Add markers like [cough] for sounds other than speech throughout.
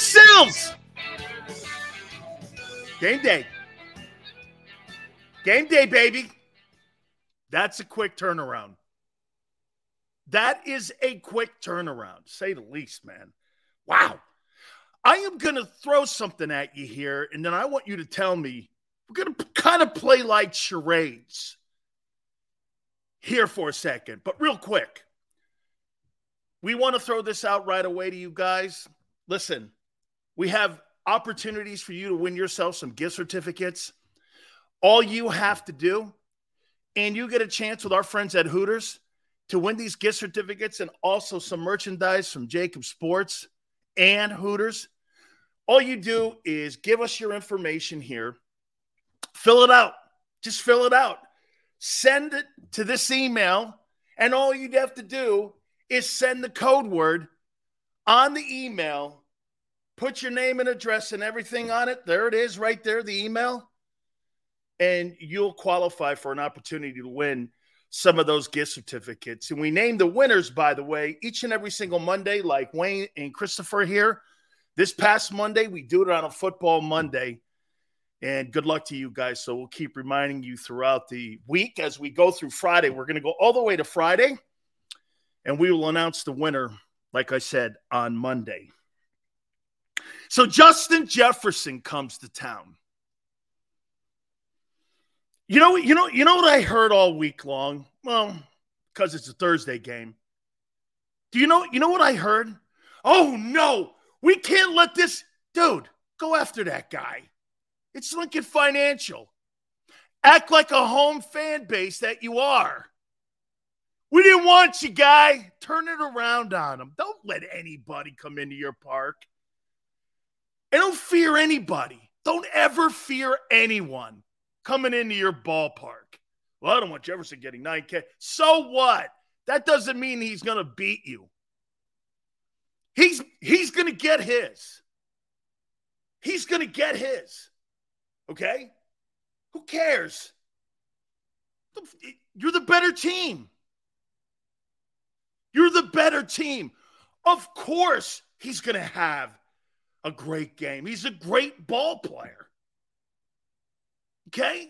Sills! Game day. Game day, baby. That's a quick turnaround. That is a quick turnaround, say the least, man. Wow. I am going to throw something at you here, and then I want you to tell me. We're going to kind of play like charades here for a second, but real quick. We want to throw this out right away to you guys. Listen, we have opportunities for you to win yourself some gift certificates. All you have to do, and you get a chance with our friends at Hooters to win these gift certificates and also some merchandise from JAKIB Sports and Hooters. All you do is give us your information here, fill it out, just fill it out, send it to this email, and all you'd have to do is send the code word on the email, put your name and address and everything on it. There it is, right there, the email. And you'll qualify for an opportunity to win some of those gift certificates. And we name the winners, by the way, each and every single Monday, like Wayne and Christopher here. This past Monday, we do it on a football Monday. And good luck to you guys. So we'll keep reminding you throughout the week as we go through Friday. We're going to go all the way to Friday, and we will announce the winner, like I said, on Monday. So Justin Jefferson comes to town. You know, you know, you know what I heard all week long? Well, because it's a Thursday game. Do you know, you know what I heard? Oh no, we can't let this dude go after that guy. It's Lincoln Financial. Act like a home fan base that you are. We didn't want you, guy. Turn it around on him. Don't let anybody come into your park. And don't fear anybody. Don't ever fear anyone coming into your ballpark. Well, I don't want Jefferson getting 9K. So what? That doesn't mean he's going to beat you. He's he's going to get his. He's going to get his. Okay? Who cares? You're the better team. You're the better team. Of course, he's going to have a great game. He's a great ball player. Okay?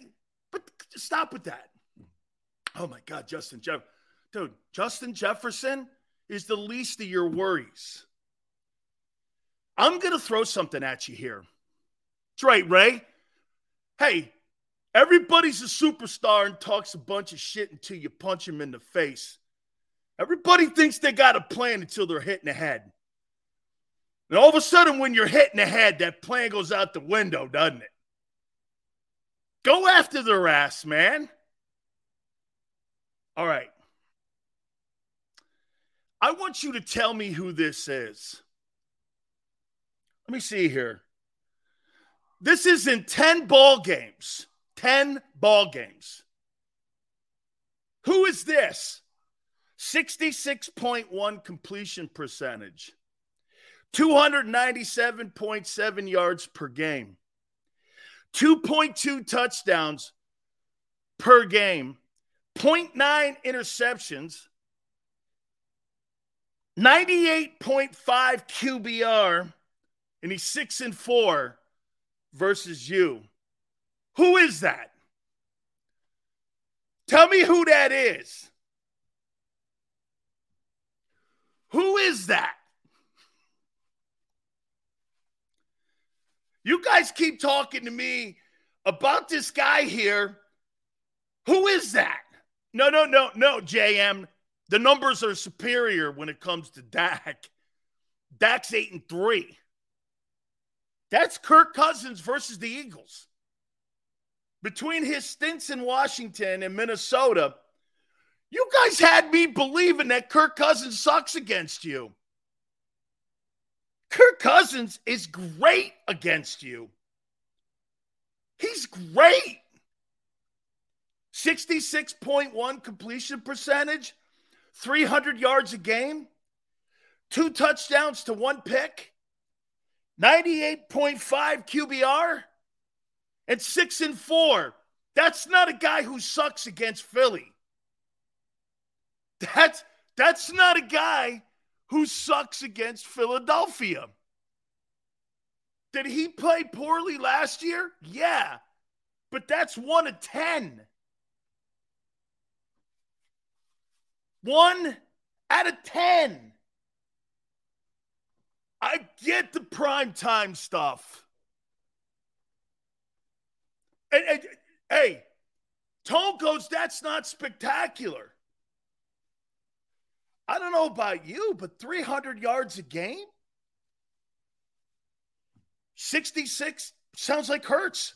But stop with that. Oh my God, Justin Jeff. Dude, Justin Jefferson is the least of your worries. I'm going to throw something at you here. That's right, Ray. Hey, everybody's a superstar and talks a bunch of shit until you punch him in the face. Everybody thinks they got a plan until they're hitting the head. And all of a sudden, when you're hitting the head, that plan goes out the window, doesn't it? Go after their ass, man. All right. I want you to tell me who this is. Let me see here. This is in 10 ball games. 10 ball games. Who is this? 66.1 completion percentage. 297.7 yards per game. 2.2 touchdowns per game, 0.9 interceptions, 98.5 QBR, and he's 6 and 4 versus you. Who is that? Tell me who that is. Who is that? You guys keep talking to me about this guy here. Who is that? No, no, no, no, JM. The numbers are superior when it comes to Dak. Dak's eight and three. That's Kirk Cousins versus the Eagles. Between his stints in Washington and Minnesota, you guys had me believing that Kirk Cousins sucks against you. Kirk Cousins is great against you. He's great. 66.1 completion percentage, 300 yards a game, two touchdowns to one pick, 98.5 QBR, and six and four. That's not a guy who sucks against Philly. That's that's not a guy who sucks against Philadelphia. Did he play poorly last year? Yeah. But that's one of 10. One out of 10. I get the prime time stuff. And, and, hey, Tone goes, that's not spectacular. I don't know about you, but 300 yards a game? 66 sounds like Hurts.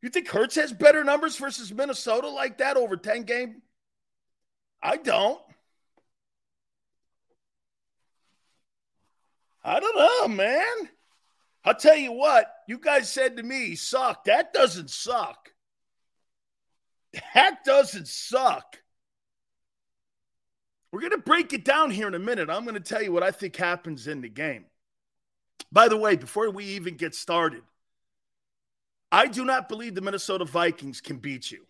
You think Hurts has better numbers versus Minnesota like that over 10 game? I don't. I don't know, man. I'll tell you what, you guys said to me, suck. That doesn't suck. That doesn't suck. We're going to break it down here in a minute. I'm going to tell you what I think happens in the game. By the way, before we even get started, I do not believe the Minnesota Vikings can beat you.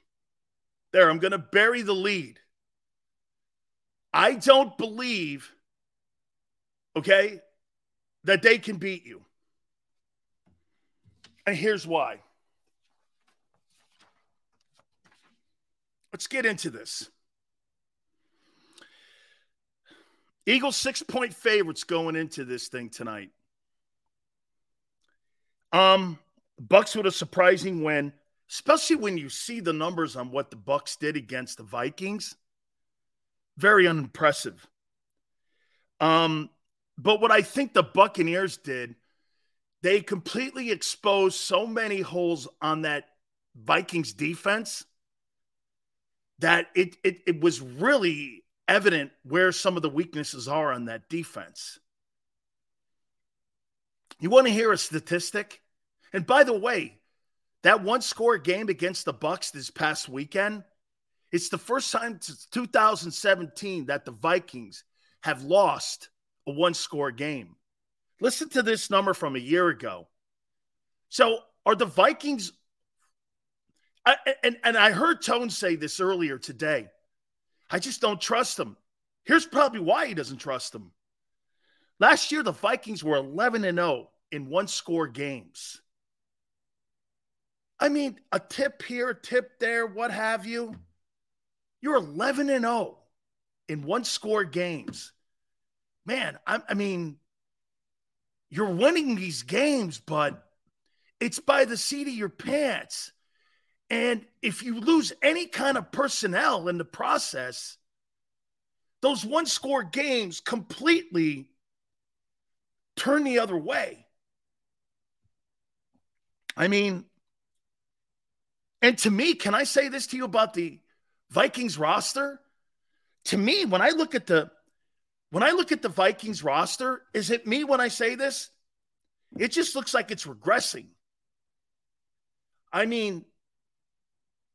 There, I'm going to bury the lead. I don't believe, okay, that they can beat you. And here's why. Let's get into this. Eagles six point favorites going into this thing tonight. Um, Bucks with a surprising win, especially when you see the numbers on what the Bucks did against the Vikings. Very unimpressive. Um, but what I think the Buccaneers did, they completely exposed so many holes on that Vikings defense that it, it, it was really evident where some of the weaknesses are on that defense. You want to hear a statistic? And by the way, that one score game against the Bucks this past weekend, it's the first time since 2017 that the Vikings have lost a one score game. Listen to this number from a year ago. So, are the Vikings And, and I heard Tone say this earlier today. I just don't trust him. Here's probably why he doesn't trust them. Last year, the Vikings were 11 and 0 in one score games. I mean, a tip here, a tip there, what have you. You're 11 and 0 in one score games. Man, I, I mean, you're winning these games, but it's by the seat of your pants. And if you lose any kind of personnel in the process, those one score games completely turn the other way. I mean, and to me, can I say this to you about the Vikings roster? To me, when I look at the when I look at the Vikings roster, is it me when I say this? It just looks like it's regressing. I mean,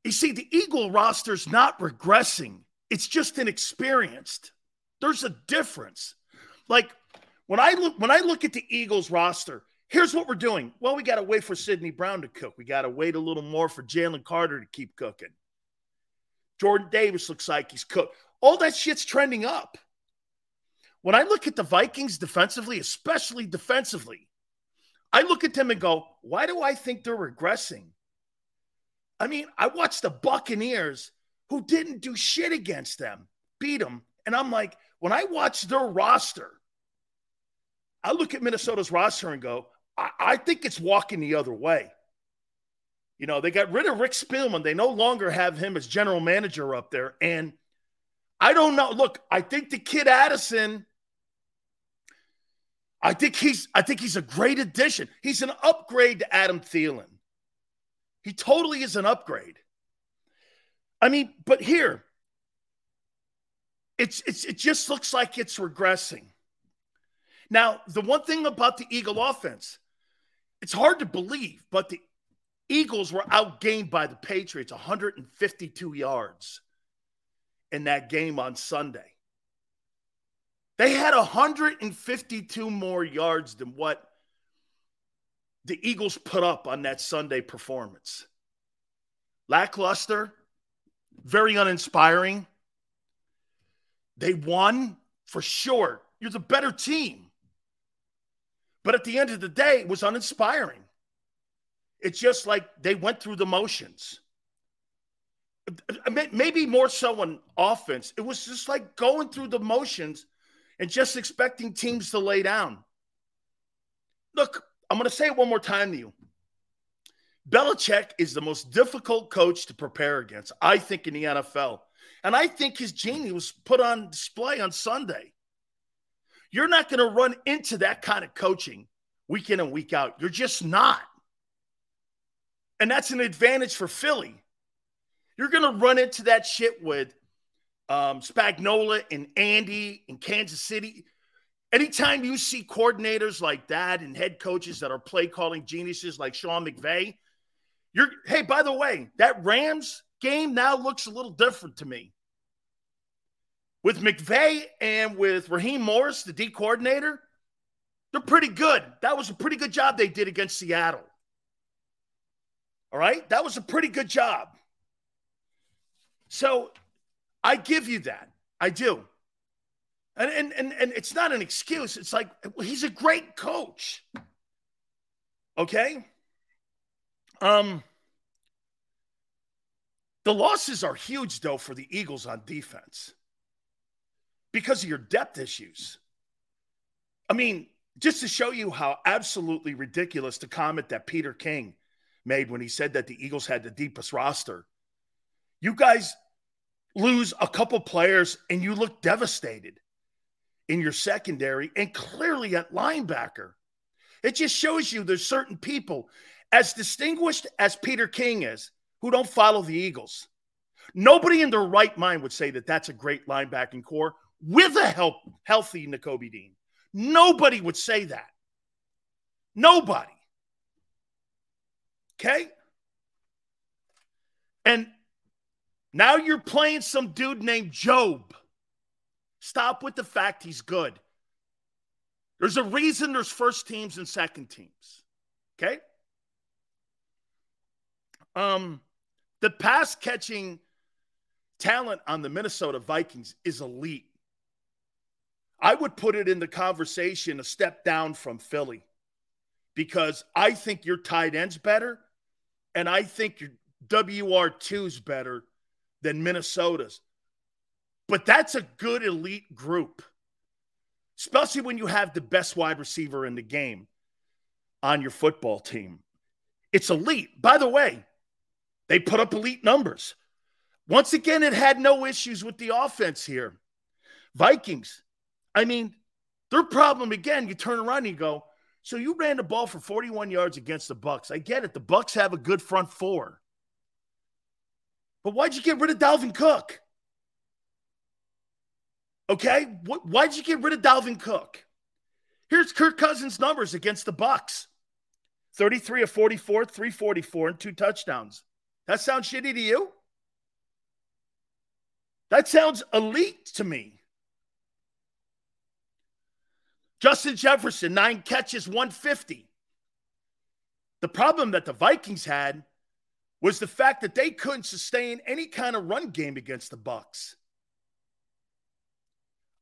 you see, the Eagle roster's not regressing, it's just inexperienced. There's a difference. Like when I look when I look at the Eagles roster, here's what we're doing. Well, we got to wait for Sydney Brown to cook. We got to wait a little more for Jalen Carter to keep cooking. Jordan Davis looks like he's cooked. All that shit's trending up. When I look at the Vikings defensively, especially defensively, I look at them and go, why do I think they're regressing? I mean, I watched the Buccaneers who didn't do shit against them, beat them. And I'm like, when I watch their roster, I look at Minnesota's roster and go, I, I think it's walking the other way. You know, they got rid of Rick Spielman. They no longer have him as general manager up there. And I don't know. Look, I think the kid Addison, I think he's I think he's a great addition. He's an upgrade to Adam Thielen. He totally is an upgrade. I mean, but here, it's, it's it just looks like it's regressing. Now, the one thing about the Eagle offense, it's hard to believe, but the Eagles were outgained by the Patriots 152 yards in that game on Sunday. They had 152 more yards than what the Eagles put up on that Sunday performance. Lackluster, very uninspiring. They won for sure. You're the better team. But at the end of the day, it was uninspiring. It's just like they went through the motions. Maybe more so on offense. It was just like going through the motions and just expecting teams to lay down. Look, I'm going to say it one more time to you. Belichick is the most difficult coach to prepare against, I think, in the NFL. And I think his genius was put on display on Sunday. You're not going to run into that kind of coaching week in and week out. You're just not. And that's an advantage for Philly. You're going to run into that shit with um, Spagnuolo and Andy in Kansas City. Anytime you see coordinators like that and head coaches that are play calling geniuses like Sean McVay, you're hey, by the way, that Rams game now looks a little different to me. With McVay and with Raheem Morris, the D coordinator, they're pretty good. That was a pretty good job they did against Seattle. All right. That was a pretty good job. So I give you that. I do. And, and, and, and it's not an excuse. It's like, he's a great coach. Okay. Um, the losses are huge, though, for the Eagles on defense because of your depth issues. I mean, just to show you how absolutely ridiculous the comment that Peter King made when he said that the Eagles had the deepest roster. You guys lose a couple players and you look devastated in your secondary and clearly at linebacker. It just shows you there's certain people, as distinguished as Peter King is, who don't follow the Eagles. Nobody in their right mind would say that that's a great linebacking core with a help, healthy Nakobe Dean. Nobody would say that. Nobody. Okay? And now you're playing some dude named Job. Stop with the fact he's good. There's a reason there's first teams and second teams. Okay? Um the pass catching talent on the Minnesota Vikings is elite. I would put it in the conversation a step down from Philly because I think your tight end's better and I think your WR2's better than Minnesota's. But that's a good elite group, especially when you have the best wide receiver in the game on your football team. It's elite. By the way, they put up elite numbers. Once again, it had no issues with the offense here. Vikings, I mean, their problem again, you turn around and you go, so you ran the ball for 41 yards against the Bucks. I get it. The Bucks have a good front four. But why'd you get rid of Dalvin Cook? Okay, why'd you get rid of Dalvin Cook? Here's Kirk Cousins' numbers against the Bucks: 33 of 44, 344, and two touchdowns. That sounds shitty to you? That sounds elite to me. Justin Jefferson, nine catches, 150. The problem that the Vikings had was the fact that they couldn't sustain any kind of run game against the Bucs.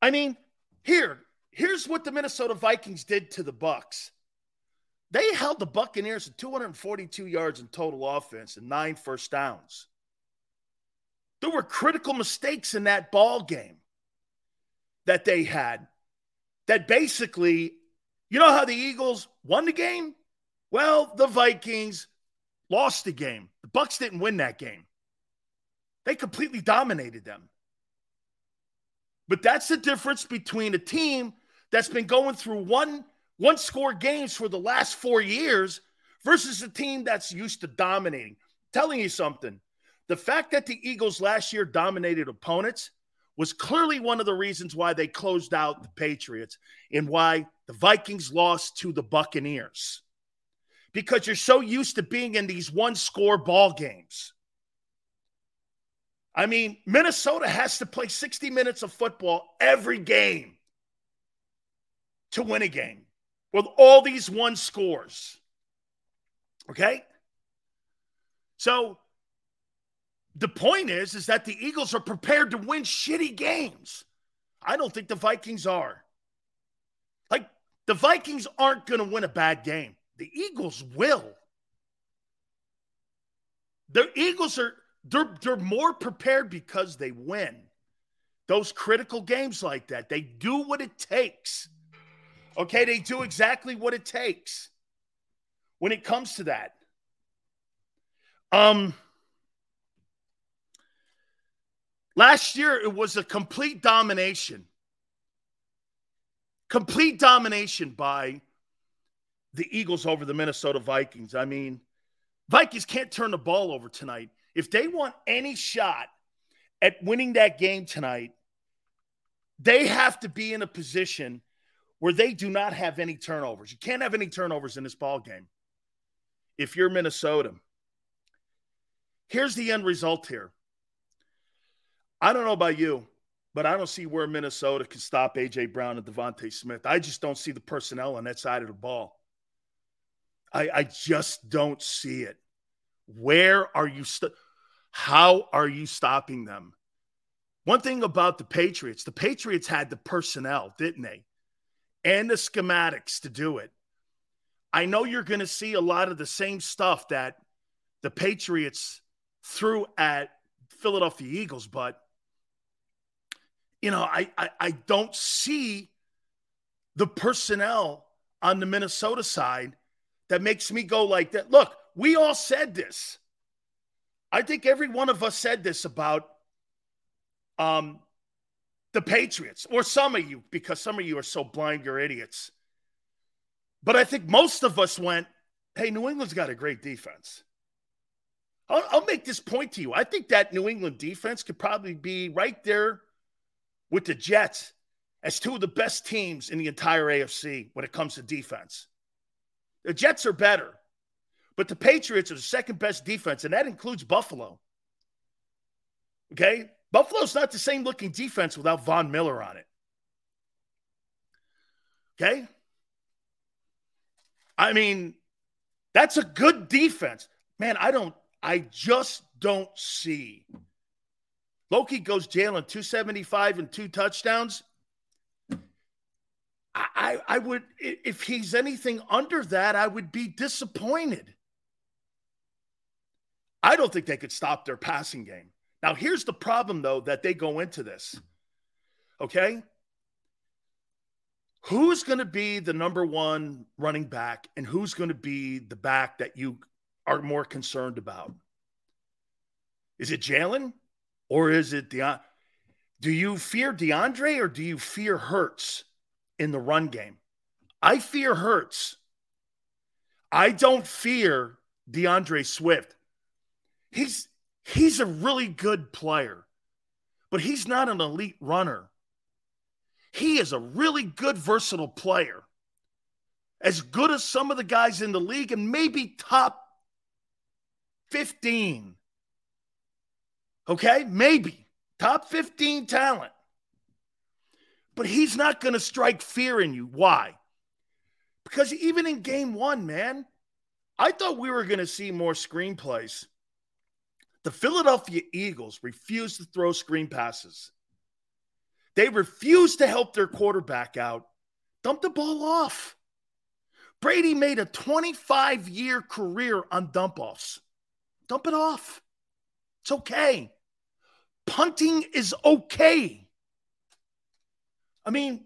I mean, here, here's what the Minnesota Vikings did to the Bucks. They held the Buccaneers to 242 yards in total offense and nine first downs. There were critical mistakes in that ball game that they had that basically, you know how the Eagles won the game? Well, the Vikings lost the game. The Bucks didn't win that game. They completely dominated them. But that's the difference between a team that's been going through one one score games for the last 4 years versus a team that's used to dominating. telling you something. The fact that the Eagles last year dominated opponents was clearly one of the reasons why they closed out the Patriots and why the Vikings lost to the Buccaneers. Because you're so used to being in these one score ball games. I mean, Minnesota has to play 60 minutes of football every game to win a game with all these one scores. Okay? So the point is is that the Eagles are prepared to win shitty games. I don't think the Vikings are. Like the Vikings aren't going to win a bad game. The Eagles will. The Eagles are they're they're more prepared because they win. Those critical games like that, they do what it takes. Okay, they do exactly what it takes when it comes to that. Um last year it was a complete domination. Complete domination by the Eagles over the Minnesota Vikings. I mean, Vikings can't turn the ball over tonight. If they want any shot at winning that game tonight, they have to be in a position where they do not have any turnovers. You can't have any turnovers in this ball game. If you're Minnesota, here's the end result here. I don't know about you, but I don't see where Minnesota can stop AJ Brown and DeVonta Smith. I just don't see the personnel on that side of the ball. I, I just don't see it. Where are you? St- how are you stopping them? One thing about the Patriots, the Patriots had the personnel, didn't they? And the schematics to do it. I know you're going to see a lot of the same stuff that the Patriots threw at Philadelphia Eagles, but you know, I, I, I don't see the personnel on the Minnesota side that makes me go like that. Look, we all said this. I think every one of us said this about um, the Patriots, or some of you, because some of you are so blind, you're idiots. But I think most of us went, hey, New England's got a great defense. I'll, I'll make this point to you. I think that New England defense could probably be right there with the Jets as two of the best teams in the entire AFC when it comes to defense. The Jets are better, but the Patriots are the second best defense, and that includes Buffalo. Okay? Buffalo's not the same looking defense without Von Miller on it. Okay? I mean, that's a good defense. Man, I don't, I just don't see. Loki goes Jalen 275 and two touchdowns. I, I would, if he's anything under that, I would be disappointed. I don't think they could stop their passing game. Now, here's the problem, though, that they go into this. Okay. Who's going to be the number one running back and who's going to be the back that you are more concerned about? Is it Jalen or is it Deon? Do you fear D'Andre or do you fear Hurts? in the run game. I fear Hurts. I don't fear D'Andre Swift. He's he's a really good player, but he's not an elite runner. He is a really good versatile player. As good as some of the guys in the league and maybe top 15. Okay? Maybe top 15 talent. But he's not going to strike fear in you. Why? Because even in game one, man, I thought we were going to see more screenplays. The Philadelphia Eagles refused to throw screen passes. They refused to help their quarterback out, dump the ball off. Brady made a 25 year career on dump offs. Dump it off. It's okay. Punting is okay. I mean,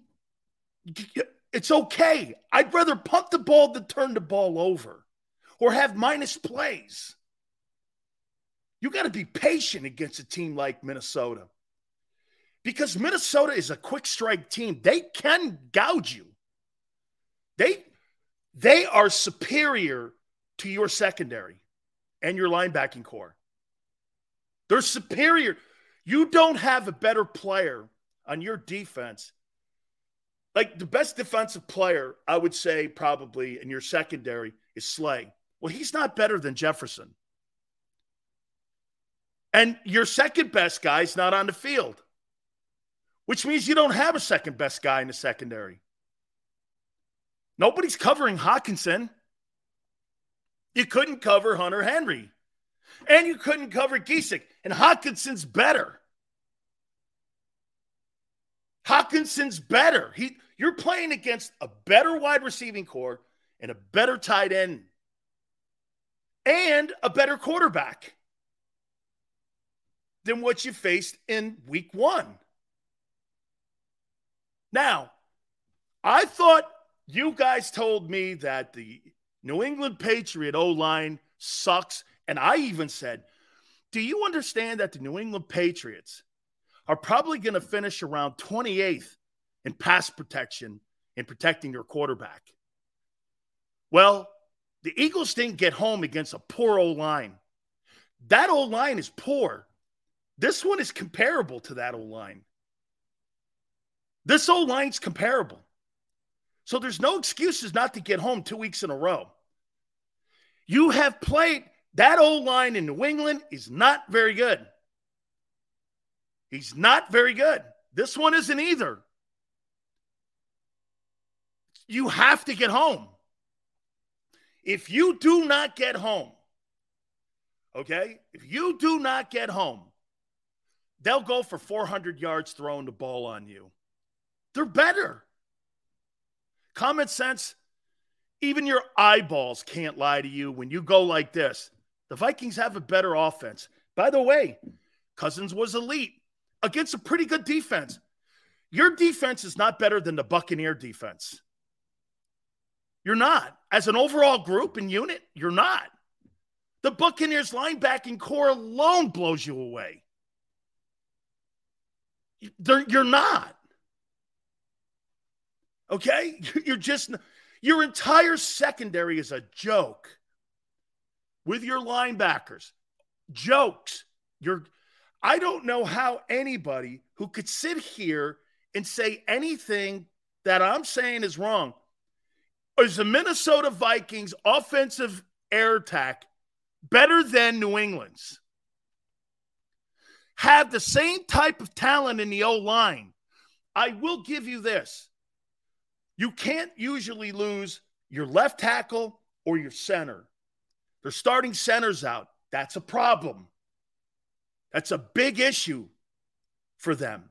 it's okay. I'd rather punt the ball than turn the ball over or have minus plays. You got to be patient against a team like Minnesota because Minnesota is a quick strike team. They can gouge you. They they are superior to your secondary and your linebacking core. They're superior. You don't have a better player on your defense. Like the best defensive player, I would say, probably in your secondary is Slay. Well, he's not better than Jefferson. And your second best guy is not on the field, which means you don't have a second best guy in the secondary. Nobody's covering Hockenson. You couldn't cover Hunter Henry. And you couldn't cover Gesicki. And Hockenson's better. Hockenson's better. He, you're playing against a better wide receiving core and a better tight end and a better quarterback than what you faced in week one. Now, I thought you guys told me that the New England Patriot O line sucks. And I even said, Do you understand that the New England Patriots are probably going to finish around 28th in pass protection in protecting your quarterback? Well, the Eagles didn't get home against a poor O line. That O line is poor. This one is comparable to that O line. This O line's comparable. So there's no excuses not to get home two weeks in a row. You have played that O line in New England is not very good. He's not very good. This one isn't either. You have to get home. If you do not get home, okay, if you do not get home, they'll go for 400 yards throwing the ball on you. They're better. Common sense, even your eyeballs can't lie to you when you go like this. The Vikings have a better offense. By the way, Cousins was elite against a pretty good defense. Your defense is not better than the Buccaneer defense. You're not. As an overall group and unit, you're not. The Buccaneers linebacking core alone blows you away. You're not. Okay? [laughs] You're just, your entire secondary is a joke with your linebackers. Jokes. You're, I don't know how anybody who could sit here and say anything that I'm saying is wrong is the Minnesota Vikings offensive air attack better than New England's? Have the same type of talent in the O line. I will give you this. You can't usually lose your left tackle or your center. They're starting centers out. That's a problem. That's a big issue for them,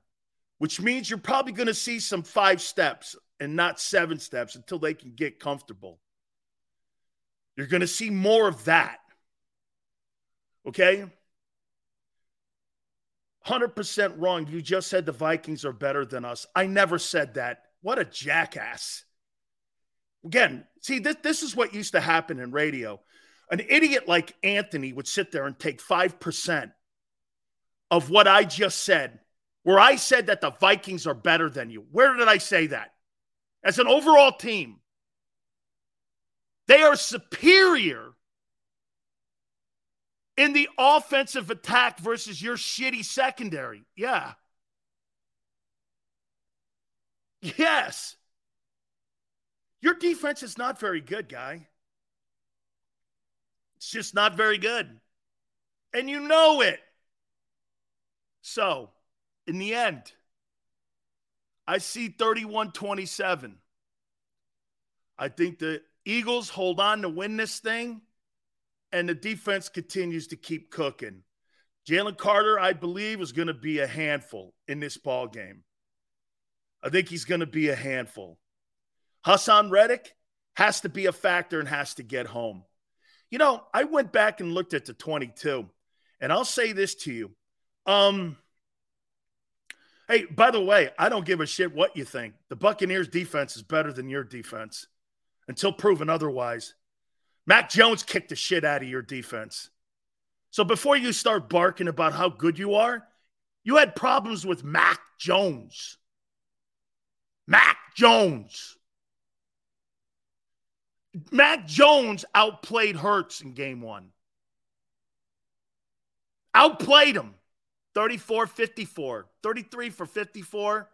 which means you're probably going to see some five steps and not seven steps until they can get comfortable. You're going to see more of that. Okay? 100% wrong. You just said the Vikings are better than us. I never said that. What a jackass. Again, see, this, this is what used to happen in radio. An idiot like Anthony would sit there and take 5% of what I just said, where I said that the Vikings are better than you. Where did I say that? as an overall team. They are superior in the offensive attack versus your shitty secondary. Yeah. Yes. Your defense is not very good, guy. It's just not very good. And you know it. So, in the end, I see 31 27. I think the Eagles hold on to win this thing, and the defense continues to keep cooking. Jalen Carter, I believe, is going to be a handful in this ball game. I think he's going to be a handful. Haason Reddick has to be a factor and has to get home. You know, I went back and looked at the 22, and I'll say this to you. Um, Hey, by the way, I don't give a shit what you think. The Buccaneers defense is better than your defense until proven otherwise. Mac Jones kicked the shit out of your defense. So before you start barking about how good you are, you had problems with Mac Jones. Mac Jones. Mac Jones outplayed Hurts in game one. Outplayed him. 34 54, 33 for 54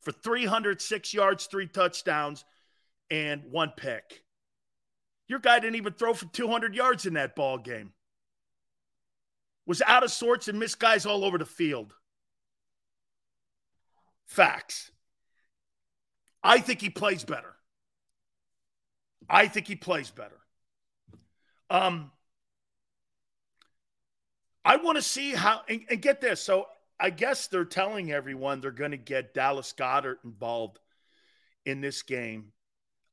for 306 yards, three touchdowns, and one pick. Your guy didn't even throw for 200 yards in that ball game. Was out of sorts and missed guys all over the field. Facts. I think he plays better. I think he plays better. Um, I want to see how, and, and, get this. So I guess they're telling everyone they're going to get Dallas Goedert involved in this game.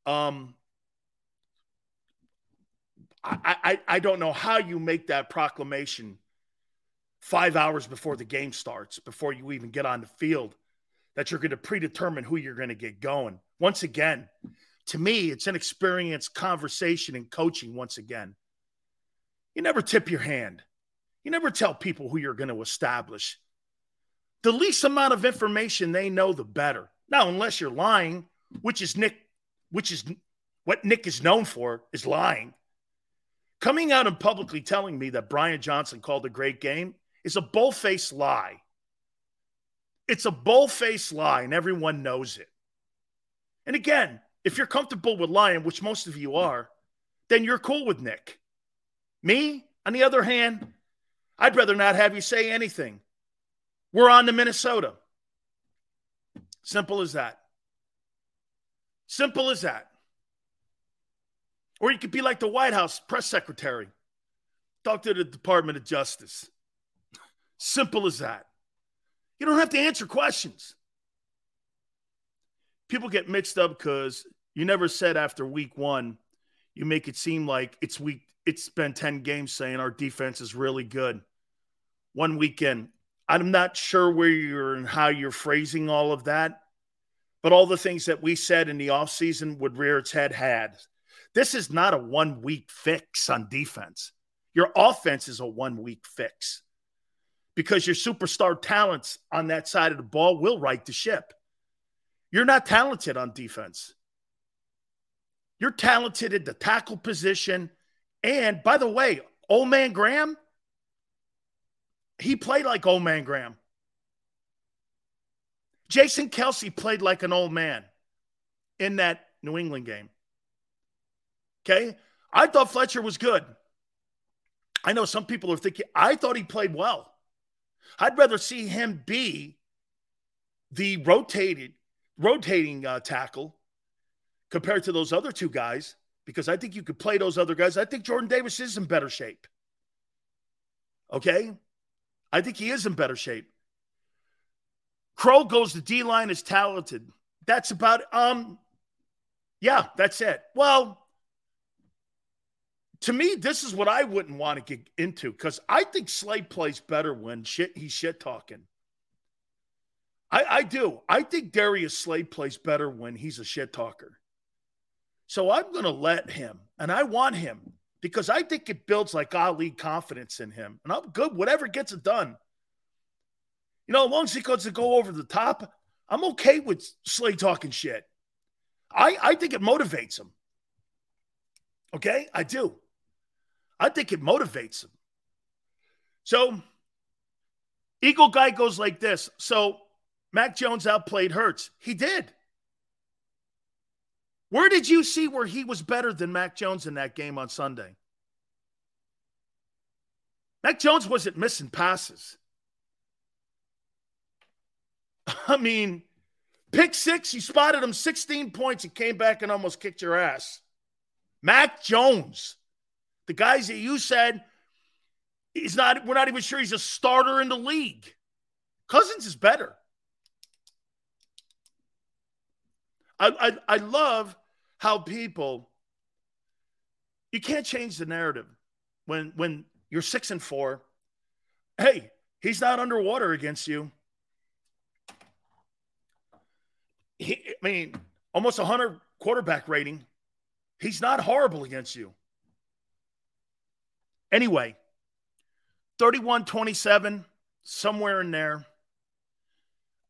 Um, I, I, don't know how you make that proclamation five hours before the game starts, before you even get on the field, that you're going to predetermine who you're going to get going. Once again, to me, it's an experience conversation and coaching once again. You never tip your hand. You never tell people who you're going to establish. The least amount of information they know, the better. Now, unless you're lying, which is Nick, which is what Nick is known for, is lying. Coming out and publicly telling me that Brian Johnson called a great game is a bull-faced lie. It's a bull-faced lie, and everyone knows it. And again, if you're comfortable with lying, which most of you are, then you're cool with Nick. Me, on the other hand, I'd rather not have you say anything. We're on to Minnesota. Simple as that. Simple as that. Or you could be like the White House press secretary. Talk to the Department of Justice. Simple as that. You don't have to answer questions. People get mixed up because you never said after week one, you make it seem like it's week, it's been 10 games saying our defense is really good. One weekend. I'm not sure where you're and how you're phrasing all of that, but all the things that we said in the offseason would rear its head had. This is not a one week fix on defense. Your offense is a one week fix because your superstar talents on that side of the ball will right the ship. You're not talented on defense. You're talented at the tackle position. And by the way, old man Graham, he played like old man Graham. Jason Kelce played like an old man in that New England game. Okay. I thought Fletcher was good. I know some people are thinking, I thought he played well. I'd rather see him be the rotated, rotating uh, tackle compared to those other two guys because I think you could play those other guys. I think Jordan Davis is in better shape. Okay? I think he is in better shape. Crow goes the D line is talented. That's about um yeah, that's it. Well, to me, this is what I wouldn't want to get into because I think Slay plays better when shit he's shit talking. I, I do. I think Darius Slay plays better when he's a shit talker. So I'm going to let him, and I want him because I think it builds like Ali confidence in him. And I'm good, whatever gets it done. You know, as long as he goes to go over the top, I'm okay with Slay talking shit. I, I think it motivates him. Okay, I do. I think it motivates him. So, Eagle guy goes like this. So, Mac Jones outplayed Hurts. He did. Where did you see where he was better than Mac Jones in that game on Sunday? Mac Jones wasn't missing passes. [laughs] I mean, pick six, you spotted him 16 points and came back and almost kicked your ass. Mac Jones. The guys that you said he's not, we're not even sure he's a starter in the league. Cousins is better. I, I, I love how people you can't change the narrative when when you're six and four. Hey, he's not underwater against you. He, I mean, almost a hundred quarterback rating. He's not horrible against you. Anyway, 31 27, somewhere in there.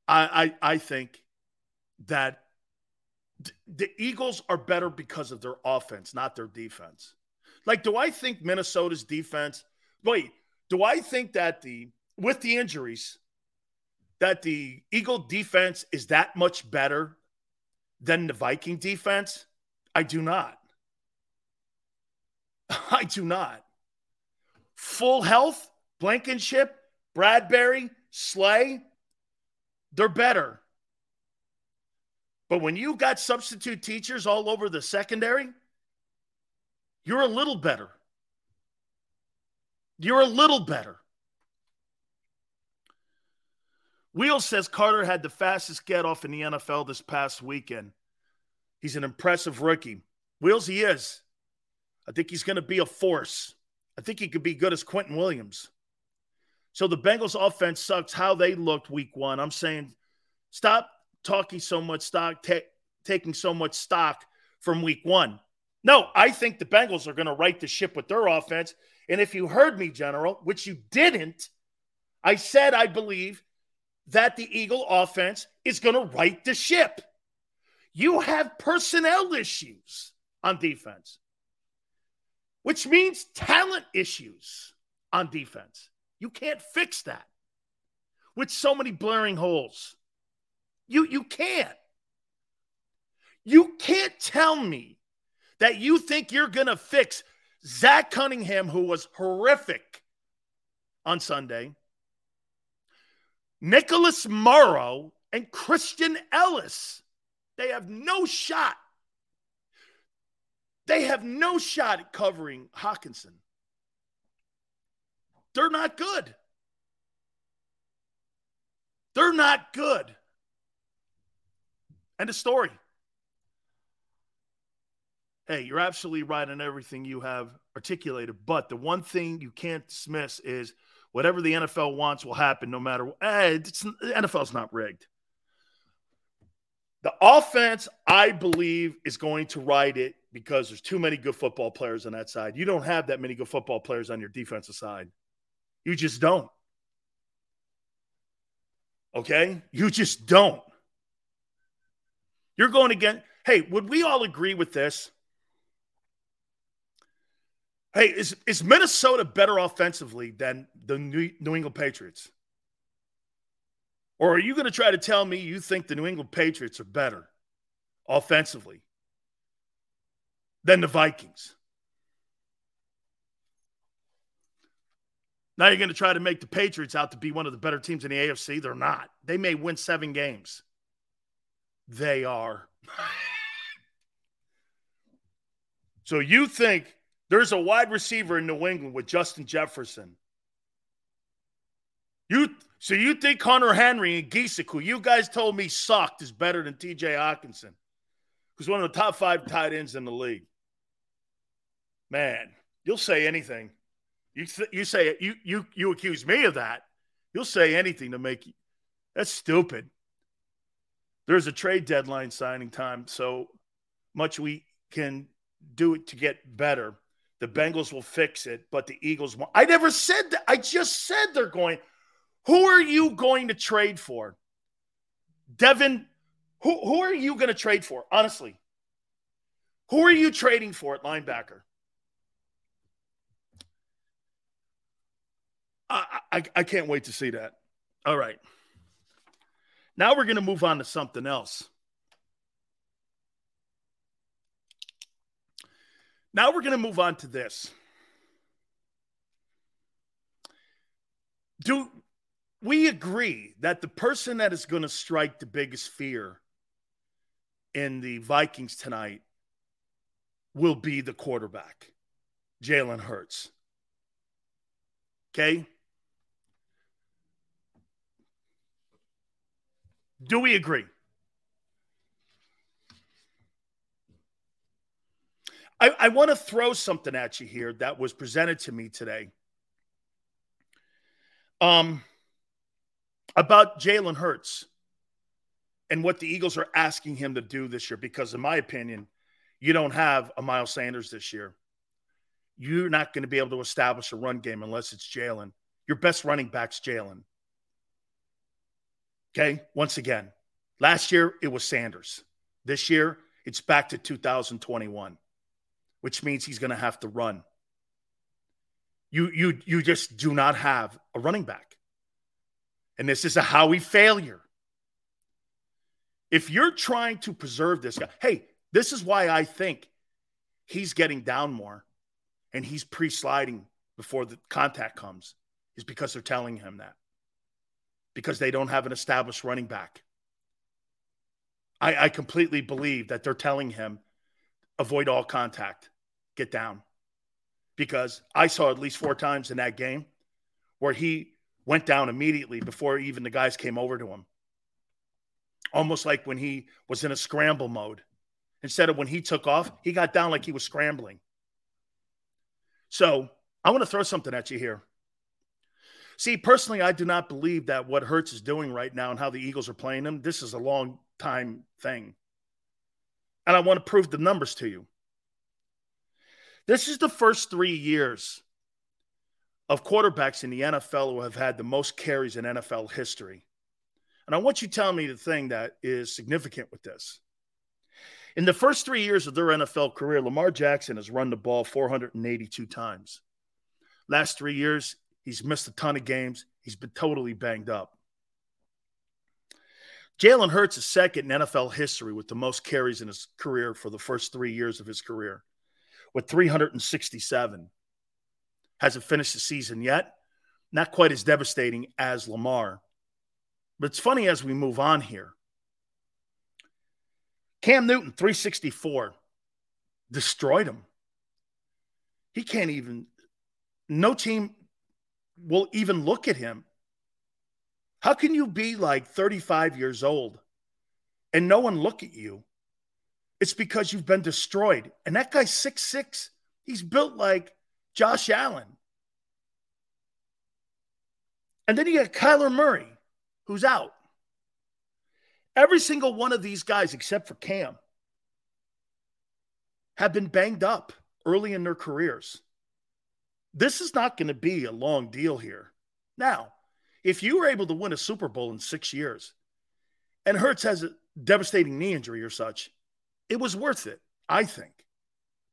I, I, I think that the Eagles are better because of their offense, not their defense. Like, do I think Minnesota's defense? Wait, do I think that the with the injuries that the Eagle defense is that much better than the Viking defense? I do not. [laughs] I do not. Full health, Blankenship, Bradberry, Slay, they're better. But when you got substitute teachers all over the secondary, you're a little better. You're a little better. Wheel says Carter had the fastest get off in the NFL this past weekend. He's an impressive rookie. Wheels, he is. I think he's going to be a force. I think he could be good as Quinnen Williams. So the Bengals offense sucks how they looked week one. I'm saying stop talking so much stock, ta- taking so much stock from week one. No, I think the Bengals are going to right the ship with their offense. And if you heard me, General, which you didn't, I said I believe that the Eagle offense is going to right the ship. You have personnel issues on defense, which means talent issues on defense. You can't fix that with so many blaring holes. You, you can't. You can't tell me that you think you're to fix Zach Cunningham, who was horrific on Sunday, Nicholas Morrow, and Christian Elliss. They have no shot. They have no shot at covering Hockenson. They're not good. They're not good. End of story. Hey, you're absolutely right on everything you have articulated. But the one thing you can't dismiss is whatever the NFL wants will happen no matter what. Eh, it's, the NFL's not rigged. The offense, I believe, is going to ride it because there's too many good football players on that side. You don't have that many good football players on your defensive side. You just don't. Okay? You just don't. You're going again. Hey, would we all agree with this? Hey, is, is Minnesota better offensively than the New, New England Patriots? Or are you going to try to tell me you think the New England Patriots are better offensively than the Vikings? Now you're going to try to make the Patriots out to be one of the better teams in the AFC. They're not. They may win seven games. They are. [laughs] so you think there's a wide receiver in New England with Justin Jefferson. You so you think Hunter Henry and Gesicki, who you guys told me sucked, is better than TJ Hockenson, who's one of the top five tight ends in the league. Man, you'll say anything. You th- you say you you you accuse me of that. You'll say anything to make you. That's stupid. There's a trade deadline signing time, so much we can do it to get better. The Bengals will fix it, but the Eagles won't. I never said that. I just said they're going. Who are you going to trade for? Devin, who, who are you going to trade for? Honestly, who are you trading for at linebacker? I, I, I can't wait to see that. All right. Now we're going to move on to something else. Now we're going to move on to this. Do we agree that the person that is going to strike the biggest fear in the Vikings tonight will be the quarterback, Jalen Hurts? Okay. Do we agree? I, I want to throw something at you here that was presented to me today. Um, about Jalen Hurts and what the Eagles are asking him to do this year. Because, in my opinion, you don't have a Miles Sanders this year. You're not going to be able to establish a run game unless it's Jalen. Your best running back's Jalen. Okay. Once again, last year it was Sanders. This year it's back to 2021, which means he's going to have to run. You, you, you just do not have a running back. And this is a Howie failure. If you're trying to preserve this guy, hey, this is why I think he's getting down more and he's pre sliding before the contact comes, is because they're telling him that. Because they don't have an established running back. I, I completely believe that they're telling him avoid all contact, get down. Because I saw at least four times in that game where he went down immediately before even the guys came over to him. Almost like when he was in a scramble mode. Instead of when he took off, he got down like he was scrambling. So I want to throw something at you here. See, personally, I do not believe that what Hurts is doing right now and how the Eagles are playing him, this is a long time thing. And I want to prove the numbers to you. This is the first three years of quarterbacks in the NFL who have had the most carries in NFL history. And I want you to tell me the thing that is significant with this. In the first three years of their NFL career, Lamar Jackson has run the ball 482 times. Last three years, he's missed a ton of games. He's been totally banged up. Jalen Hurts is second in NFL history with the most carries in his career for the first three years of his career, with 367 hasn't finished the season yet. Not quite as devastating as Lamar. But it's funny as we move on here. Cam Newton, 364, destroyed him. He can't even, no team will even look at him. How can you be like 35 years old and no one look at you? It's because you've been destroyed. And that guy's six. He's built like Josh Allen. And then you got Kyler Murray, who's out. Every single one of these guys, except for Cam, have been banged up early in their careers. This is not going to be a long deal here. Now, if you were able to win a Super Bowl in six years and Hurts has a devastating knee injury or such, it was worth it, I think.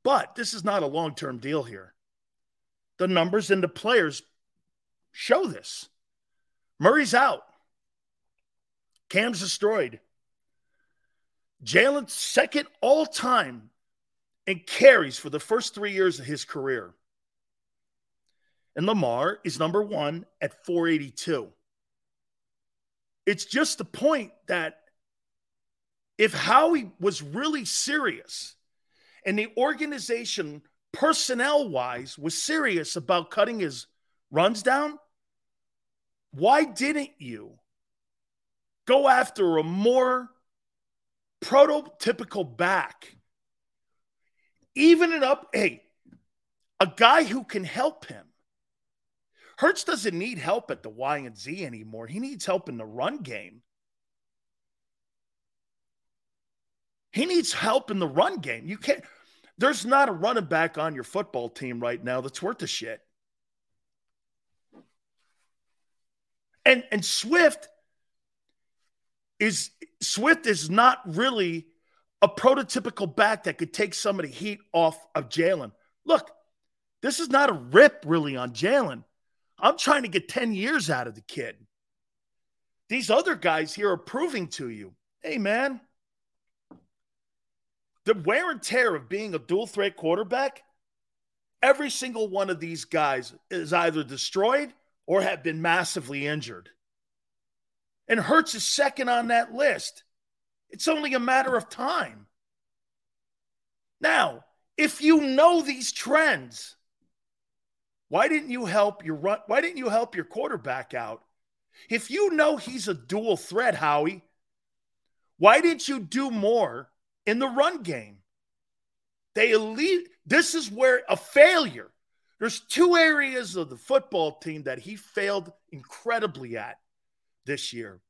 But this is not a long term deal here. The numbers and the players show this. Murray's out. Cam's destroyed. Jalen's second all time in carries for the first three years of his career. And Lamar is number one at 482. It's just the point that if Howie was really serious and the organization personnel wise was serious about cutting his runs down, why didn't you go after a more prototypical back? Even it up, hey, a guy who can help him. Hurts doesn't need help at the Y and Z anymore. He needs help in the run game. He needs help in the run game. You can't there's not a running back on your football team right now that's worth a shit. And and Swift is Swift is not really a prototypical back that could take some of the heat off of Jalen. Look, this is not a rip really on Jalen. I'm trying to get 10 years out of the kid. These other guys here are proving to you, hey man, the wear and tear of being a dual threat quarterback, every single one of these guys is either destroyed or have been massively injured. And Hurts is second on that list. It's only a matter of time. Now, if you know these trends, why didn't you help your run, why didn't you help your quarterback out? If you know he's a dual threat, Howie, why didn't you do more in the run game? They elite this is where a failure. There's two areas of the football team that he failed incredibly at this year.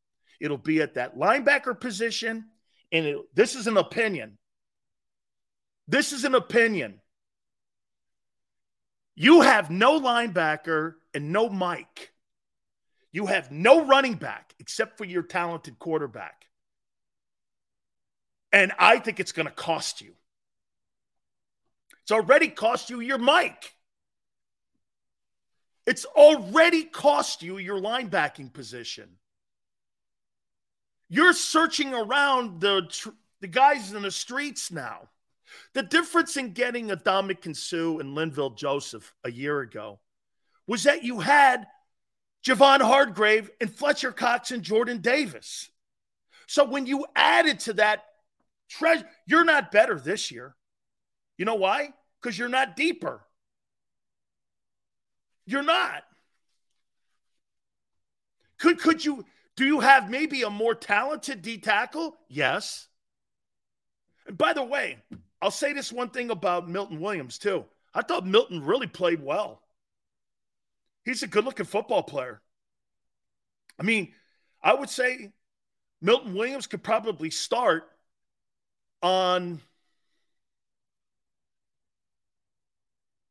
It'll be at that linebacker position. And it, this is an opinion. This is an opinion. You have no linebacker and no Mike. You have no running back except for your talented quarterback. And I think it's going to cost you. It's already cost you your mic. It's already cost you your linebacking position. You're searching around the tr- the guys in the streets now. The difference in getting a Ndamukong Suh and Linval Joseph a year ago was that you had Javon Hargrave and Fletcher Cox and Jordan Davis. So when you added to that treasure, you're not better this year. You know why? Because you're not deeper. You're not. Could could you do you have maybe a more talented D tackle? Yes. And by the way, I'll say this one thing about Milton Williams too. I thought Milton really played well. He's a good-looking football player. I mean, I would say Milton Williams could probably start on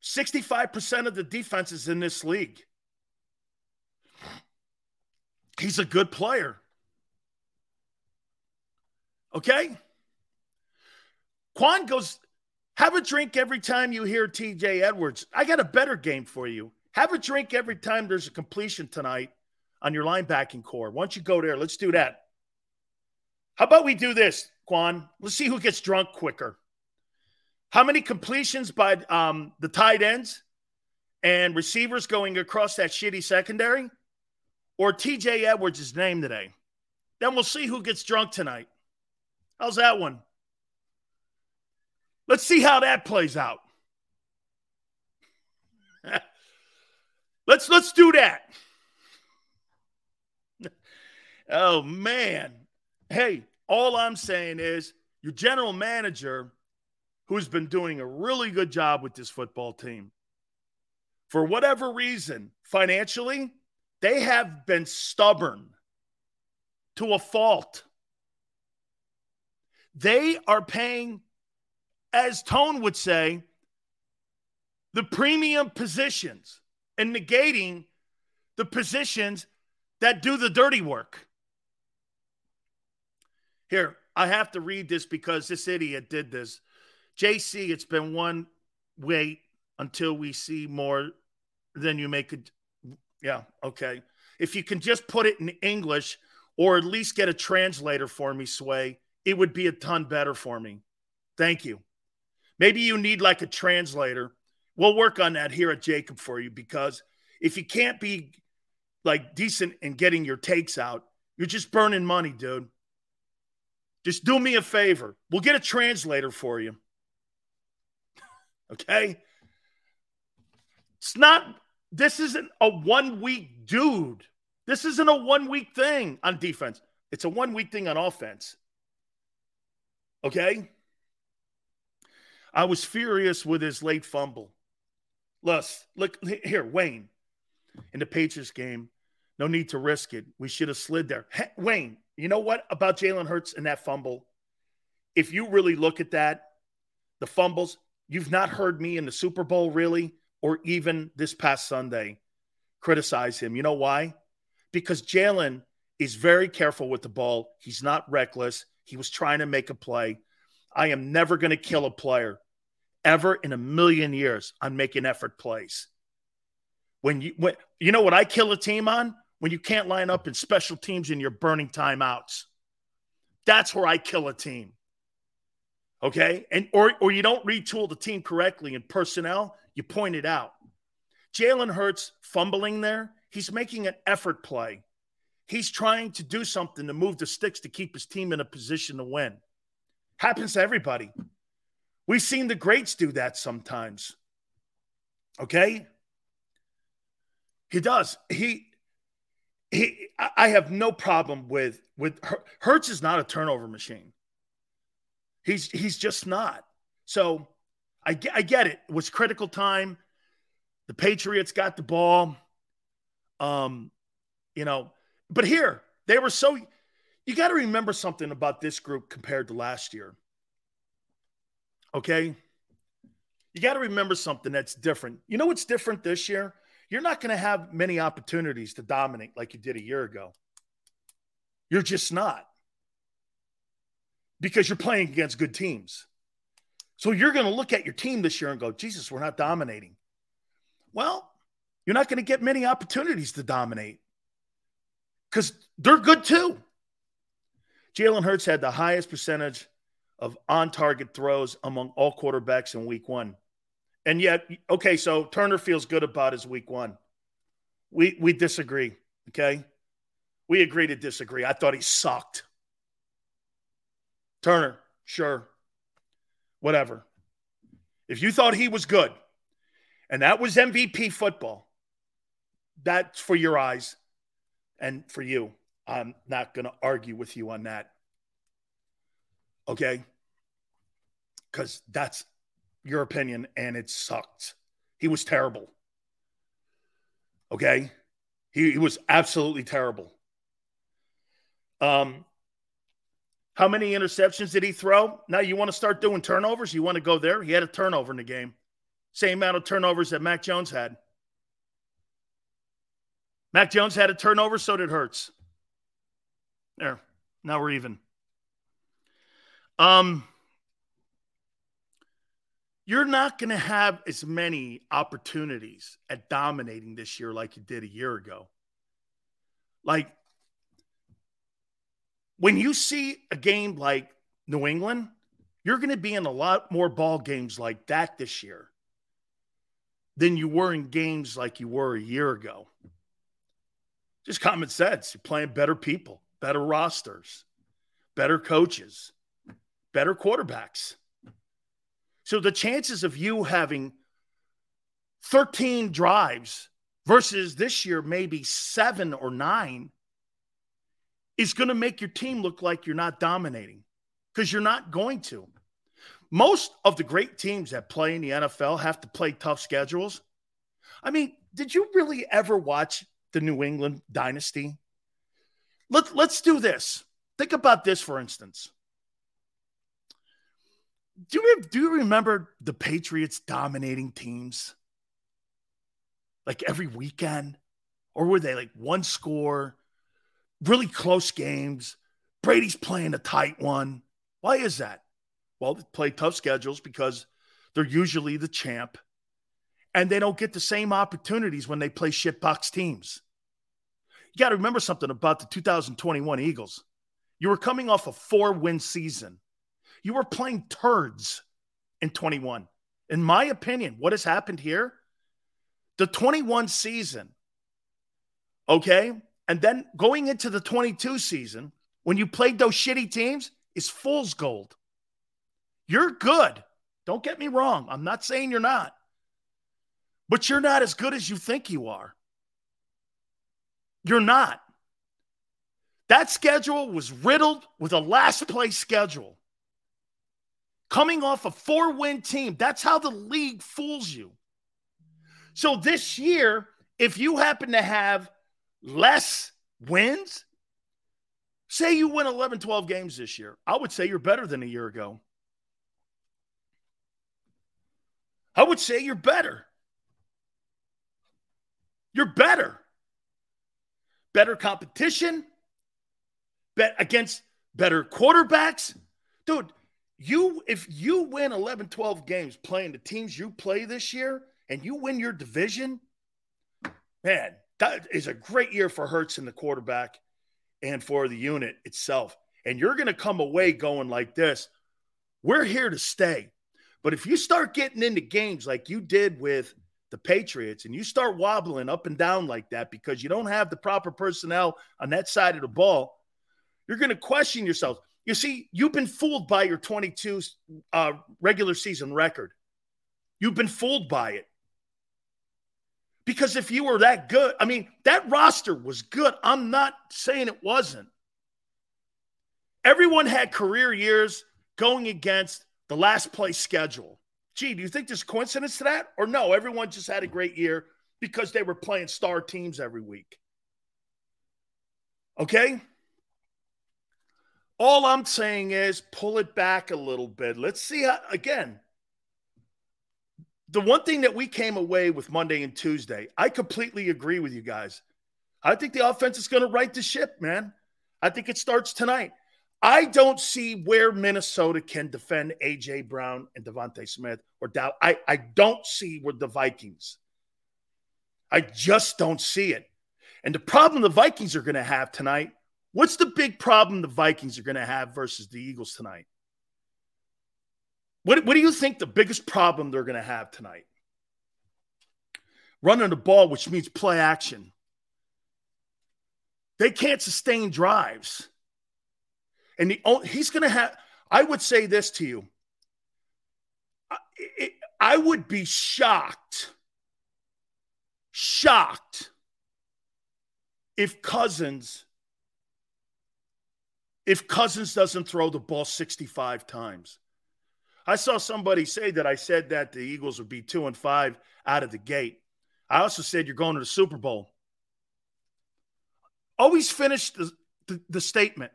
65% of the defenses in this league. He's a good player. Okay? Quan goes, have a drink every time you hear TJ Edwards. I got a better game for you. Have a drink every time there's a completion tonight on your linebacking core. Why don't you go there? Let's do that. How about we do this, Quan? Let's see who gets drunk quicker. How many completions by um, the tight ends and receivers going across that shitty secondary? Or TJ Edwards' name today? Then we'll see who gets drunk tonight. How's that one? Let's see how that plays out. [laughs] let's let's do that. [laughs] oh man. Hey, all I'm saying is your general manager who's been doing a really good job with this football team. For whatever reason, financially, they have been stubborn to a fault. They are paying, as Tone would say, the premium positions and negating the positions that do the dirty work. Here, I have to read this because this idiot did this. JC, it's been one wait until we see more. Then you make it. Yeah, okay. If you can just put it in English or at least get a translator for me, Sway, it would be a ton better for me. Thank you. Maybe you need like a translator. We'll work on that here at JAKIB for you because if you can't be like decent in getting your takes out, you're just burning money, dude. Just do me a favor. We'll get a translator for you. [laughs] Okay? It's not, this isn't a one week dude. This isn't a one week thing on defense. It's a one week thing on offense. Okay? I was furious with his late fumble. Less, look here, Wayne, in the Patriots game, no need to risk it. We should have slid there. Hey, Wayne, you know what about Jalen Hurts and that fumble? If you really look at that, the fumbles, You've not heard me in the Super Bowl, really, or even this past Sunday, criticize him. You know why? Because Jalen is very careful with the ball. He's not reckless. He was trying to make a play. I am never going to kill a player ever in a million years on making effort plays. When you when you know what I kill a team on? When you can't line up in special teams and you're burning timeouts. That's where I kill a team. Okay. And or or you don't retool the team correctly in personnel, you point it out. Jalen Hurts fumbling there, he's making an effort play. He's trying to do something to move the sticks to keep his team in a position to win. Happens to everybody. We've seen the greats do that sometimes. Okay? He does. He he I have no problem with with Hurts is not a turnover machine. He's he's just not. So I, I get it. It was critical time. The Patriots got the ball. Um, you know, but here they were so you got to remember something about this group compared to last year. Okay? You got to remember something that's different. You know what's different this year? You're not going to have many opportunities to dominate like you did a year ago. You're just not because you're playing against good teams. So you're going to look at your team this year and go, Jesus, we're not dominating. Well, you're not going to get many opportunities to dominate because they're good too. Jalen Hurts had the highest percentage of on target throws among all quarterbacks in week one. And yet, okay, so Turner feels good about his week one. We we disagree. Okay. We agree to disagree. I thought he sucked. Turner, sure. Whatever. If you thought he was good and that was MVP football, that's for your eyes and for you. I'm not going to argue with you on that. Okay? Because that's your opinion and it sucked. He was terrible. Okay? He, he was absolutely terrible. Um, how many interceptions did he throw? Now you want to start doing turnovers? You want to go there? He had a turnover in the game. Same amount of turnovers that Mac Jones had. Mac Jones had a turnover, so did Hurts. There. Now we're even. Um you're not going to have as many opportunities at dominating this year like you did a year ago. Like when you see a game like New England, you're going to be in a lot more ball games like that this year than you were in games like you were a year ago. Just common sense. You're playing better people, better rosters, better coaches, better quarterbacks. So the chances of you having 13 drives versus this year maybe seven or nine is going to make your team look like you're not dominating because you're not going to. Most of the great teams that play in the NFL have to play tough schedules. I mean, did you really ever watch the New England dynasty? Let, let's do this. Think about this, for instance. Do you, do you remember the Patriots dominating teams? Like every weekend? Or were they like one score, really close games. Brady's playing a tight one. Why is that? Well, they play tough schedules because they're usually the champ and they don't get the same opportunities when they play shitbox teams. You got to remember something about the 2021 Eagles. You were coming off a four win season, you were playing turds in 21. In my opinion, what has happened here? The 21 season, okay, and then going into the 22 season, when you played those shitty teams, is fool's gold. You're good. Don't get me wrong. I'm not saying you're not. But you're not as good as you think you are. You're not. That schedule was riddled with a last place schedule. Coming off a four win team, that's how the league fools you. So this year, if you happen to have less wins, say you win 11, 12 games this year, I would say you're better than a year ago. I would say you're better. You're better. Better competition, bet against better quarterbacks. Dude, you if you win 11, 12 games playing the teams you play this year and you win your division, man, that is a great year for Hurts and the quarterback and for the unit itself. And you're going to come away going like this. We're here to stay. But if you start getting into games like you did with the Patriots and you start wobbling up and down like that because you don't have the proper personnel on that side of the ball, you're going to question yourself. You see, you've been fooled by your 22 uh, regular season record. You've been fooled by it. Because if you were that good, I mean, that roster was good. I'm not saying it wasn't. Everyone had career years going against the last place schedule. Gee, do you think there's coincidence to that? Or no, everyone just had a great year because they were playing star teams every week. Okay? All I'm saying is pull it back a little bit. Let's see how, again, the one thing that we came away with Monday and Tuesday, I completely agree with you guys. I think the offense is going to right the ship, man. I think it starts tonight. I don't see where Minnesota can defend AJ Brown and DeVonta Smith or Dow. I, I don't see where the Vikings. I just don't see it. And the problem the Vikings are going to have tonight What's the big problem the Vikings are going to have versus the Eagles tonight? What, what do you think the biggest problem they're going to have tonight? Running the ball, which means play action. They can't sustain drives. And the he's going to have, I would say this to you. I, I would be shocked, shocked if Cousins if Cousins doesn't throw the ball 65 times. I saw somebody say that I said that the Eagles would be two and five out of the gate. I also said you're going to the Super Bowl. Always finish the, the, the statement.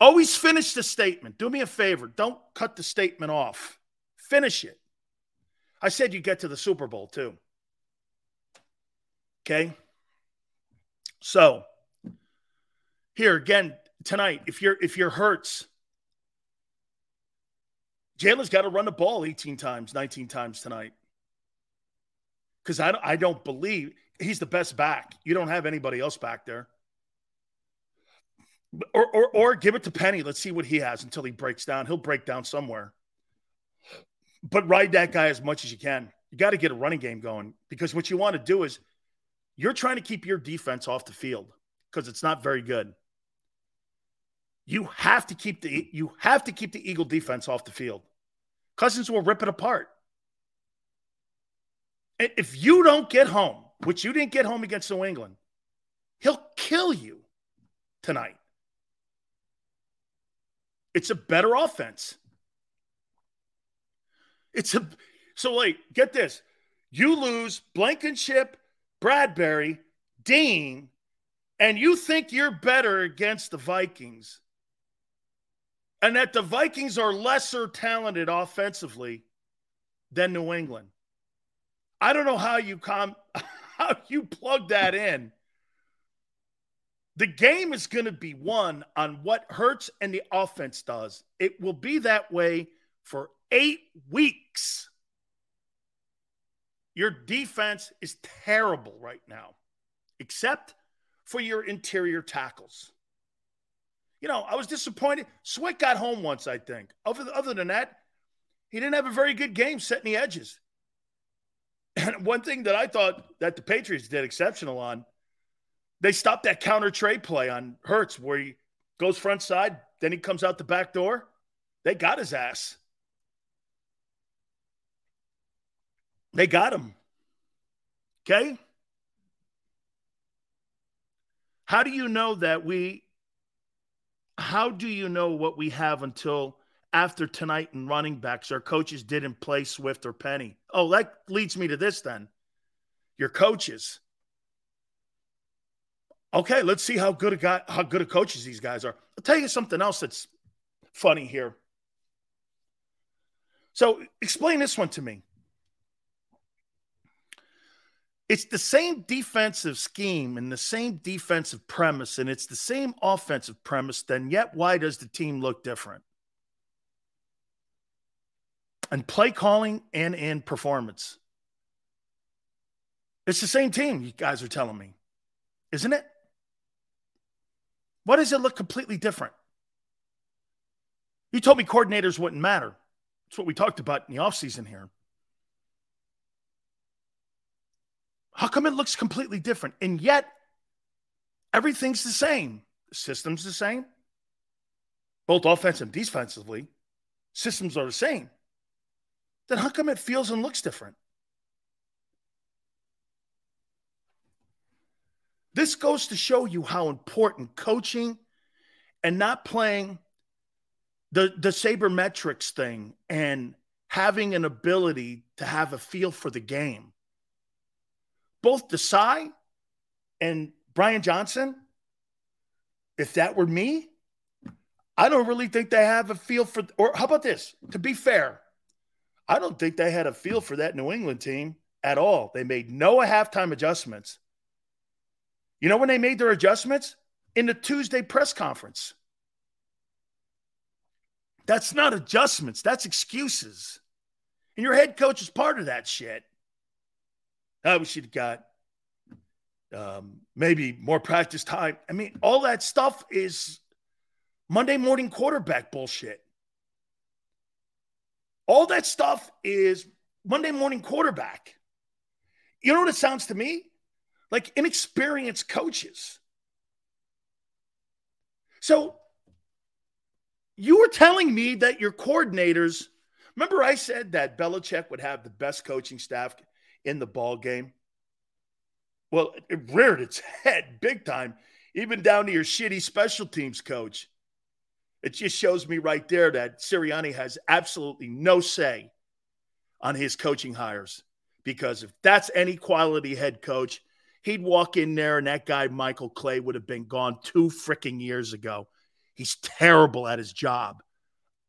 Always finish the statement. Do me a favor. Don't cut the statement off. Finish it. I said you get to the Super Bowl too. Okay. So here again tonight, if you're if you're Hurts, Jalen's got to run the ball 18 times, 19 times tonight. Because I, don't, I don't believe he's the best back. You don't have anybody else back there. Or, or, or give it to Penny. Let's see what he has until he breaks down. He'll break down somewhere. But ride that guy as much as you can. You got to get a running game going because what you want to do is you're trying to keep your defense off the field because it's not very good. You have to keep the you have to keep the Eagle defense off the field. Cousins will rip it apart. If you don't get home, which you didn't get home against New England, he'll kill you tonight. It's a better offense. It's a so like get this. You lose Blankenship, Bradberry, Dean, and you think you're better against the Vikings and that the Vikings are lesser talented offensively than New England. I don't know how you com [laughs] how you plug that in. The game is going to be won on what Hurts and the offense does. It will be that way for 8 weeks. Your defense is terrible right now, except for your interior tackles you know, I was disappointed. Swick got home once, I think. Other, other than that, he didn't have a very good game setting the edges. [laughs] And one thing that I thought that the Patriots did exceptional on, they stopped that counter Trey play on Hurts where he goes front side, then he comes out the back door. They got his ass. They got him. Okay? How do you know that we how do you know what we have until after tonight in running backs? Our coaches didn't play Swift or Penny. Oh, that leads me to this then. Your coaches. Okay, let's see how good a guy, how good a coaches these guys are. I'll tell you something else that's funny here. So explain this one to me. It's the same defensive scheme and the same defensive premise, and it's the same offensive premise. Then, yet, why does the team look different? And play calling and in performance. It's the same team, you guys are telling me, isn't it? Why does it look completely different? You told me coordinators wouldn't matter. That's what we talked about in the offseason here. How come it looks completely different? And yet, everything's the same. The system's the same, both offensive and defensively. Systems are the same. Then how come it feels and looks different? This goes to show you how important coaching and not playing the, the sabermetrics thing and having an ability to have a feel for the game both Desai and Brian Johnson, if that were me, I don't really think they have a feel for, or how about this? To be fair, I don't think they had a feel for that New England team at all. They made no halftime adjustments. You know when they made their adjustments? In the Tuesday press conference. That's not adjustments, that's excuses. And your head coach is part of that shit. We should have got. um, maybe more practice time. I mean, all that stuff is Monday morning quarterback bullshit. All that stuff is Monday morning quarterback. You know what it sounds to me? Like inexperienced coaches. So you were telling me that your coordinators, remember I said that Belichick would have the best coaching staff in the ball game? Well, it reared its [laughs] head big time, even down to your shitty special teams coach. It just shows me right there that Sirianni has absolutely no say on his coaching hires. Because if that's any quality head coach, he'd walk in there and that guy, Michael Clay, would have been gone two freaking years ago. He's terrible at his job.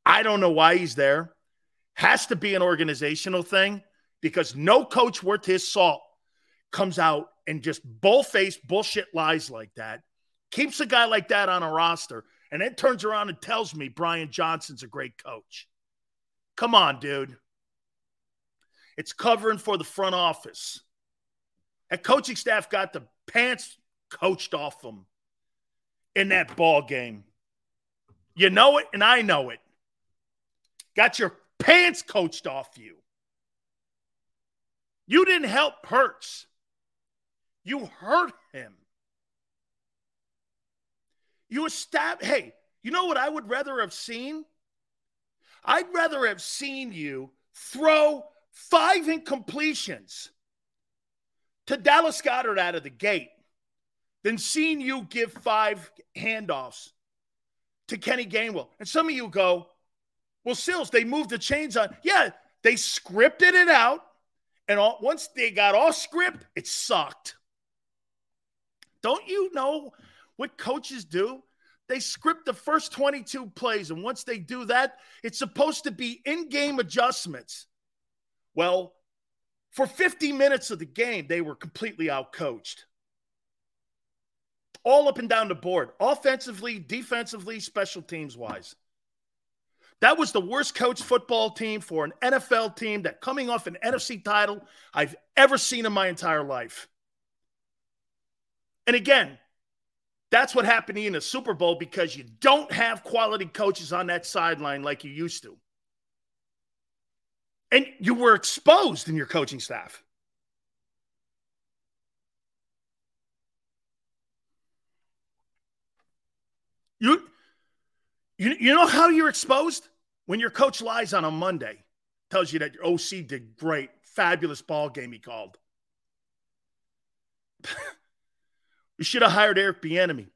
I don't know why he's there. Has to be an organizational thing because no coach worth his salt comes out and just bull-faced bullshit lies like that. Keeps a guy like that on a roster and then turns around and tells me Brian Johnson's a great coach. Come on, dude. It's covering for the front office. That coaching staff got the pants coached off them in that ball game. You know it, and I know it. Got your pants coached off you. You didn't help Hurts. You hurt him. You established, hey, you know what I would rather have seen? I'd rather have seen you throw five incompletions to Dallas Goedert out of the gate than seeing you give five handoffs to Kenny Gainwell. And some of you go, well, Sills, they moved the chains on. Yeah, they scripted it out. And all, once they got all script, it sucked. Don't you know what coaches do? They script the first 22 plays. And once they do that, it's supposed to be in game adjustments. Well, for 50 minutes of the game, they were completely outcoached. All up and down the board, offensively, defensively, special teams wise. That was the worst coach football team for an NFL team that coming off an NFC title I've ever seen in my entire life. And again, that's what happened in a Super Bowl because you don't have quality coaches on that sideline like you used to. And you were exposed in your coaching staff. You, you, you know how you're exposed? When your coach lies on a Monday, tells you that your OC did great, fabulous ball game he called. [laughs] you should have hired Eric Bieniemy.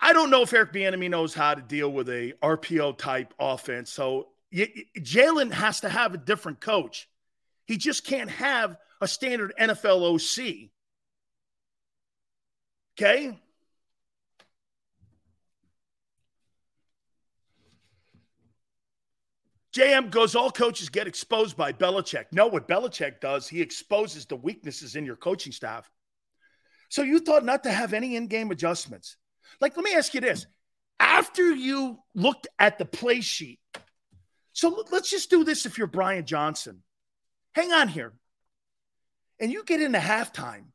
I don't know if Eric Bieniemy knows how to deal with a RPO type offense. So Jalen has to have a different coach. He just can't have a standard NFL OC. Okay? JM goes, all coaches get exposed by Belichick. No, what Belichick does, he exposes the weaknesses in your coaching staff. So you thought not to have any in game adjustments. Like, let me ask you this. After you looked at the play sheet so let's just do this if you're Brian Johnson. Hang on here. And you get into halftime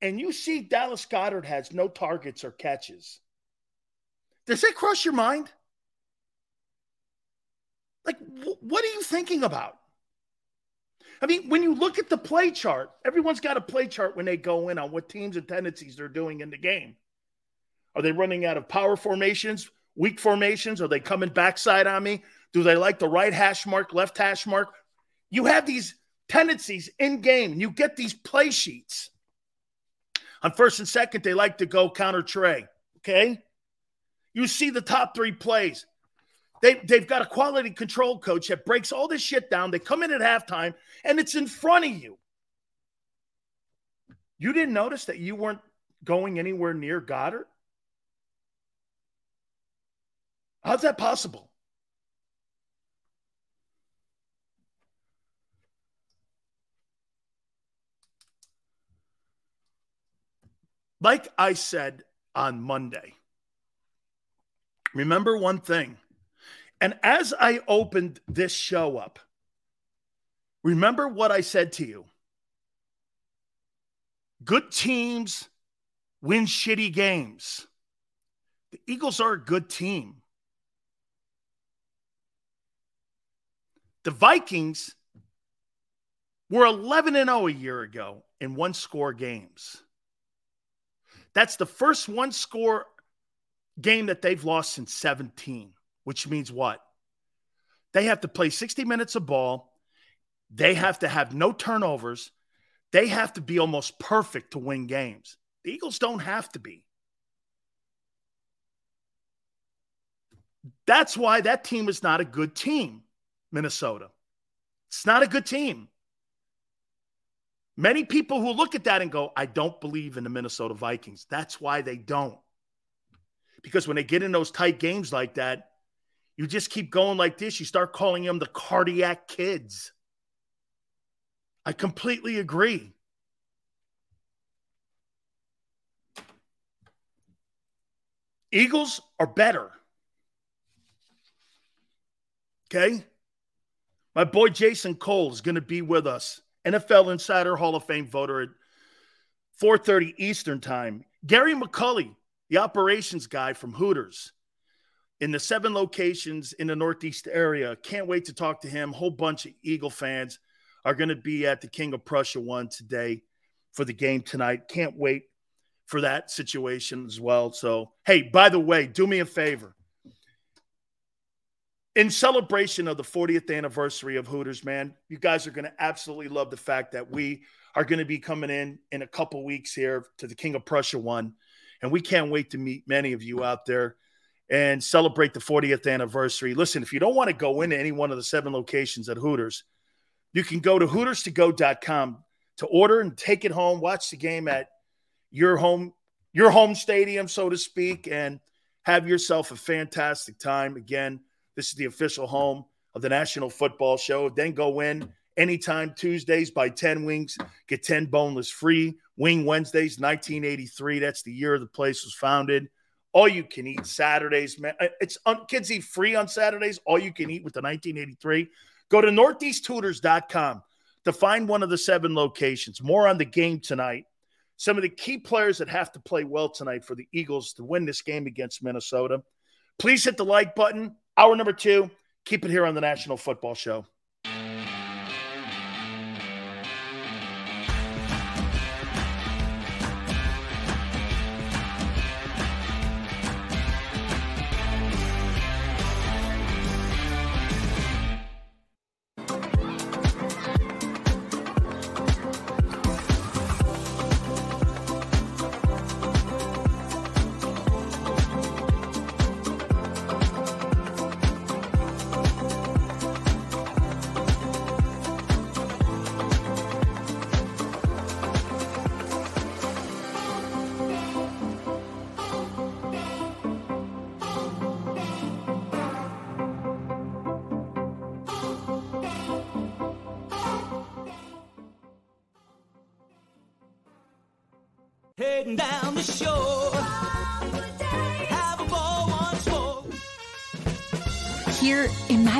and you see Dallas Goedert has no targets or catches. Does that cross your mind? Like, what are you thinking about? I mean, when you look at the play chart, everyone's got a play chart when they go in on what teams and tendencies they're doing in the game. Are they running out of power formations, weak formations? Are they coming backside on me? Do they like the right hash mark, left hash mark? You have these tendencies in game, you get these play sheets. On first and second, they like to go counter Trey. Okay. You see the top three plays. They, they've got a quality control coach that breaks all this shit down. They come in at halftime, and it's in front of you. You didn't notice that you weren't going anywhere near Goedert? How's that possible? Like I said on Monday, remember one thing. And as I opened this show up, remember what I said to you. Good teams win shitty games. The Eagles are a good team. The Vikings were 11 and 0 a year ago in one score games. That's the first one score game that they've lost since 17, which means what? They have to play 60 minutes of ball. They have to have no turnovers. They have to be almost perfect to win games. The Eagles don't have to be. That's why that team is not a good team, Minnesota. It's not a good team. Many people who look at that and go, I don't believe in the Minnesota Vikings. That's why they don't. Because when they get in those tight games like that, you just keep going like this. You start calling them the cardiac kids. I completely agree. Eagles are better. Okay? My boy Jason Cole is going to be with us. NFL Insider Hall of Fame voter at 4:30 Eastern Time. Gary McCulley, the operations guy from Hooters in the seven locations in the Northeast area. Can't wait to talk to him. Whole bunch of Eagle fans are going to be at the King of Prussia one today for the game tonight. Can't wait for that situation as well. So, hey, by the way, do me a favor. In celebration of the 40th anniversary of Hooters, man, you guys are going to absolutely love the fact that we are going to be coming in in a couple weeks here to the King of Prussia one. And we can't wait to meet many of you out there and celebrate the 40th anniversary. Listen, if you don't want to go into any one of the seven locations at Hooters, you can go to hooterstogo.com to order and take it home, watch the game at your home your home stadium so to speak and have yourself a fantastic time. Again this is the official home of the national football show. Then go in anytime tuesdays by 10 wings get 10 boneless free. Wing wednesdays 1983 that's the year the place was founded all you can eat saturdays man it's on, kids eat free on saturdays all you can eat with the 1983 go to northeasttutors.com to find one of the seven locations more on the game tonight some of the key players that have to play well tonight for the Eagles to win this game against Minnesota. Please hit the like button. Hour number two. Keep it here on the National Football Show.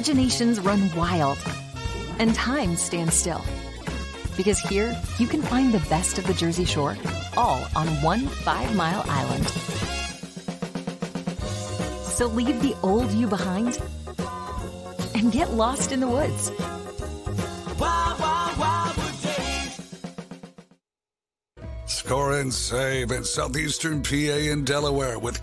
Imaginations run wild and time stands still. Because here, you can find the best of the Jersey Shore all on one five mile island. So leave the old you behind and get lost in the woods. Score and save in southeastern PA and Delaware with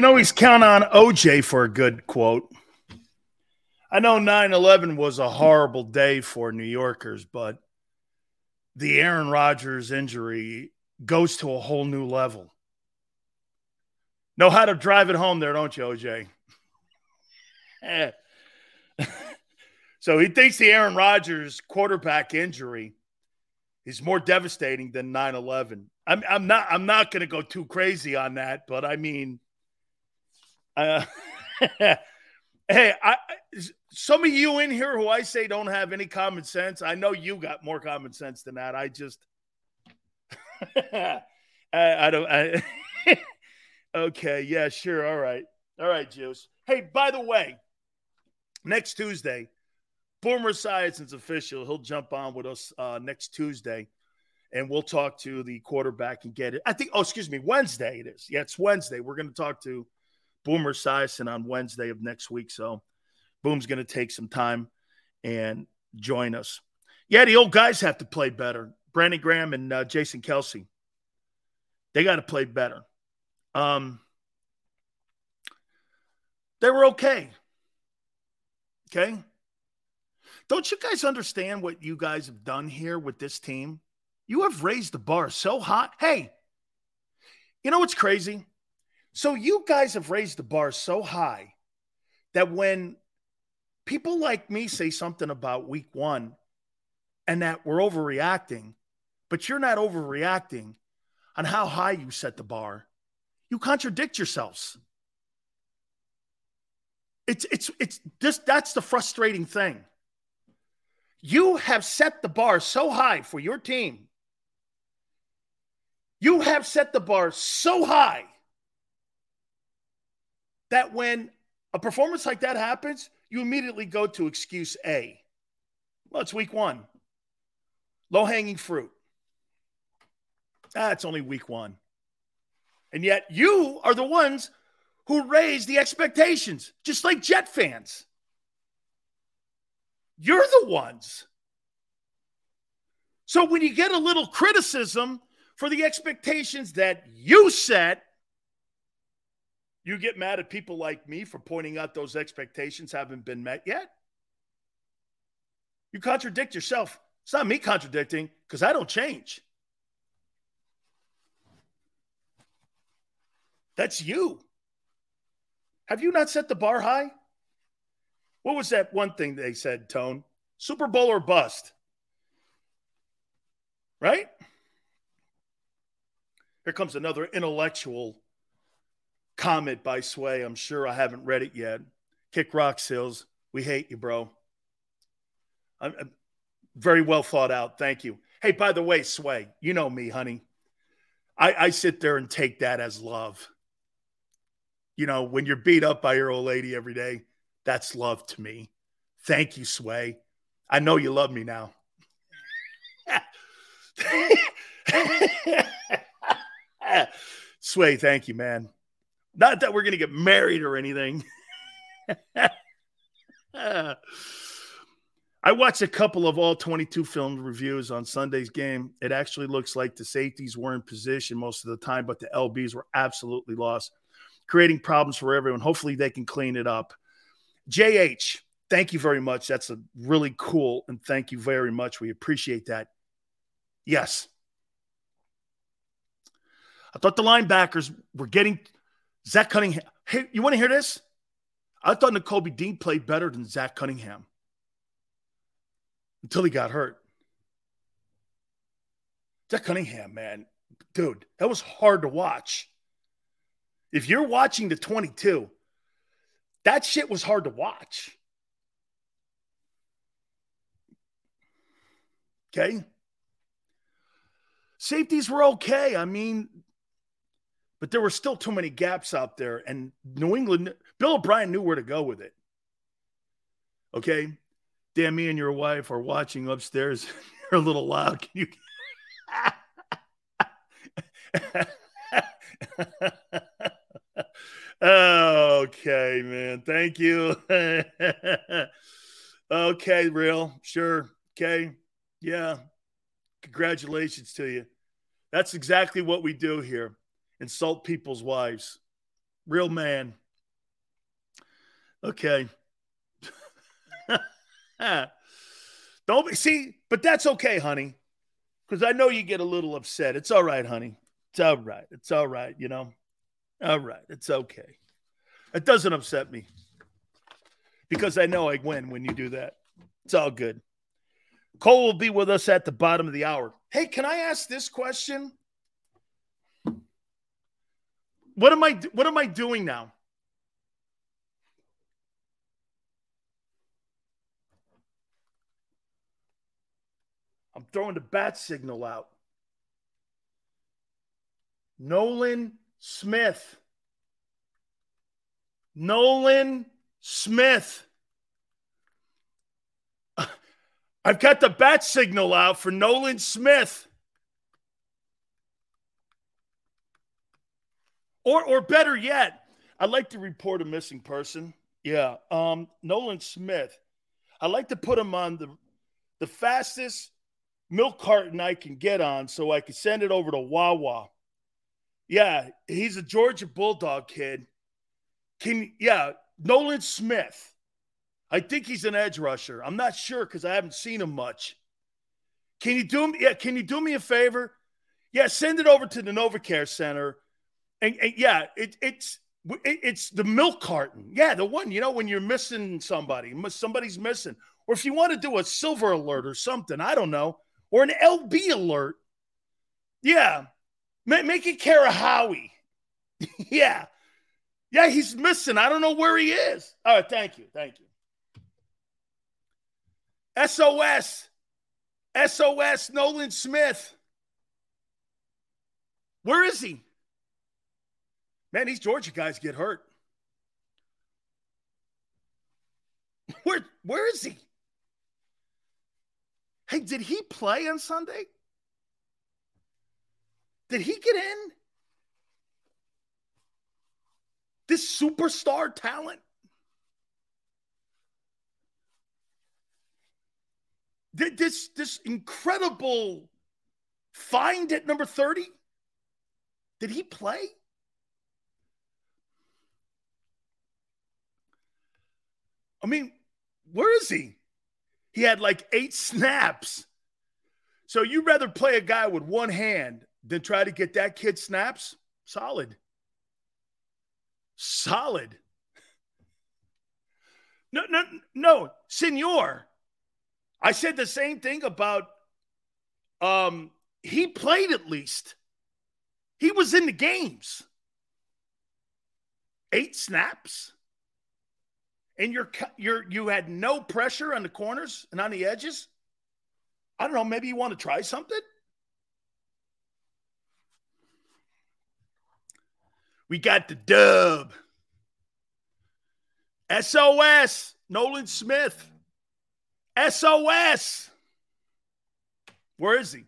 Can always count on OJ for a good quote. I know 9 11 was a horrible day for New Yorkers, but the Aaron Rodgers injury goes to a whole new level. Know how to drive it home there, don't you, OJ? [laughs] so he thinks the Aaron Rodgers quarterback injury is more devastating than 9 11. I'm, I'm not I'm not going to go too crazy on that, but I mean, uh, [laughs] hey, I, some of you in here who I say don't have any common sense, I know you got more common sense than that. I just, [laughs] I, I, don't. I, [laughs] okay, yeah, sure, all right, all right, Juice. Hey, by the way, next Tuesday, former Esiason's official. He'll jump on with us uh, next Tuesday, and we'll talk to the quarterback and get it. I think. Oh, excuse me, Wednesday it is. Yeah, it's Wednesday. We're going to talk to Boomer Esiason on Wednesday of next week. So Boom's going to take some time and join us. Yeah, the old guys have to play better. Brandon Graham and uh, Jason Kelce, they got to play better. Um, they were okay. Okay. Don't you guys understand what you guys have done here with this team? You have raised the bar so high. Hey, you know what's crazy? So you guys have raised the bar so high that when people like me say something about week one and that we're overreacting, but you're not overreacting on how high you set the bar, you contradict yourselves. It's it's it's just that's the frustrating thing. You have set the bar so high for your team. You have set the bar so high that when a performance like that happens, you immediately go to excuse A. Well, it's week one. Low hanging fruit. Ah, only week one. And yet you are the ones who raise the expectations, just like Jet fans. You're the ones. So when you get a little criticism for the expectations that you set, you get mad at people like me for pointing out those expectations haven't been met yet? You contradict yourself. It's not me contradicting because I don't change. That's you. Have you not set the bar high? What was that one thing they said, Tone? Super Bowl or bust. Right? Here comes another intellectual comment by Sway. I'm sure I haven't read it yet. Kick rock Sills. We hate you, bro. I'm, I'm very well thought out. Thank you. Hey, by the way, Sway, you know me, honey. I, I sit there and take that as love. You know, when you're beat up by your old lady every day, that's love to me. Thank you, Sway. I know you love me now. [laughs] [laughs] Sway, thank you, man. Not that we're going to get married or anything. [laughs] I watched a couple of all 22 film reviews on Sunday's game. It actually looks like the safeties were in position most of the time, but the LBs were absolutely lost, creating problems for everyone. Hopefully, they can clean it up. JH, thank you very much. That's a really cool, and thank you very much. We appreciate that. Yes. I thought the linebackers were getting Zach Cunningham. Hey, you want to hear this? I thought Nakobe Dean played better than Zach Cunningham until he got hurt. Zach Cunningham, man, dude, that was hard to watch. If you're watching the 22, that shit was hard to watch. Okay. Safeties were okay. I mean, but there were still too many gaps out there. And New England, Bill O'Brien knew where to go with it. Okay. Dan, me and your wife are watching upstairs. [laughs] You're a little loud. Can you? [laughs] Okay, man. Thank you. [laughs] okay, real. Sure. Okay. Yeah. Congratulations to you. That's exactly what we do here insult people's wives. Real man. Okay. [laughs] Don't be, see, but that's okay, honey, because I know you get a little upset. It's all right, honey. It's all right. It's all right. You know, all right. It's okay. It doesn't upset me because I know I win when you do that. It's all good. Cole will be with us at the bottom of the hour. Hey, can I ask this question? What am I what am I doing now? I'm throwing the bat signal out. Nolan Smith. Nolan Smith. [laughs] I've got the bat signal out for Nolan Smith. Or or better yet, I'd like to report a missing person. Yeah. Um, Nolan Smith. I'd like to put him on the the fastest milk carton I can get on so I can send it over to Wawa. Yeah, he's a Georgia Bulldog kid. Can yeah, Nolan Smith. I think he's an edge rusher. I'm not sure because I haven't seen him much. Can you do me? Yeah, can you do me a favor? Yeah, send it over to the NovaCare Center. And, and yeah, it, it's it, it's the milk carton. Yeah, the one you know when you're missing somebody, somebody's missing, or if you want to do a silver alert or something, I don't know, or an LB alert. Yeah, make, it Kara Howie. [laughs] yeah, yeah, he's missing. I don't know where he is. All right, thank you, thank you. SOS. SOS Nolan Smith. Where is he? Man, these Georgia guys get hurt. [laughs] Where where is he? Hey, did he play on Sunday? Did he get in? This superstar talent? Did this this incredible find at number 30? Did he play? I mean, where is he? He had like eight snaps. So you'd rather play a guy with one hand than try to get that kid snaps? Solid. Solid. No, no, no, senor. I said the same thing about um he played at least. He was in the games. Eight snaps. And you're you're you had no pressure on the corners and on the edges. I don't know, maybe you want to try something? We got the dub. SOS, Nolan Smith. SOS. Where is he?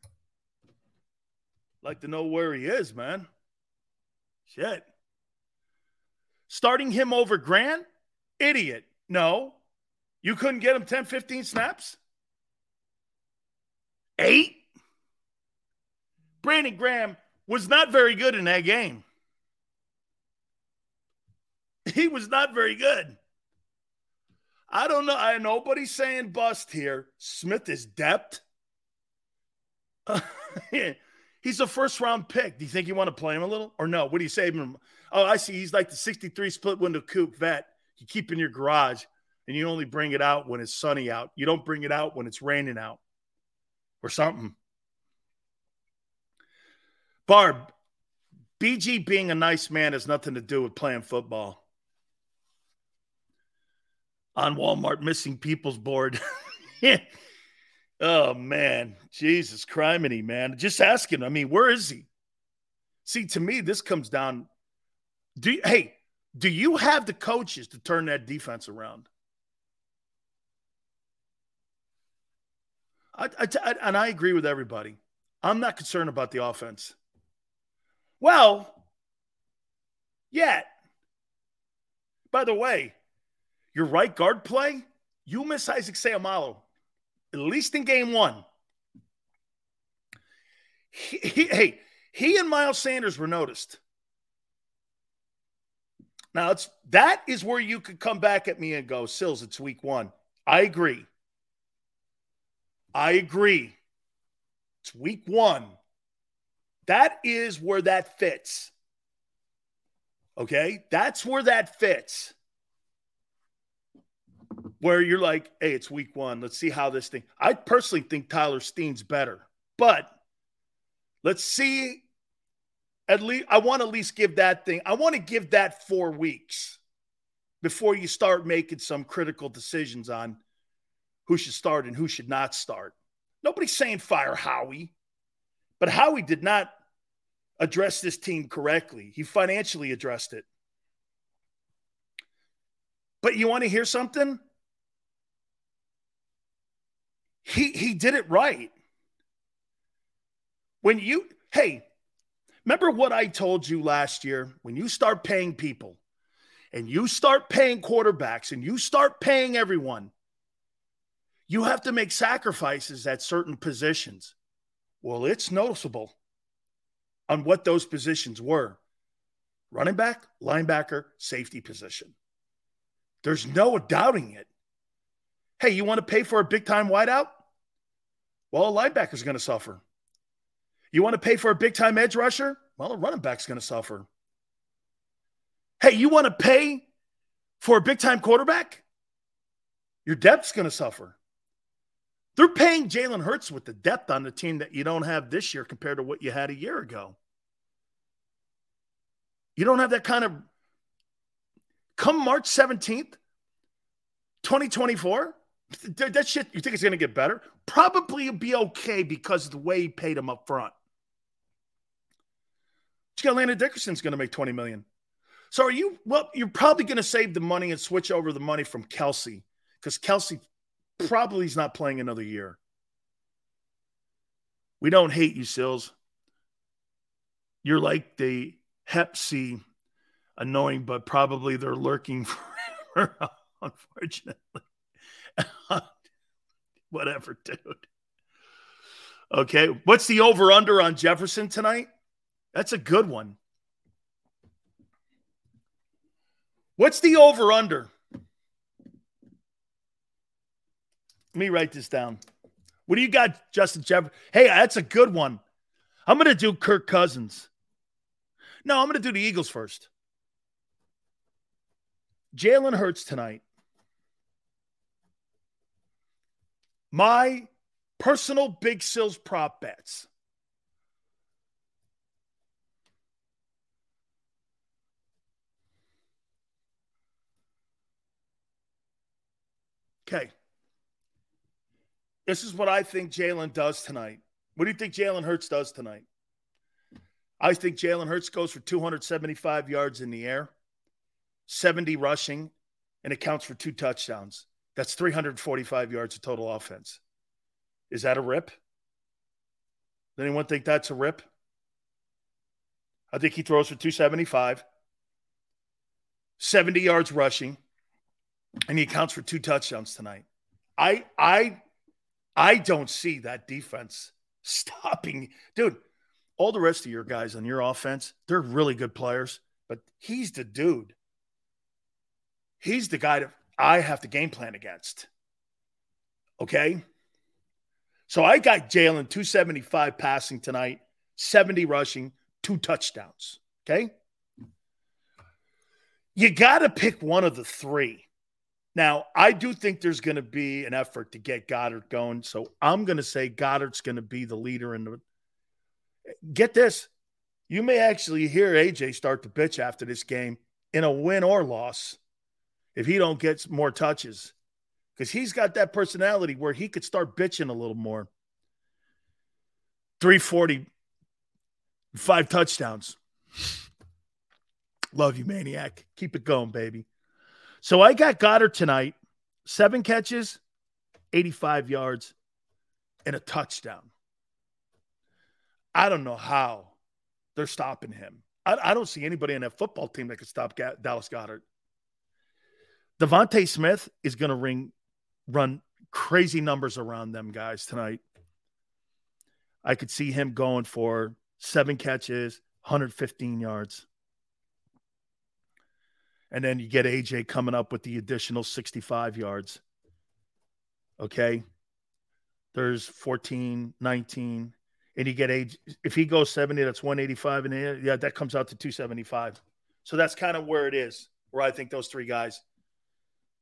Like to know where he is, man. Shit. Starting him over Grant? Idiot. No. You couldn't get him 10, 15 snaps? Eight? Brandon Graham was not very good in that game. [laughs] He was not very good. I don't know. I nobody's saying bust here. Smith is depth. [laughs] He's a first round pick. Do you think you want to play him a little or no? What do you say? Oh, I see. He's like the 63 split window coupe vet you keep in your garage and you only bring it out when it's sunny out. You don't bring it out when it's raining out or something. Barb, BG being a nice man has nothing to do with playing football on Walmart missing people's board. [laughs] oh man, Jesus criminy, man. Just asking. I mean, where is he? See, to me, this comes down. Do you, hey, do you have the coaches to turn that defense around? I, I, I, and I agree with everybody. I'm not concerned about the offense. Well, yet By the way, your right guard play, you miss Isaac Seumalo, at least in game one. He, he, hey, he and Miles Sanders were noticed. Now it's that is where you could come back at me and go, Sills, it's week one. I agree. I agree. It's week one. That is where that fits. Okay? That's where that fits. Where you're like, hey, it's week one. Let's see how this thing. I personally think Tyler Steen's better, but let's see. At least I want to at least give that thing. I want to give that four weeks before you start making some critical decisions on who should start and who should not start. Nobody's saying fire Howie, but Howie did not address this team correctly. He financially addressed it. But you want to hear something? He he did it right. When you hey, remember what I told you last year? When you start paying people and you start paying quarterbacks and you start paying everyone, you have to make sacrifices at certain positions. Well, it's noticeable on what those positions were running back, linebacker, safety position. There's no doubting it. Hey, you want to pay for a big time wideout? Well, a linebacker's going to suffer. You want to pay for a big time edge rusher? Well, a running back's going to suffer. Hey, you want to pay for a big time quarterback? Your depth's going to suffer. They're paying Jalen Hurts with the depth on the team that you don't have this year compared to what you had a year ago. You don't have that kind of. Come March 17th, 2024, that shit, you think it's going to get better? Probably be okay because of the way he paid him up front. Landon Dickerson's going to make 20 million. So are you, well, you're probably going to save the money and switch over the money from Kelce because Kelce probably is not playing another year. We don't hate you, Sills. You're like the Hep C, annoying, but probably they're lurking [laughs] forever, unfortunately. [laughs] Whatever, dude. Okay. What's the over under on Jefferson tonight? That's a good one. What's the over under? Let me write this down. What do you got, Justin Jefferson? Hey, that's a good one. I'm going to do Kirk Cousins. No, I'm going to do the Eagles first. Jalen Hurts tonight. My personal Big Sills prop bets. Okay. This is what I think Jalen does tonight. What do you think Jalen Hurts does tonight? I think Jalen Hurts goes for 275 yards in the air, 70 rushing, and it counts for two touchdowns. That's 345 yards of total offense. Is that a rip? Does anyone think that's a rip? I think he throws for 275, 70 yards rushing, and he accounts for two touchdowns tonight. I I I don't see that defense [laughs] stopping. Dude, all the rest of your guys on your offense, they're really good players, but he's the dude. He's the guy that I have to game plan against. Okay. So I got Jalen 275 passing tonight, 70 rushing, two touchdowns. Okay. You got to pick one of the three. Now, I do think there's going to be an effort to get Goedert going. So I'm going to say Goedert's going to be the leader in the. Get this. You may actually hear AJ start to bitch after this game in a win or loss if he don't get more touches because he's got that personality where he could start bitching a little more. 340, five touchdowns. Love you, maniac. Keep it going, baby. So I got Goedert tonight, seven catches, 85 yards, and a touchdown. I don't know how they're stopping him. I, I don't see anybody on that football team that could stop Ga- Dallas Goedert. DeVonta Smith is going to ring run crazy numbers around them guys tonight. I could see him going for seven catches, 115 yards. And then you get AJ coming up with the additional 65 yards. Okay. There's 14, 19. And you get age if he goes 70, that's 185. And yeah, that comes out to 275. So that's kind of where it is, where I think those three guys.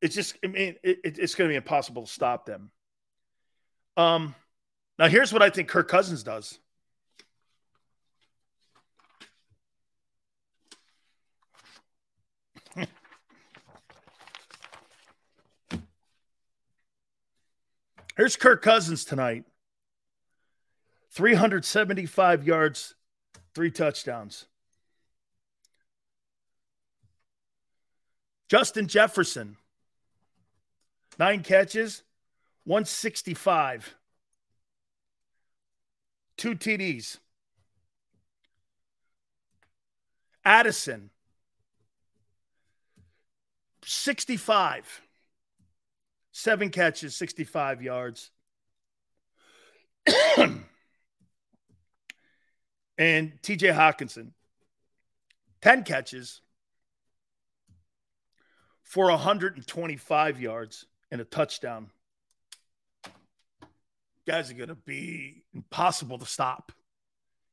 It's just, I mean, it, it's going to be impossible to stop them. Um, now here's what I think Kirk Cousins does. Here's Kirk Cousins tonight 375 yards, three touchdowns. Justin Jefferson, nine catches, 165, two TDs. Addison, 65 seven catches, 65 yards. [clears throat] and TJ Hockenson, 10 catches for 125 yards and a touchdown. Guys are going to be impossible to stop.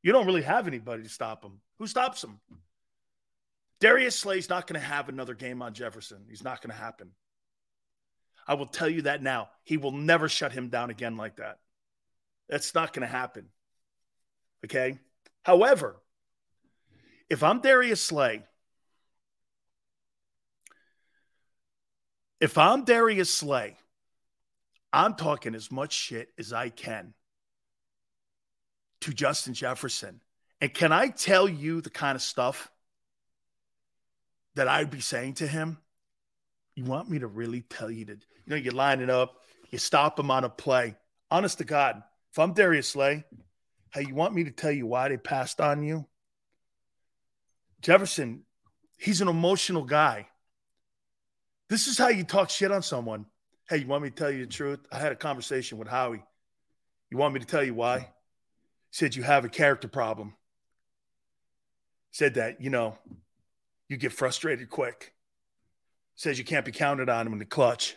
You don't really have anybody to stop them. Who stops them? Darius Slay's not going to have another game on Jefferson. He's not going to happen. I will tell you that now. He will never shut him down again like that. That's not going to happen. Okay. However, if I'm Darius Slay, if I'm Darius Slay, I'm talking as much shit as I can to Justin Jefferson. And can I tell you the kind of stuff that I'd be saying to him? You want me to really tell you to, you know, you line it up, you stop him on a play. Honest to God, if I'm Darius Slay, hey, you want me to tell you why they passed on you? Jefferson, he's an emotional guy. This is how you talk shit on someone. Hey, you want me to tell you the truth? I had a conversation with Howie. You want me to tell you why? He said you have a character problem. Said that, you know, you get frustrated quick says you can't be counted on him in the clutch.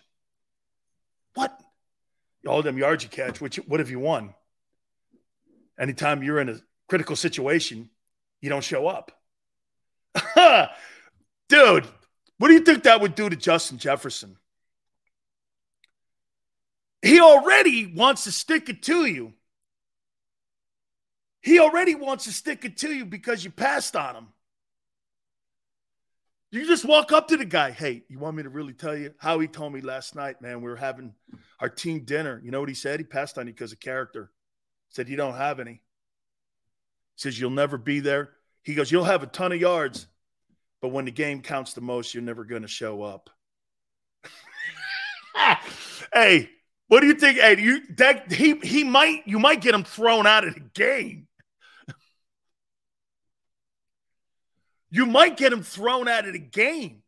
What? All them yards you catch, which what have you won? Anytime you're in a critical situation, you don't show up. [laughs] Dude, what do you think that would do to Justin Jefferson? He already wants to stick it to you. He already wants to stick it to you because you passed on him. You just walk up to the guy. Hey, you want me to really tell you how he told me last night, man? We were having our team dinner. You know what he said? He passed on you because of character. Said you don't have any. Says you'll never be there. He goes, you'll have a ton of yards, but when the game counts the most, you're never going to show up. [laughs] hey, what do you think? Hey, you that he he might you might get him thrown out of the game. You might get him thrown out of the game.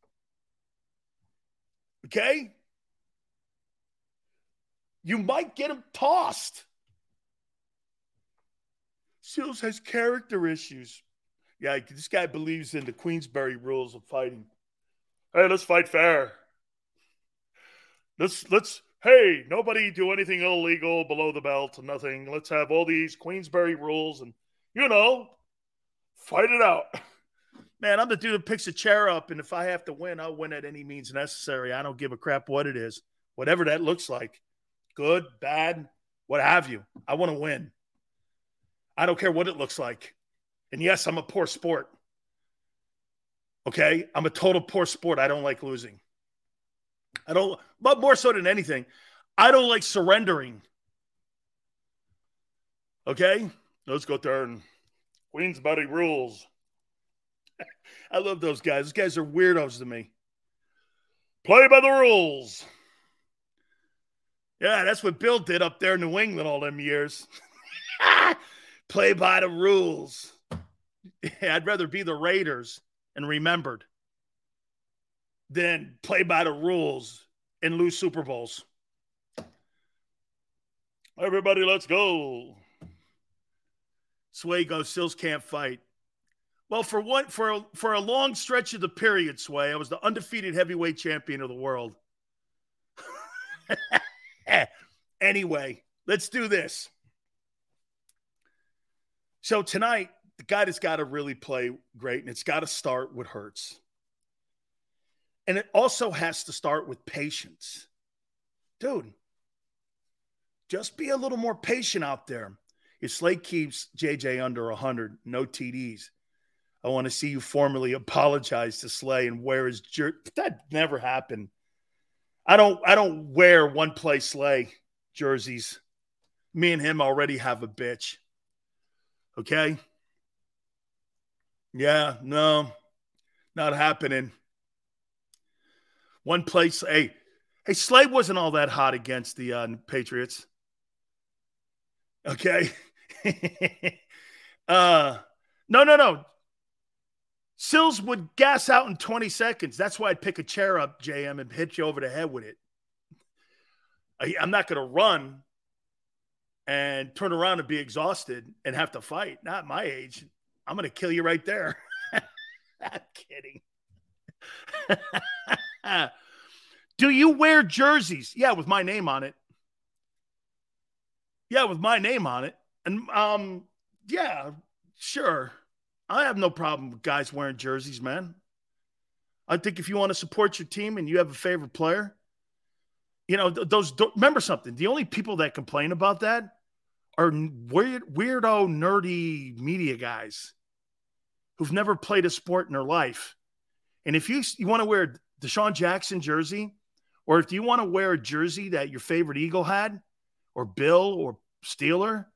Okay? You might get him tossed. Seals has character issues. Yeah, this guy believes in the Queensberry rules of fighting. Hey, let's fight fair. Let's let's hey, nobody do anything illegal below the belt, nothing. Let's have all these Queensberry rules and you know, fight it out. [laughs] man, I'm the dude that picks a chair up, and if I have to win, I'll win at any means necessary. I don't give a crap what it is, whatever that looks like good, bad, what have you. I want to win. I don't care what it looks like. And yes, I'm a poor sport. Okay. I'm a total poor sport. I don't like losing. I don't, but more so than anything, I don't like surrendering. Okay. Let's go there and Queensberry rules. I love those guys. Those guys are weirdos to me. Play by the rules. Yeah, that's what Bill did up there in New England all them years. [laughs] Play by the rules. Yeah, I'd rather be the Raiders and remembered than play by the rules and lose Super Bowls. Everybody, let's go. Sway goes, Sills can't fight. Well, for one, for a, for a long stretch of the period, Sway, I was the undefeated heavyweight champion of the world. [laughs] anyway, let's do this. So tonight, the guy that's got to really play great, and it's got to start with Hurts. And it also has to start with patience. Dude, just be a little more patient out there. If Slay keeps JJ under 100, no TDs, I want to see you formally apologize to Slay and wear his jersey. That never happened. I don't I don't wear one play Slay jerseys. Me and him already have a bitch. Okay? Yeah, no, not happening. One place, hey, hey, Slay wasn't all that hot against the uh, Patriots. Okay. [laughs] uh, no, no, no. Sills would gas out in 20 seconds. That's why I'd pick a chair up, JM, and hit you over the head with it. I, I'm not going to run and turn around and be exhausted and have to fight. Not my age. I'm going to kill you right there. [laughs] I'm kidding. [laughs] Do you wear jerseys? Yeah, with my name on it. Yeah, with my name on it. And um, yeah, sure. I have no problem with guys wearing jerseys, man. I think if you want to support your team and you have a favorite player, you know, those remember something. The only people that complain about that are weird, weirdo, nerdy media guys who've never played a sport in their life. And if you you want to wear DeSean Jackson jersey, or if you want to wear a jersey that your favorite Eagle had, or Bill or Steeler,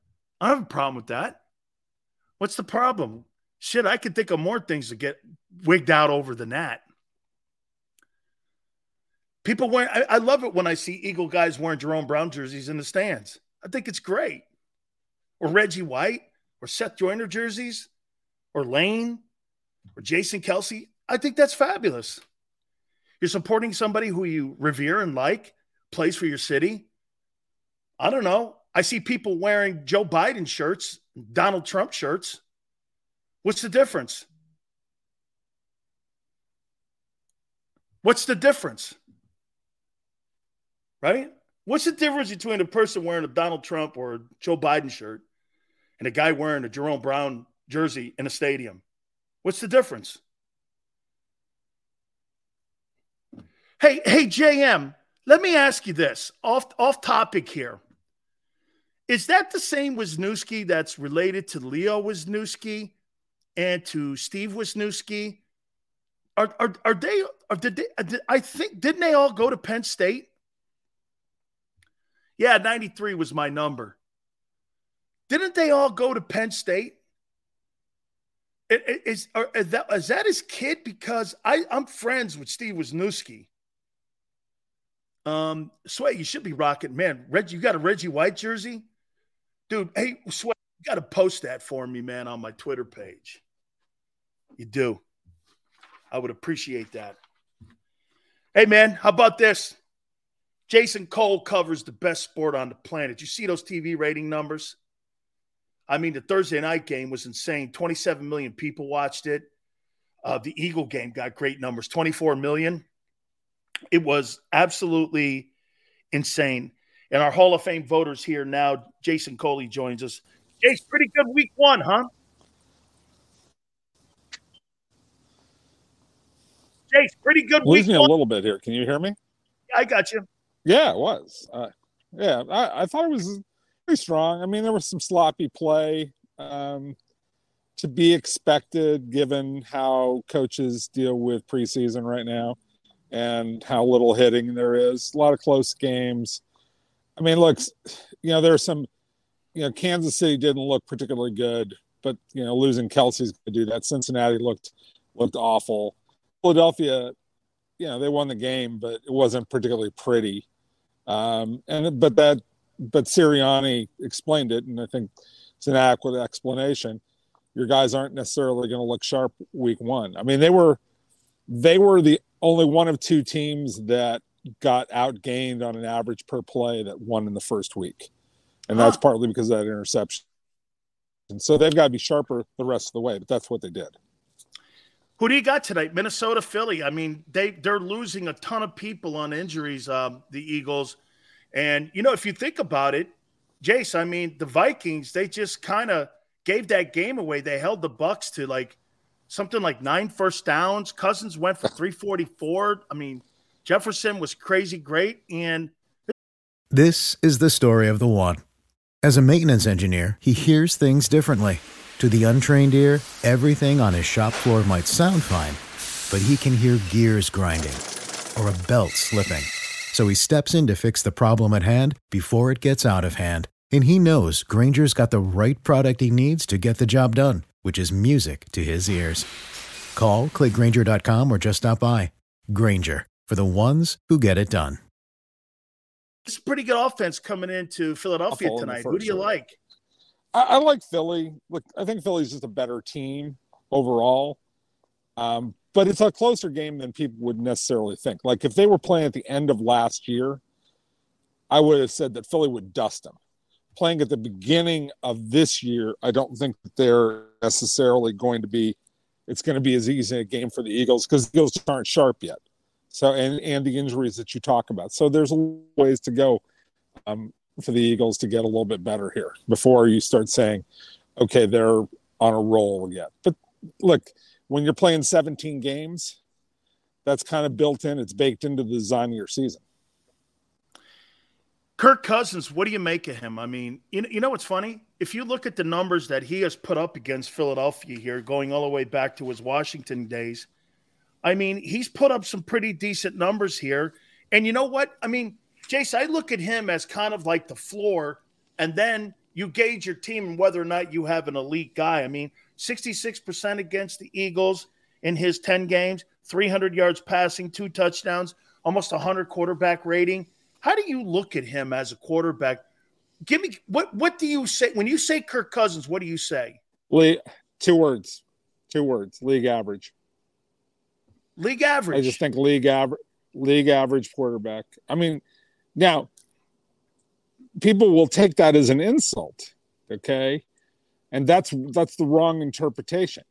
I don't have a problem with that. What's the problem? Shit, I could think of more things to get wigged out over than that. People wear. I, I love it when I see Eagle guys wearing Jerome Brown jerseys in the stands. I think it's great. Or Reggie White, or Seth Joyner jerseys, or Lane, or Jason Kelce. I think that's fabulous. You're supporting somebody who you revere and like, plays for your city. I don't know. I see people wearing Joe Biden shirts, Donald Trump shirts. What's the difference? What's the difference? Right? What's the difference between a person wearing a Donald Trump or Joe Biden shirt and a guy wearing a Jerome Brown jersey in a stadium? What's the difference? Hey, hey, JM, let me ask you this off, off topic here. Is that the same Wisniewski that's related to Leo Wisniewski and to Steve Wisniewski? Are, are, are they, are, did they, I think, didn't they all go to Penn State? Yeah, 93 was my number. Didn't they all go to Penn State? Is, is, that, is that his kid? Because I, I'm friends with Steve Wisniewski. Um, Sway, you should be rocking. Man, Reggie, you got a Reggie White jersey? Dude, hey, Sway, you got to post that for me, man, on my Twitter page. You do. I would appreciate that. Hey, man, how about this? Jason Cole covers the best sport on the planet. You see those TV rating numbers? I mean, the Thursday night game was insane. 27 million people watched it. Uh, the Eagle game got great numbers 24 million. It was absolutely insane. And our Hall of Fame voters here now, Jason Coley joins us. Jace, pretty good week one, huh? Jace, pretty good Losing week a little bit here. Can you hear me? I got you. Yeah, it was. Uh, yeah, I, I thought it was pretty strong. I mean, there was some sloppy play um, to be expected given how coaches deal with preseason right now and how little hitting there is. A lot of close games. I mean, look, you know, there's some, you know, Kansas City didn't look particularly good, but you know, losing Kelce's going to do that. Cincinnati looked looked awful. Philadelphia, you know, they won the game, but it wasn't particularly pretty. Um, and but that, but Sirianni explained it, and I think it's an adequate explanation. Your guys aren't necessarily going to look sharp week one. I mean, they were they were the only one of two teams that got outgained on an average per play that won in the first week. And that's Huh. partly because of that interception. And so they've got to be sharper the rest of the way, but that's what they did. Who do you got tonight? Minnesota, Philly. I mean, they they're losing a ton of people on injuries. Um, the Eagles, and you know, if you think about it, Jace, I mean, the Vikings they just kind of gave that game away. They held the Bucs to like something like nine first downs. Cousins went for three forty four. I mean, Jefferson was crazy great, and This is the story of the one. As a maintenance engineer, he hears things differently. To the untrained ear, everything on his shop floor might sound fine, but he can hear gears grinding or a belt slipping. So he steps in to fix the problem at hand before it gets out of hand. And he knows Grainger's got the right product he needs to get the job done, which is music to his ears. Call, clickgrainger.com, or just stop by. Granger, for the ones who get it done. it's a pretty good offense coming into Philadelphia I'll tonight. Who do you first like? I, I like Philly. Look, I think Philly's just a better team overall. Um, but it's a closer game than people would necessarily think. Like if they were playing at the end of last year, I would have said that Philly would dust them. Playing at the beginning of this year, I don't think that they're necessarily going to be. It's going to be as easy a game for the Eagles because the Eagles aren't sharp yet. So and and the injuries that you talk about. So there's ways to go um, for the Eagles to get a little bit better here before you start saying, okay, they're on a roll yet. But look, when you're playing 17 games, that's kind of built in. It's baked into the design of your season. Kirk Cousins, what do you make of him? I mean, you know, you know what's funny? If you look at the numbers that he has put up against Philadelphia here, going all the way back to his Washington days, I mean, he's put up some pretty decent numbers here. And you know what? I mean, Jace, I look at him as kind of like the floor, and then you gauge your team and whether or not you have an elite guy. I mean, 66% against the Eagles in his 10 games, 300 yards passing, two touchdowns, almost 100 quarterback rating. How do you look at him as a quarterback? Give me what what do you say when you say Kirk Cousins? What do you say? League, two words, two words, league average. League average. I just think league average, league average quarterback. I mean, now people will take that as an insult, okay, and that's that's the wrong interpretation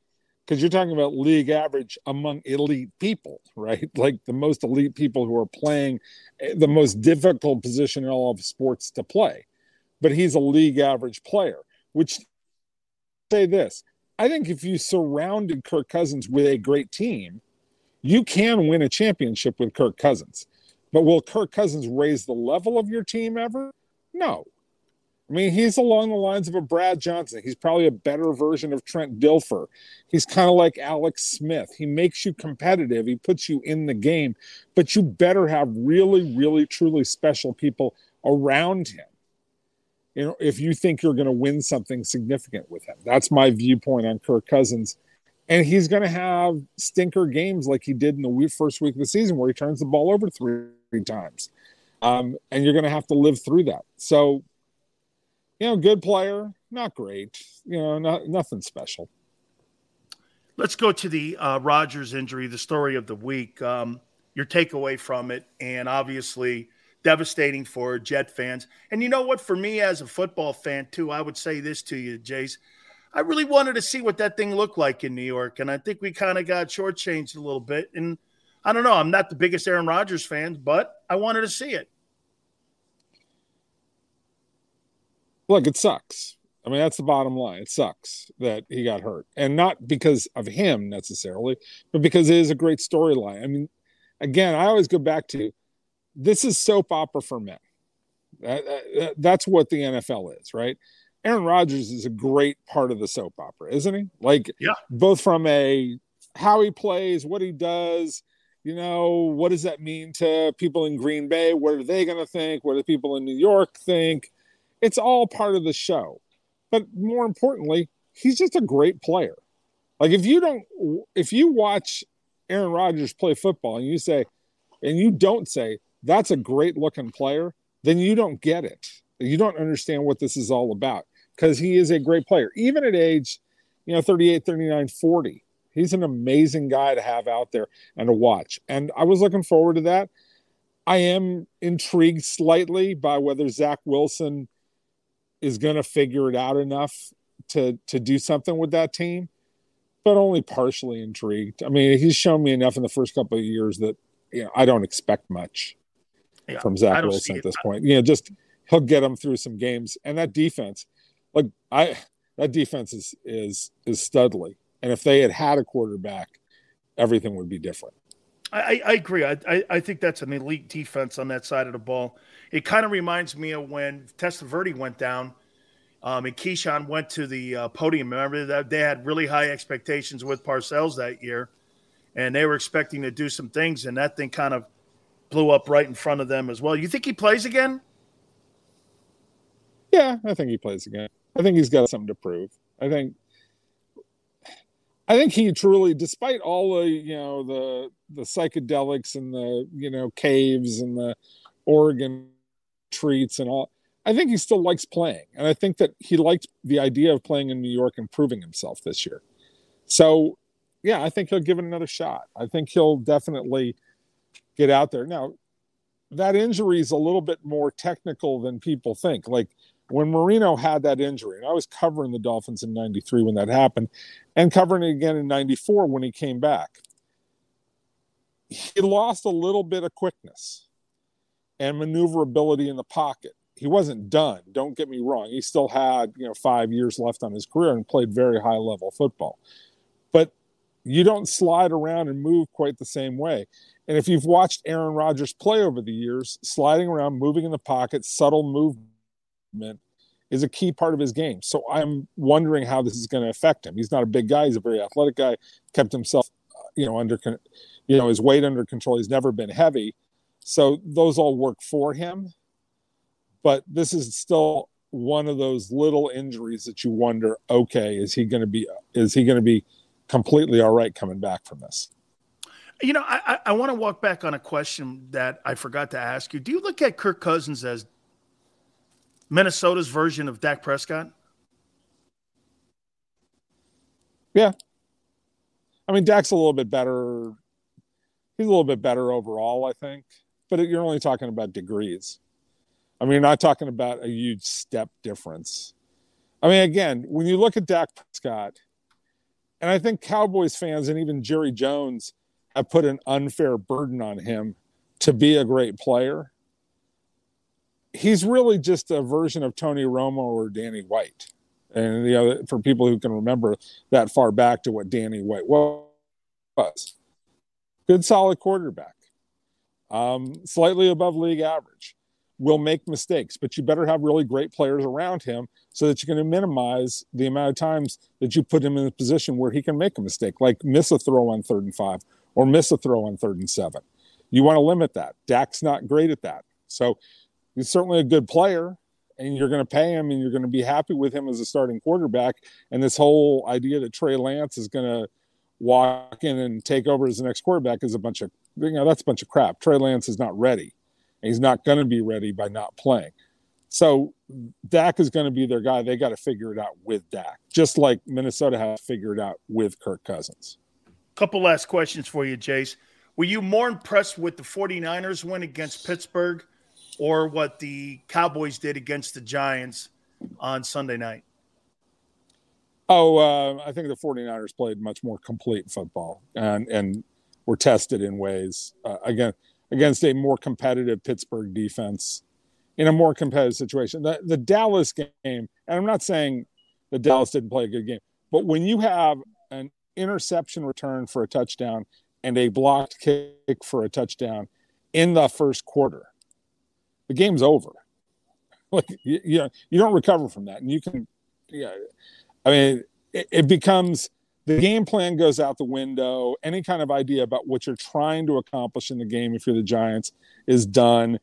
because you're talking about league average among elite people, right? [laughs] Like the most elite people who are playing eh, the most difficult position in all of sports to play. But he's a league average player, which say this. I think if you surrounded Kirk Cousins with a great team, you can win a championship with Kirk Cousins. But will Kirk Cousins raise the level of your team ever? No. I mean, he's along the lines of a Brad Johnson. He's probably a better version of Trent Dilfer. He's kind of like Alex Smith. He makes you competitive, he puts you in the game, but you better have really, really, truly special people around him. You know, if you think you're going to win something significant with him, that's my viewpoint on Kirk Cousins. And he's going to have stinker games like he did in the first week of the season, where he turns the ball over three, three times. Um, and you're going to have to live through that. So, you know, good player, not great, you know, not, nothing special. Let's go to the uh, Rodgers injury, the story of the week. Um, your takeaway from it, and obviously devastating for Jet fans. And you know what? For me, as a football fan too, I would say this to you, Jace. I really wanted to see what that thing looked like in New York, and I think we kind of got shortchanged a little bit. And I don't know. I'm not the biggest Aaron Rodgers fan, but I wanted to see it. Look, it sucks. I mean, that's the bottom line. It sucks that he got hurt, and not because of him necessarily, but because it is a great storyline. I mean, again, I always go back to this is soap opera for men. That, that, that's what the NFL is, right? Aaron Rodgers is a great part of the soap opera, isn't he? Like, Yeah. both from a how he plays, what he does, you know, what does that mean to people in Green Bay? What are they going to think? What do people in New York think? It's all part of the show. But more importantly, he's just a great player. Like if you don't if you watch Aaron Rodgers play football and you say and you don't say that's a great looking player, then you don't get it. You don't understand what this is all about because he is a great player. Even at age, you know, 38, 39, 40, He's an amazing guy to have out there and to watch. And I was looking forward to that. I am intrigued slightly by whether Zach Wilson is going to figure it out enough to to do something with that team, but only partially intrigued. I mean, he's shown me enough in the first couple of years that you know I don't expect much yeah, from Zach Wilson at this point. You know, just he'll get them through some games, and that defense, like I, that defense is is is studly. And if they had had a quarterback, everything would be different. I, I agree. I, I, think that's an elite defense on that side of the ball. It kind of reminds me of when Testaverde went down um, and Keyshawn went to the uh, podium. Remember that they had really high expectations with Parcells that year, and they were expecting to do some things, and that thing kind of blew up right in front of them as well. You think he plays again? Yeah, I think he plays again. I think he's got something to prove. I think I think he truly, despite all the you know the the psychedelics and the you know caves and the Oregon treats and all, I think he still likes playing, and I think that he liked the idea of playing in New York and proving himself this year. So, yeah, I think he'll give it another shot. I think he'll definitely get out there. Now, that injury is a little bit more technical than people think. Like when Marino had that injury, and I was covering the Dolphins in 93 when that happened, and covering it again in 94 when he came back, he lost a little bit of quickness and maneuverability in the pocket. He wasn't done, don't get me wrong. He still had, you know, five years left on his career and played very high level football. But you don't slide around and move quite the same way. And if you've watched Aaron Rodgers play over the years, sliding around, moving in the pocket, subtle movement, is a key part of his game. So I'm wondering how this is going to affect him. He's not a big guy; he's a very athletic guy. Kept himself, you know, under, you know, his weight under control. He's never been heavy, so those all work for him. But this is still one of those little injuries that you wonder, okay, is he going to be is he going to be completely all right coming back from this? You know, I, I want to walk back on a question that I forgot to ask you. Do you look at Kirk Cousins as Minnesota's version of Dak Prescott? Yeah. I mean, Dak's a little bit better. He's a little bit better overall, I think. But you're only talking about degrees. I mean, you're not talking about a huge step difference. I mean, again, when you look at Dak Prescott, and I think Cowboys fans and even Jerry Jones have put an unfair burden on him to be a great player he's really just a version of Tony Romo or Danny White. And you know, for people who can remember that far back to what Danny White was, good solid quarterback, um, slightly above league average. Will make mistakes, but you better have really great players around him so that you can minimize the amount of times that you put him in a position where he can make a mistake, like miss a throw on third and five or miss a throw on third and seven. You want to limit that. Dak's not great at that. So he's certainly a good player and you're going to pay him and you're going to be happy with him as a starting quarterback. And this whole idea that Trey Lance is going to walk in and take over as the next quarterback is a bunch of, you know, that's a bunch of crap. Trey Lance is not ready. And He's not going to be ready by not playing. So Dak is going to be their guy. They got to figure it out with Dak, just like Minnesota has figured out with Kirk Cousins. Couple last questions for you, Jace. Were you more impressed with the 49ers win against Pittsburgh or what the Cowboys did against the Giants on Sunday night? Oh, uh, I think the 49ers played much more complete football and, and were tested in ways uh, again against a more competitive Pittsburgh defense in a more competitive situation. The, the Dallas game, and I'm not saying the Dallas didn't play a good game, but when you have an interception return for a touchdown and a blocked kick for a touchdown in the first quarter, the game's over. [laughs] Like you, you, don't recover from that, and you can, yeah. I mean, it, it becomes the game plan goes out the window. Any kind of idea about what you're trying to accomplish in the game, if you're the Giants, is done.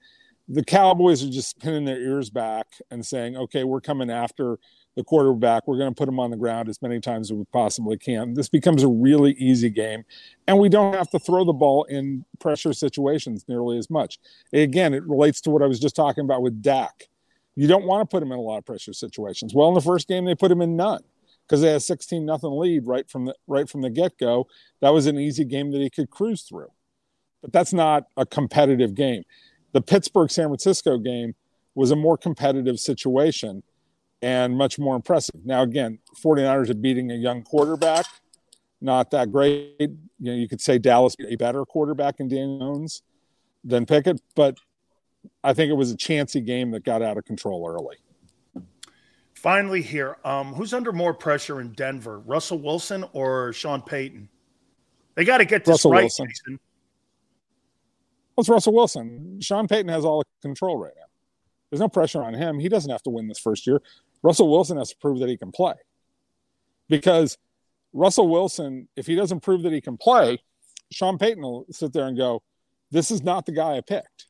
The Cowboys are just pinning their ears back and saying, "Okay, we're coming after the quarterback. We're going to put him on the ground as many times as we possibly can. This becomes a really easy game, and we don't have to throw the ball in pressure situations nearly as much. Again, it relates to what I was just talking about with Dak. You don't want to put him in a lot of pressure situations. Well, in the first game, they put him in none because they had a 16 nothing lead right from the right from the get-go. That was an easy game that he could cruise through. But that's not a competitive game. The Pittsburgh San Francisco game was a more competitive situation and much more impressive. Now again, 49ers are beating a young quarterback, not that great. You know, you could say Dallas a better quarterback in Daniel Jones than Pickett, but I think it was a chancy game that got out of control early. Finally, here, um, who's under more pressure in Denver, Russell Wilson or Sean Payton? They got to get this Russell right, Wilson. Jason. Well, it's Russell Wilson. Sean Payton has all the control right now. There's no pressure on him. He doesn't have to win this first year. Russell Wilson has to prove that he can play. Because Russell Wilson, if he doesn't prove that he can play, Sean Payton will sit there and go, This is not the guy I picked.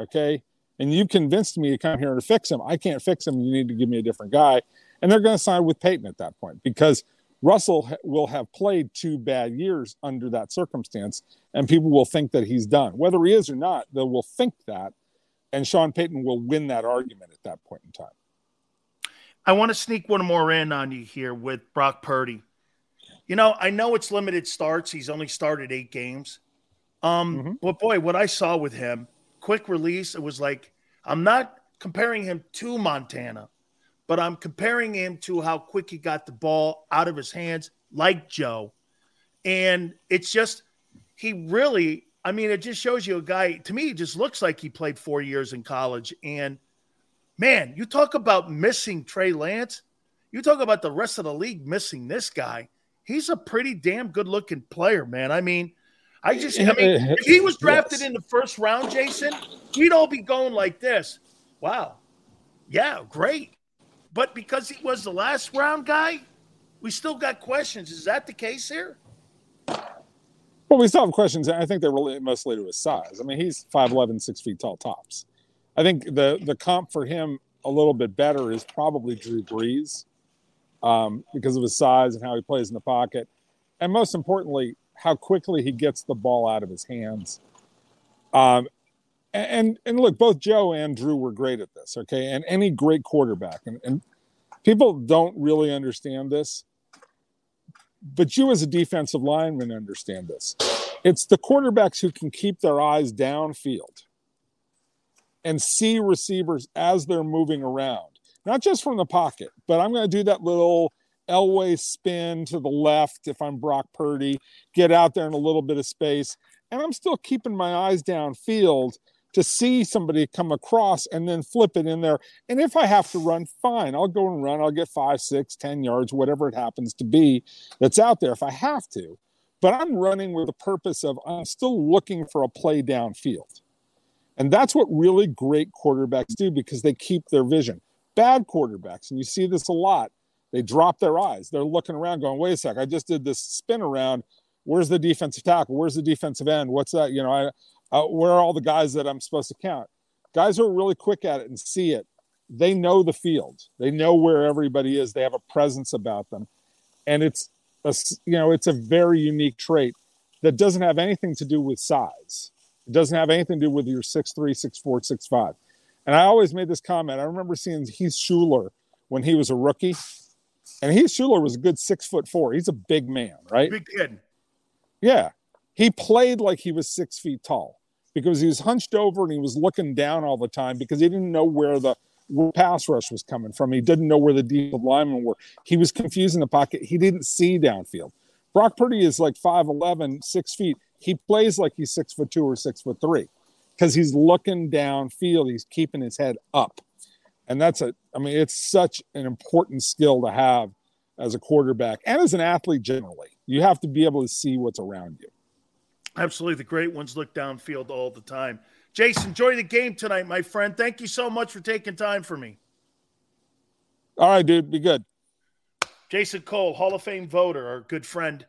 Okay. And you convinced me to come here to fix him. I can't fix him. You need to give me a different guy. And they're going to sign with Payton at that point because Russell will have played two bad years under that circumstance, and people will think that he's done. Whether he is or not, they will think that, and Sean Payton will win that argument at that point in time. I want to sneak one more in on you here with Brock Purdy. You know, I know it's limited starts. He's only started eight games. Um, Mhm. but boy, what I saw with him, quick release, it was like I'm not comparing him to Montana, but I'm comparing him to how quick he got the ball out of his hands, like Joe. And it's just he really, I mean, it just shows you a guy. To me, just looks like he played four years in college. And man, you talk about missing Trey Lance. You talk about the rest of the league missing this guy. He's a pretty damn good looking player, man. I mean, I just, I mean, [laughs] if he was drafted Yes. in the first round, Jason, we'd all be going like this. Wow. Yeah, great. But because he was the last round guy, we still got questions. Is that the case here? Well, we still have questions. I think they're really mostly to his size. I mean, he's 5'11, six feet tall tops. I think the the comp for him a little bit better is probably Drew Brees um, because of his size and how he plays in the pocket. And most importantly, how quickly he gets the ball out of his hands. Um, and and look, both Joe and Drew were great at this. Okay, and any great quarterback, and, and people don't really understand this, but you as a defensive lineman understand this. It's the quarterbacks who can keep their eyes downfield and see receivers as they're moving around, not just from the pocket, but I'm going to do that little Elway spin to the left if I'm Brock Purdy, get out there in a little bit of space, and I'm still keeping my eyes downfield to see somebody come across and then flip it in there. And if I have to run, fine, I'll go and run. I'll get five, six, ten yards, whatever it happens to be that's out there if I have to. But I'm running with the purpose of I'm still looking for a play downfield. And that's what really great quarterbacks do because they keep their vision. Bad quarterbacks, and you see this a lot, they drop their eyes. They're looking around going, wait a sec, I just did this spin around. Where's the defensive tackle? Where's the defensive end? What's that? You know, I, uh, where are all the guys that I'm supposed to count? Guys who are really quick at it and see it, they know the field. They know where everybody is. They have a presence about them. And it's, a, you know, it's a very unique trait that doesn't have anything to do with size. It doesn't have anything to do with your 6'3, 6'4, 6'5. And I always made this comment. I remember seeing Heath Shuler when he was a rookie. And Heath Shuler was a good six foot four. He's a big man, right? Big kid. Yeah. He played like he was six feet tall because he was hunched over and he was looking down all the time because he didn't know where the pass rush was coming from. He didn't know where the defensive linemen were. He was confused in the pocket. He didn't see downfield. Brock Purdy is like 5'11, six feet. He plays like he's six foot two or six foot three because he's looking downfield. He's keeping his head up. And that's a, I mean, it's such an important skill to have as a quarterback and as an athlete generally. You have to be able to see what's around you. Absolutely. The great ones look downfield all the time. Jason, enjoy the game tonight, my friend. Thank you so much for taking time for me. All right, dude, be good. Jason Cole, Hall of Fame voter, our good friend,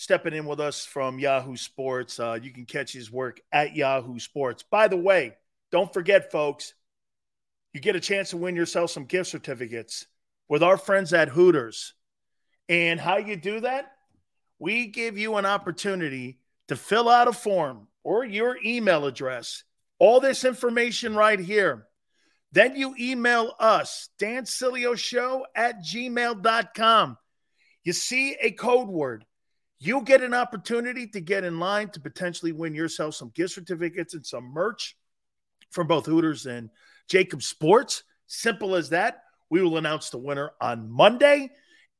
stepping in with us from Yahoo Sports. Uh, you can catch his work at Yahoo Sports. By the way, don't forget, folks, you get a chance to win yourself some gift certificates with our friends at Hooters. And how you do that? We give you an opportunity to fill out a form or your email address, all this information right here Then you email us, Show at gmail.com. You see a code word. You'll get an opportunity to get in line to potentially win yourself some gift certificates and some merch from both Hooters and JAKIB Sports. Simple as that. We will announce the winner on Monday.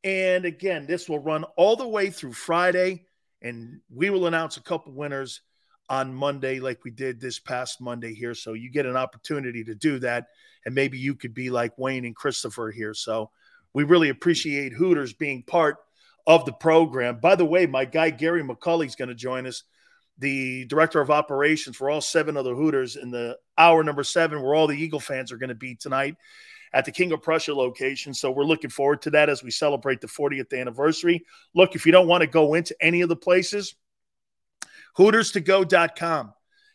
And again, this will run all the way through Friday. And we will announce a couple winners on Monday, like we did this past Monday here. So you get an opportunity to do that. And maybe you could be like Wayne and Christopher here. So we really appreciate Hooters being part of the program. By the way, my guy Gary McCulley is going to join us, the director of operations for all seven of the Hooters in the hour number seven, where all the Eagle fans are going to be tonight at the King of Prussia location. So we're looking forward to that as we celebrate the 40th anniversary. Look, if you don't want to go into any of the places, Hooters2go.com.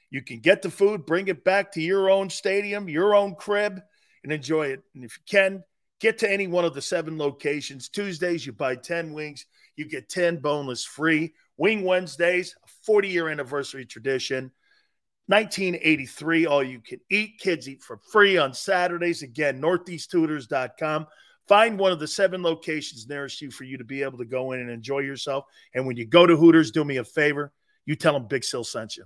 You can get the food, bring it back to your own stadium, your own crib, and enjoy it. And if you can, get to any one of the seven locations. Tuesdays, you buy 10 wings, you get 10 boneless free. Wing Wednesdays, a 40 year anniversary tradition. 1983, all you can eat. Kids eat for free on Saturdays. Again, northeasthooters.com. Find one of the seven locations nearest you for you to be able to go in and enjoy yourself. And when you go to Hooters, do me a favor. You tell them Big Sill sent you.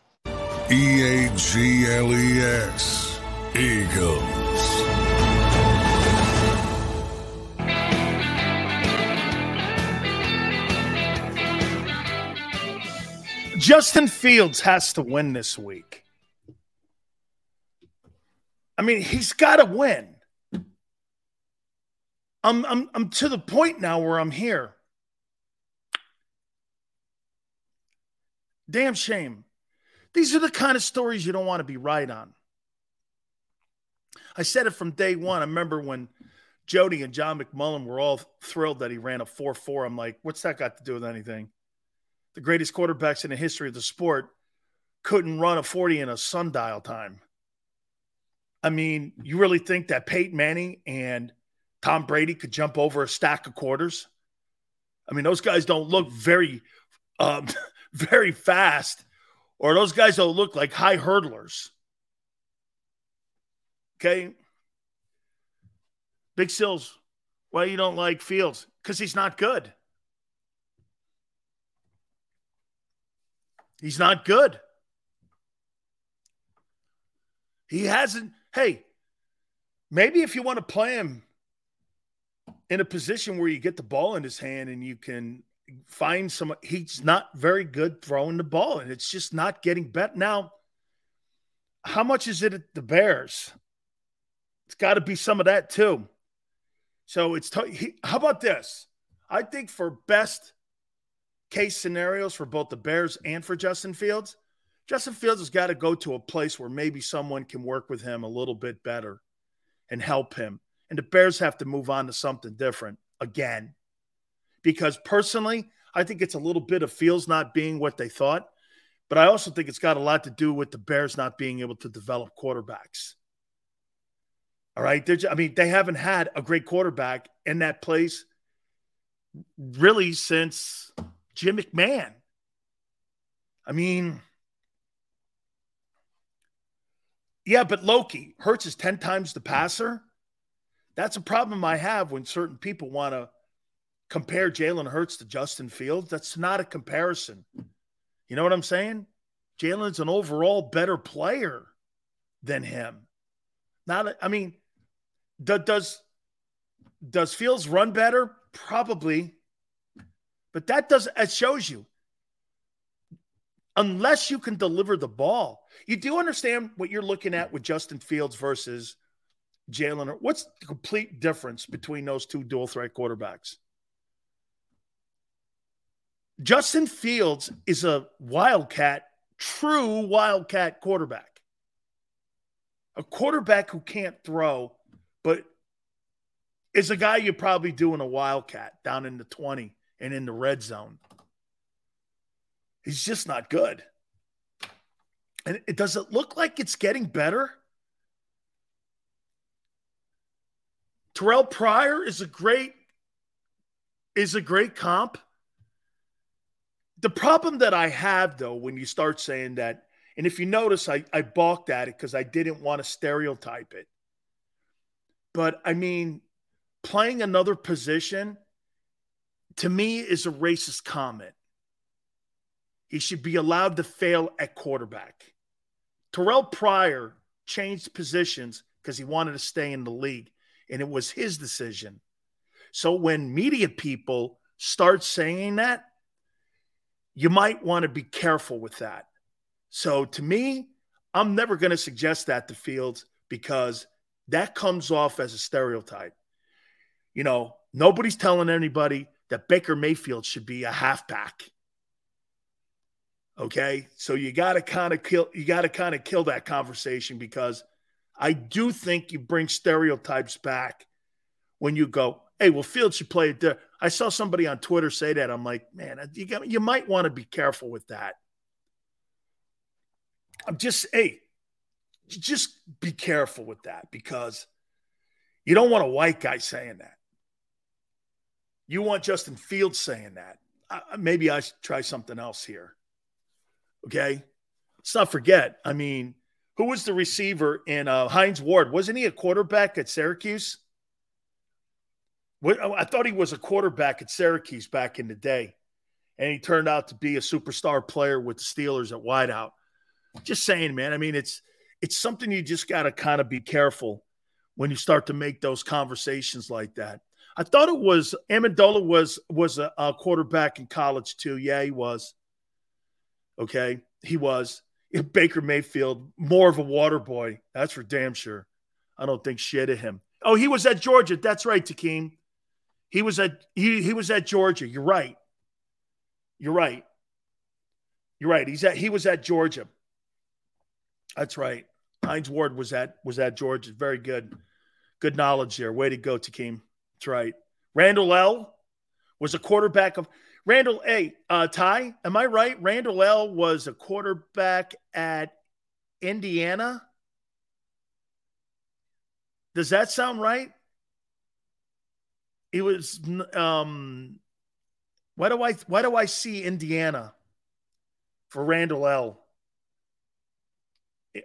E A G L E S. Eagles. Justin Fields has to win this week. I mean, he's got to win. I'm, I'm, I'm to the point now where I'm here. Damn shame. These are the kind of stories you don't want to be right on. I said it from day one. I remember when Jody and John McMullen were all thrilled that he ran a 4 4. I'm like, what's that got to do with anything? the greatest quarterbacks in the history of the sport, couldn't run a 40 in a sundial time. I mean, you really think that Peyton Manning and Tom Brady could jump over a stack of quarters? I mean, those guys don't look very, um, [laughs] very fast, or those guys don't look like high hurdlers. Okay. Big Sills, why you don't like Fields? Because he's not good. He's not good. He hasn't. Hey, maybe if you want to play him in a position where you get the ball in his hand and you can find some, he's not very good throwing the ball, and it's just not getting better. Now, how much is it at the Bears? It's got to be some of that too. So it's t- he, how about this? I think for best case scenarios for both the Bears and for Justin Fields, Justin Fields has got to go to a place where maybe someone can work with him a little bit better and help him. And the Bears have to move on to something different again. Because personally, I think it's a little bit of Fields not being what they thought, but I also think it's got a lot to do with the Bears not being able to develop quarterbacks. All right. Just, I mean, they haven't had a great quarterback in that place really since Jim McMahon. I mean, yeah, but Loki Hurts is 10 times the passer. That's a problem I have when certain people want to compare Jalen Hurts to Justin Fields. That's not a comparison. You know what I'm saying? Jalen's an overall better player than him. Not, I mean, does does Fields run better? Probably. But that does it shows you unless you can deliver the ball. You do understand what you're looking at with Justin Fields versus Jalen. What's the complete difference between those two dual threat quarterbacks? Justin Fields is a wildcat, true wildcat quarterback. A quarterback who can't throw, but is a guy you probably do in a wildcat down in the 20 and in the red zone. He's just not good. And it does it look like it's getting better? Terrelle Pryor is a great is a great comp. The problem that I have though when you start saying that and if you notice I I balked at it cuz I didn't want to stereotype it. But I mean playing another position to me is a racist comment. He should be allowed to fail at quarterback. Terrelle Pryor changed positions because he wanted to stay in the league, and it was his decision. So when media people start saying that, you might want to be careful with that. So to me, I'm never going to suggest that to Fields because that comes off as a stereotype. You know, nobody's telling anybody that Baker Mayfield should be a halfback. Okay. So you got to kind of kill, you got to kind of kill that conversation because I do think you bring stereotypes back when you go, hey, well, Field should play it there. I saw somebody on Twitter say that. I'm like, man, you, got, you might want to be careful with that. I'm just, hey, just be careful with that because you don't want a white guy saying that. You want Justin Fields saying that. Uh, maybe I should try something else here. Okay. Let's not forget. I mean, who was the receiver in uh, Hines Ward? Wasn't he a quarterback at Syracuse? I thought he was a quarterback at Syracuse back in the day, and he turned out to be a superstar player with the Steelers at wideout. Just saying, man. I mean, it's it's something you just got to kind of be careful when you start to make those conversations like that. I thought it was Amendola was was a, a quarterback in college too. Yeah, he was. Okay. He was. Baker Mayfield, more of a water boy. That's for damn sure. I don't think shit of him. Oh, he was at Georgia. That's right, Takeem. He was at he he was at Georgia. You're right. You're right. You're right. He's at he was at Georgia. That's right. Hines Ward was at was at Georgia. Very good. Good knowledge there. Way to go, Takeem. That's right. Randle El was a quarterback of Randall A. Uh, Ty, am I right? Randle El. was a quarterback at Indiana. Does that sound right? He was. Um, why do I? Why do I see Indiana for Randle El?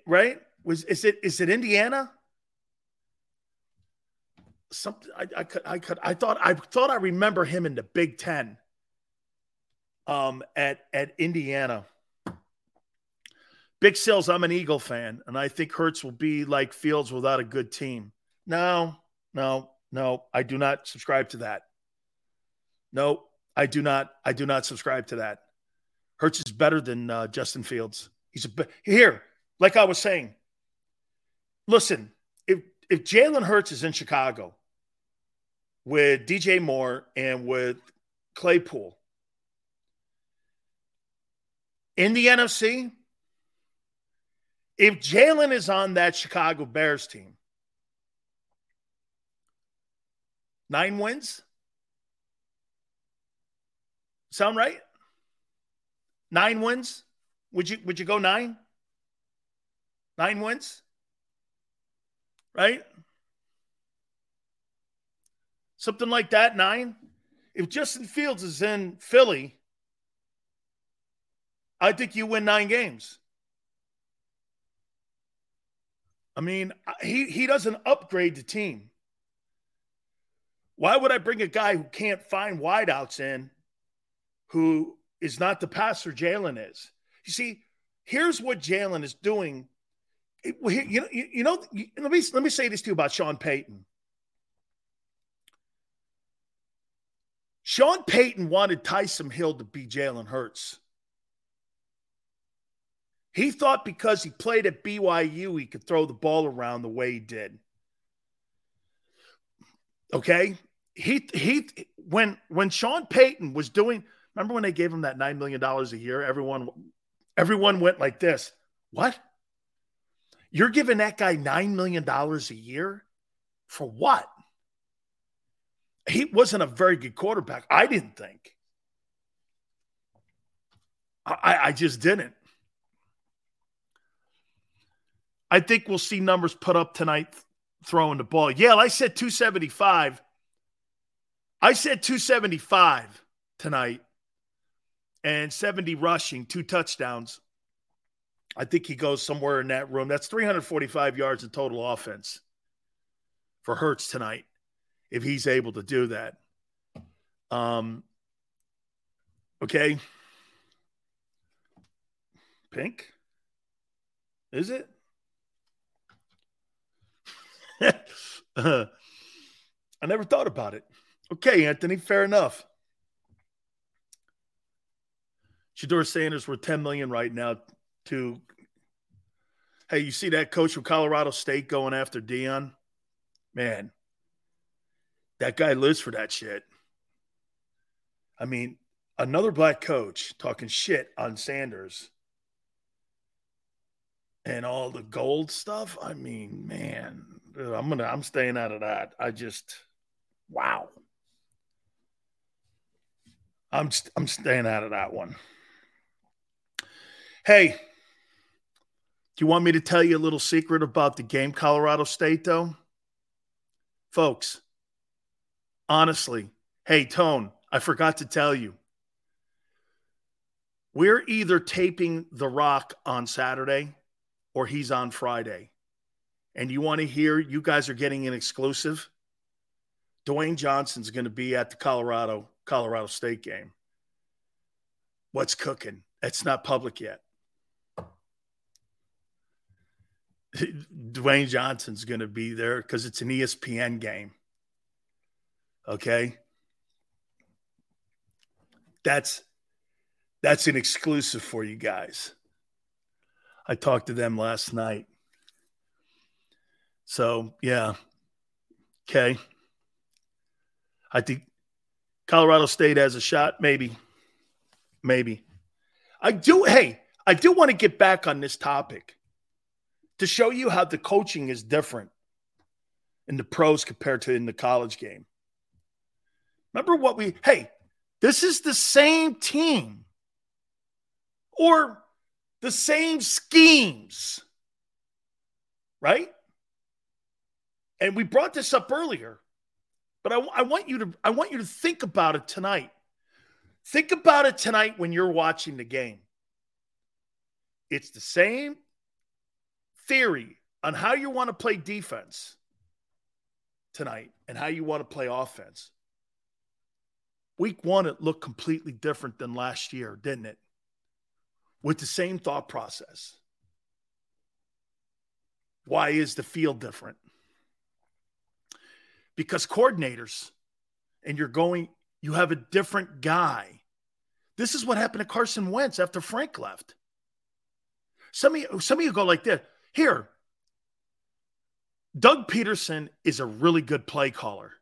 Right? Was is it? Is it Indiana? Something I, I could I could I thought I thought I remember him in the Big Ten. Um, at at Indiana. Big Sales, I'm an Eagle fan, and I think Hurts will be like Fields without a good team. No, no, no, I do not subscribe to that. No, I do not. I do not subscribe to that. Hurts is better than uh, Justin Fields. He's a here, like I was saying. Listen, if if Jalen Hurts is in Chicago with DJ Moore and with Claypool in the NFC, if Jalen is on that Chicago Bears team, Nine wins? Sound right? Nine wins? Would you would you go nine? Nine wins? Right? Something like that, nine. If Justin Fields is in Philly, I think you win nine games. I mean, he, he doesn't upgrade the team. Why would I bring a guy who can't find wideouts in who is not the passer Jalen is? You see, here's what Jalen is doing. You know, you know, let me let me say this to you about Sean Payton. Sean Payton wanted Taysom Hill to be Jalen Hurts. He thought because he played at BYU, he could throw the ball around the way he did. Okay he he when when Sean Payton was doing remember when they gave him that nine million dollars a year everyone everyone went like this what? You're giving that guy nine million dollars a year? For what? He wasn't a very good quarterback I didn't think. I I just didn't. I think we'll see numbers put up tonight throwing the ball. Yeah I said 275 I said 275 tonight and 70 rushing, two touchdowns. I think he goes somewhere in that room. That's 345 yards in total offense for Hurts tonight if he's able to do that. Um, okay. Pink? Is it? uh, [laughs] I never thought about it. Okay, Anthony, fair enough. Shedeur Sanders worth 10 million right now to Hey, you see that coach from Colorado State going after Deion? Man, that guy lives for that shit. I mean, another black coach talking shit on Sanders and all the gold stuff. I mean, man, I'm gonna I'm staying out of that. I just wow. I'm I'm staying out of that one. Hey, do you want me to tell you a little secret about the game Colorado State though? Folks, honestly, hey Tone, I forgot to tell you. We're either taping The Rock on Saturday or he's on Friday. And you want to hear you guys are getting an exclusive? Dwayne Johnson's going to be at the Colorado Colorado State game. What's cooking? It's not public yet. [laughs] Dwayne Johnson's going to be there because it's an ESPN game. Okay. That's that's an exclusive for you guys. I talked to them last night. So, yeah. Okay. I think Colorado State has a shot, maybe. Maybe. I do, hey, I do want to get back on this topic to show you how the coaching is different in the pros compared to in the college game. Remember what we, hey, This is the same team or the same schemes, right? And we brought this up earlier, but I, I want you to I want you to think about it tonight. Think about it tonight when you're watching the game. It's the same theory on how you want to play defense tonight and how you want to play offense. Week one, it looked completely different than last year, didn't it? With the same thought process. Why is the field different? Because coordinators, and you're going, you have a different guy. This is what happened to Carson Wentz after Frank left. Some of you, some of you go like this. Here, Doug Pederson is a really good play caller.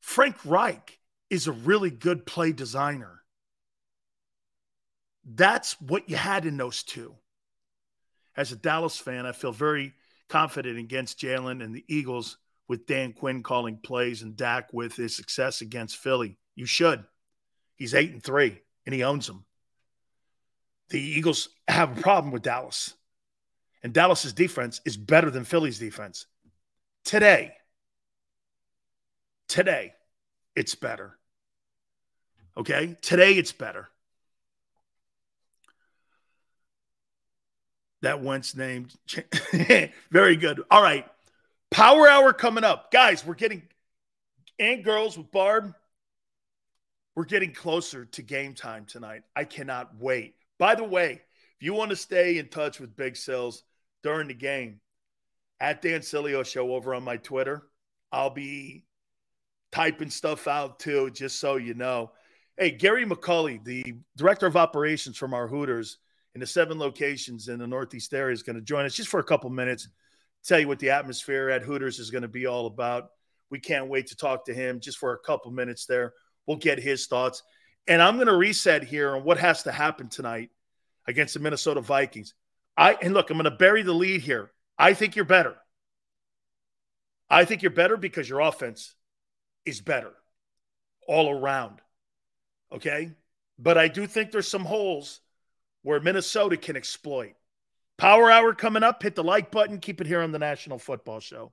Frank Reich is a really good play designer. That's what you had in those two. As a Dallas fan, I feel very confident against Jalen and the Eagles with Dan Quinn calling plays and Dak with his success against Philly. You should. He's eight and three, and he owns them. The Eagles have a problem with Dallas. And Dallas's defense is better than Philly's defense. Today, today, it's better. Okay? Today, it's better. That once named, [laughs] Very good. All right. Power hour coming up. Guys, we're getting, and girls with Barb, we're getting closer to game time tonight. I cannot wait. By the way, if you want to stay in touch with Big Sills during the game, at Dan Sileo Show over on my Twitter, I'll be typing stuff out too, just so you know. Hey, Gary McCulley, the director of operations from our Hooters in the seven locations in the Northeast area, is going to join us just for a couple minutes, tell you what the atmosphere at Hooters is going to be all about. We can't wait to talk to him just for a couple minutes there. We'll get his thoughts. And I'm going to reset here on what has to happen tonight against the Minnesota Vikings. I and look, I'm going to bury the lead here. I think you're better. I think you're better because your offense is better all around. Okay? But I do think there's some holes where Minnesota can exploit. Power hour coming up. Hit the like button. Keep it here on the National Football Show.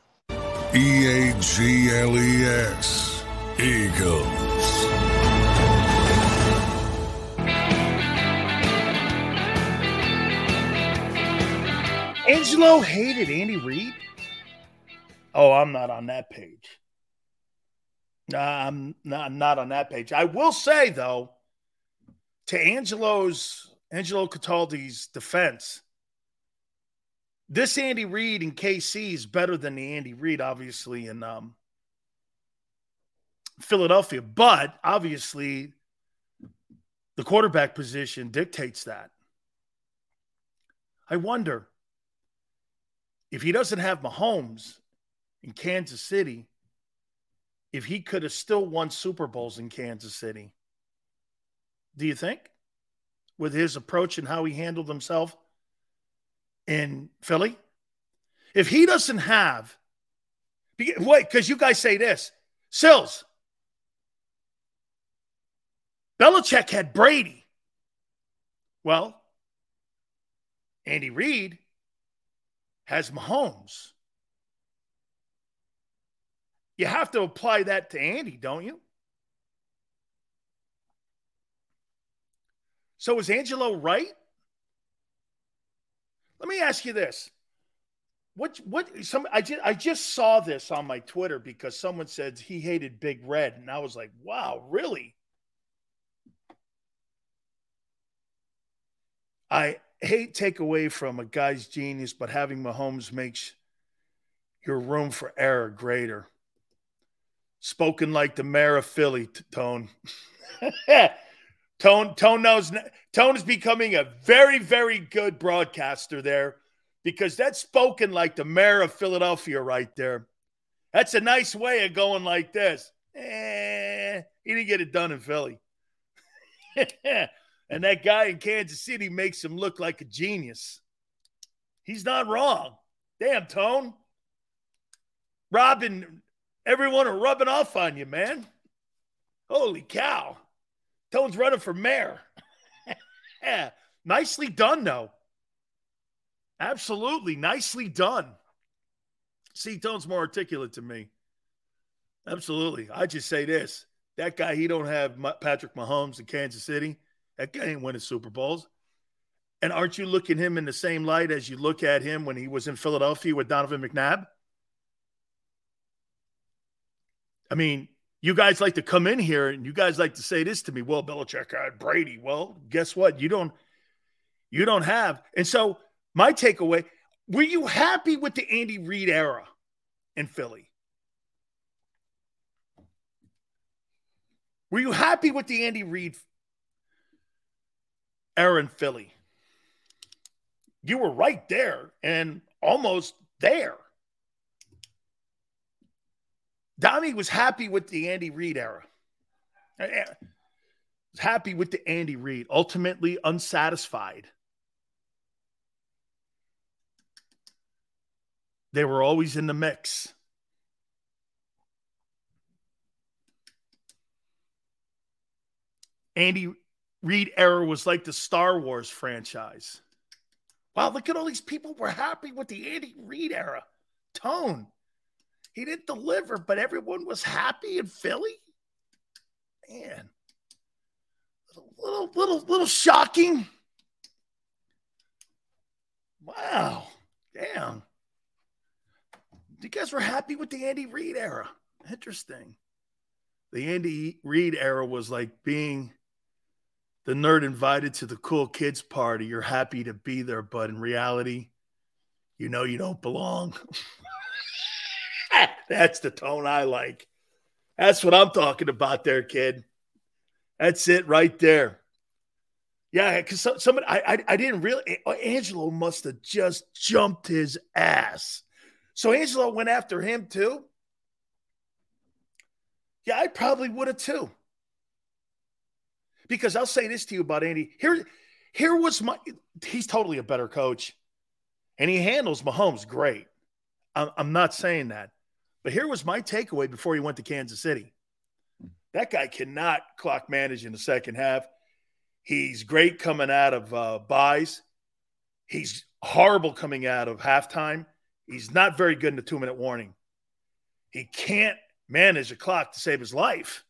E A G L E S. Eagles. Angelo hated Andy Reid. Oh, I'm not on that page. Nah, I'm not, I'm not on that page. I will say though, to Angelo's Angelo Cataldi's defense, this Andy Reid in KC is better than the Andy Reid, obviously, in um, Philadelphia. But obviously, the quarterback position dictates that. I wonder if he doesn't have Mahomes in Kansas City, if he could have still won Super Bowls in Kansas City. Do you think? With his approach and how he handled himself in Philly? If he doesn't have, wait, because you guys say this, Sills, Belichick had Brady. Well, Andy Reid has Mahomes. You have to apply that to Andy, don't you? So is Angelo right? Let me ask you this. What what some I just I just saw this on my Twitter because someone said he hated Big Red and I was like, "Wow, really?" I hate take away from a guy's genius, but having Mahomes makes your room for error greater. Spoken like the mayor of Philly, Tone. [laughs] Tone Tone knows Tone is becoming a very very good broadcaster there because that's spoken like the mayor of Philadelphia right there. That's a nice way of going like this. Eh, he didn't get it done in Philly. [laughs] and that guy in Kansas City makes him look like a genius. He's not wrong. Damn, Tone. Robin, everyone are rubbing off on you, man. Holy cow. Tone's running for mayor. [laughs] yeah. Nicely done, though. Absolutely. Nicely done. See, Tone's more articulate to me. Absolutely. I just say this. That guy, he don't have Patrick Mahomes in Kansas City. That guy ain't winning Super Bowls. And aren't you looking him in the same light as you look at him when he was in Philadelphia with Donovan McNabb? I mean, you guys like to come in here and you guys like to say this to me. Well, Belichick had Brady. Well, guess what? You don't you don't have. And so my takeaway, were you happy with the Andy Reid era in Philly? Were you happy with the Andy Reid era in Philly? You were right there and almost there. Donnie was happy with the Andy Reid era. Eh, eh, was happy with the Andy Reid, ultimately unsatisfied. They were always in the mix. Andy Reid era was like the Star Wars franchise. Wow, look at all these people were happy with the Andy Reid era. Tone. He didn't deliver, but everyone was happy in Philly. Man, little, little, little, little shocking. Wow, damn. You guys were happy with the Andy Reid era. Interesting. The Andy Reid era was like being the nerd invited to the cool kids party. You're happy to be there, but in reality, you know you don't belong. [laughs] That's the tone I like. That's what I'm talking about there, kid. That's it right there. Yeah, because somebody, I, I, I didn't really. Uh, Angelo must have just jumped his ass So Angelo went after him too. Yeah, I probably would have too. Because I'll say this to you about Andy. Here, here was my he's totally a better coach. And he handles Mahomes great. I'm, I'm not saying that. But here was my takeaway before he went to Kansas City. That guy cannot clock manage in the second half. He's great coming out of uh, byes. He's horrible coming out of halftime. He's not very good in the two minute warning. He can't manage a clock to save his life.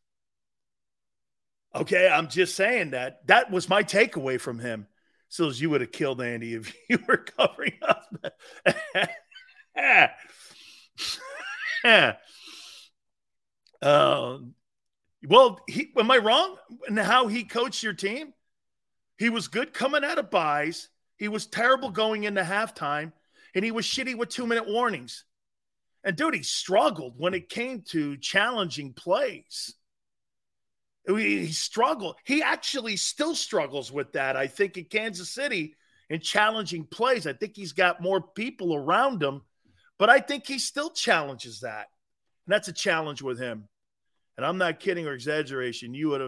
Okay, I'm just saying that. That was my takeaway from him. So you would have killed Andy if [laughs] you were covering up. [laughs] [laughs] uh, [laughs] well, he, am I wrong in how he coached your team? He was good coming out of byes. He was terrible going into halftime, and he was shitty with two minute warnings. And dude, he struggled when it came to challenging plays. He struggled. He actually still struggles with that. I think in Kansas City in challenging plays. I think he's got more people around him, but I think he still challenges that. And that's a challenge with him. And I'm not kidding or exaggeration. You would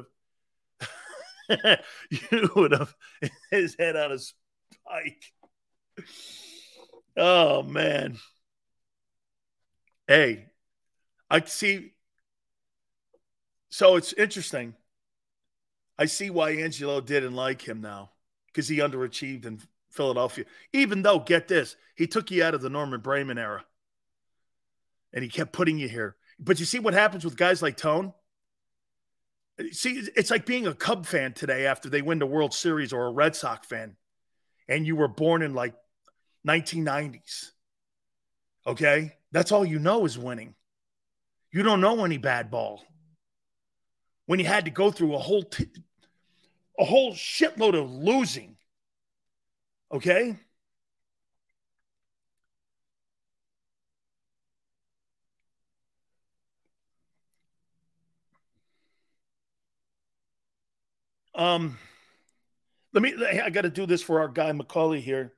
have [laughs] you would have [laughs] his head on a spike. Oh man. Hey, I see. So it's interesting. I see why Angelo didn't like him now because he underachieved in Philadelphia. Even though, get this, he took you out of the Norman Braman era and he kept putting you here. But you see what happens with guys like Tone? See, it's like being a Cub fan today after they win the World Series or a Red Sox fan and you were born in like 1990s. Okay? That's all you know is winning. You don't know any bad ball. When you had to go through a whole t- a whole shitload of losing. Okay? Um, let me, I got to do this for our guy McCulley here.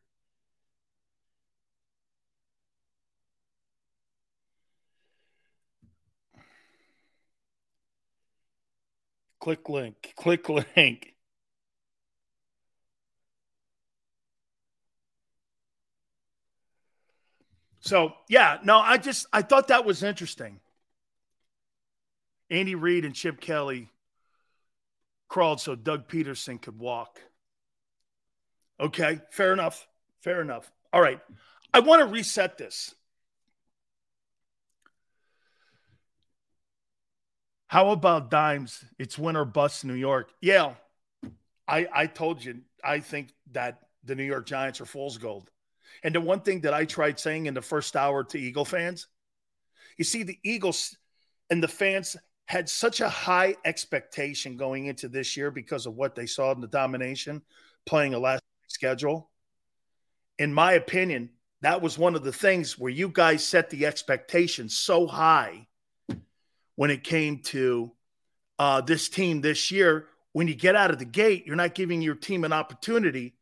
Click link, click link. So, yeah, no, I just, I thought that was interesting. Andy Reid and Chip Kelly crawled so Doug Pederson could walk. Okay, fair enough. Fair enough. All right. I want to reset this. How about dimes? It's winter bust New York. Yeah, I, I told you, I think that the New York Giants are fool's gold. And the one thing that I tried saying in the first hour to Eagle fans, you see, the Eagles and the fans had such a high expectation going into this year because of what they saw in the domination playing a last schedule. In my opinion, that was one of the things where you guys set the expectation so high when it came to uh, this team this year. When you get out of the gate, you're not giving your team an opportunity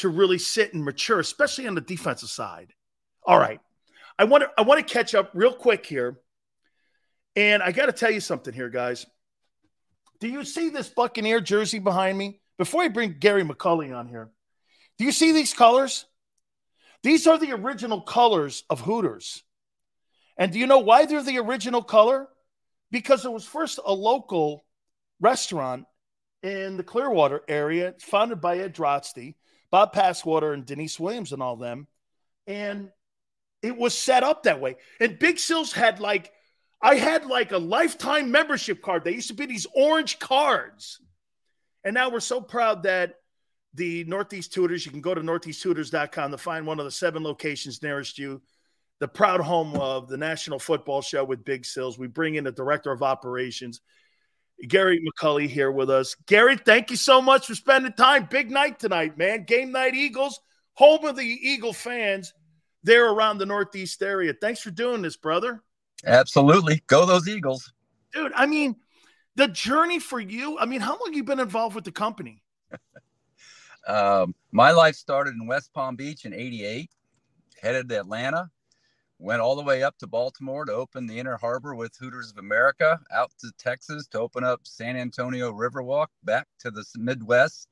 to really sit and mature, especially on the defensive side. All right. I want to I want to catch up real quick here. And I got to tell you something here, guys. Do you see this Buccaneer jersey behind me? Before I bring Gary McCulley on here, do you see these colors? These are the original colors of Hooters. And do you know why they're the original color? Because it was first a local restaurant in the Clearwater area, founded by Ed Drotsky, Bob Passwater, and Denise Williams, and all them. And it was set up that way. And Big Sills had like, I had like a lifetime membership card. They used to be these orange cards. And now we're so proud that the Northeast Hooters, you can go to northeasthooters.com to find one of the seven locations nearest you. The proud home of the National Football Show with Big Sills. We bring in the director of operations, Gary McCulley, here with us. Gary, thank you so much for spending time. Big night tonight, man. Game night Eagles, home of the Eagle fans there around the Northeast area. Thanks for doing this, brother. Absolutely. Go those Eagles. Dude, I mean, the journey for you, I mean, how long you been involved with the company? [laughs] um, my life started in West Palm Beach in 88, headed to Atlanta, went all the way up to Baltimore to open the Inner Harbor with Hooters of America, out to Texas to open up San Antonio Riverwalk, back to the Midwest,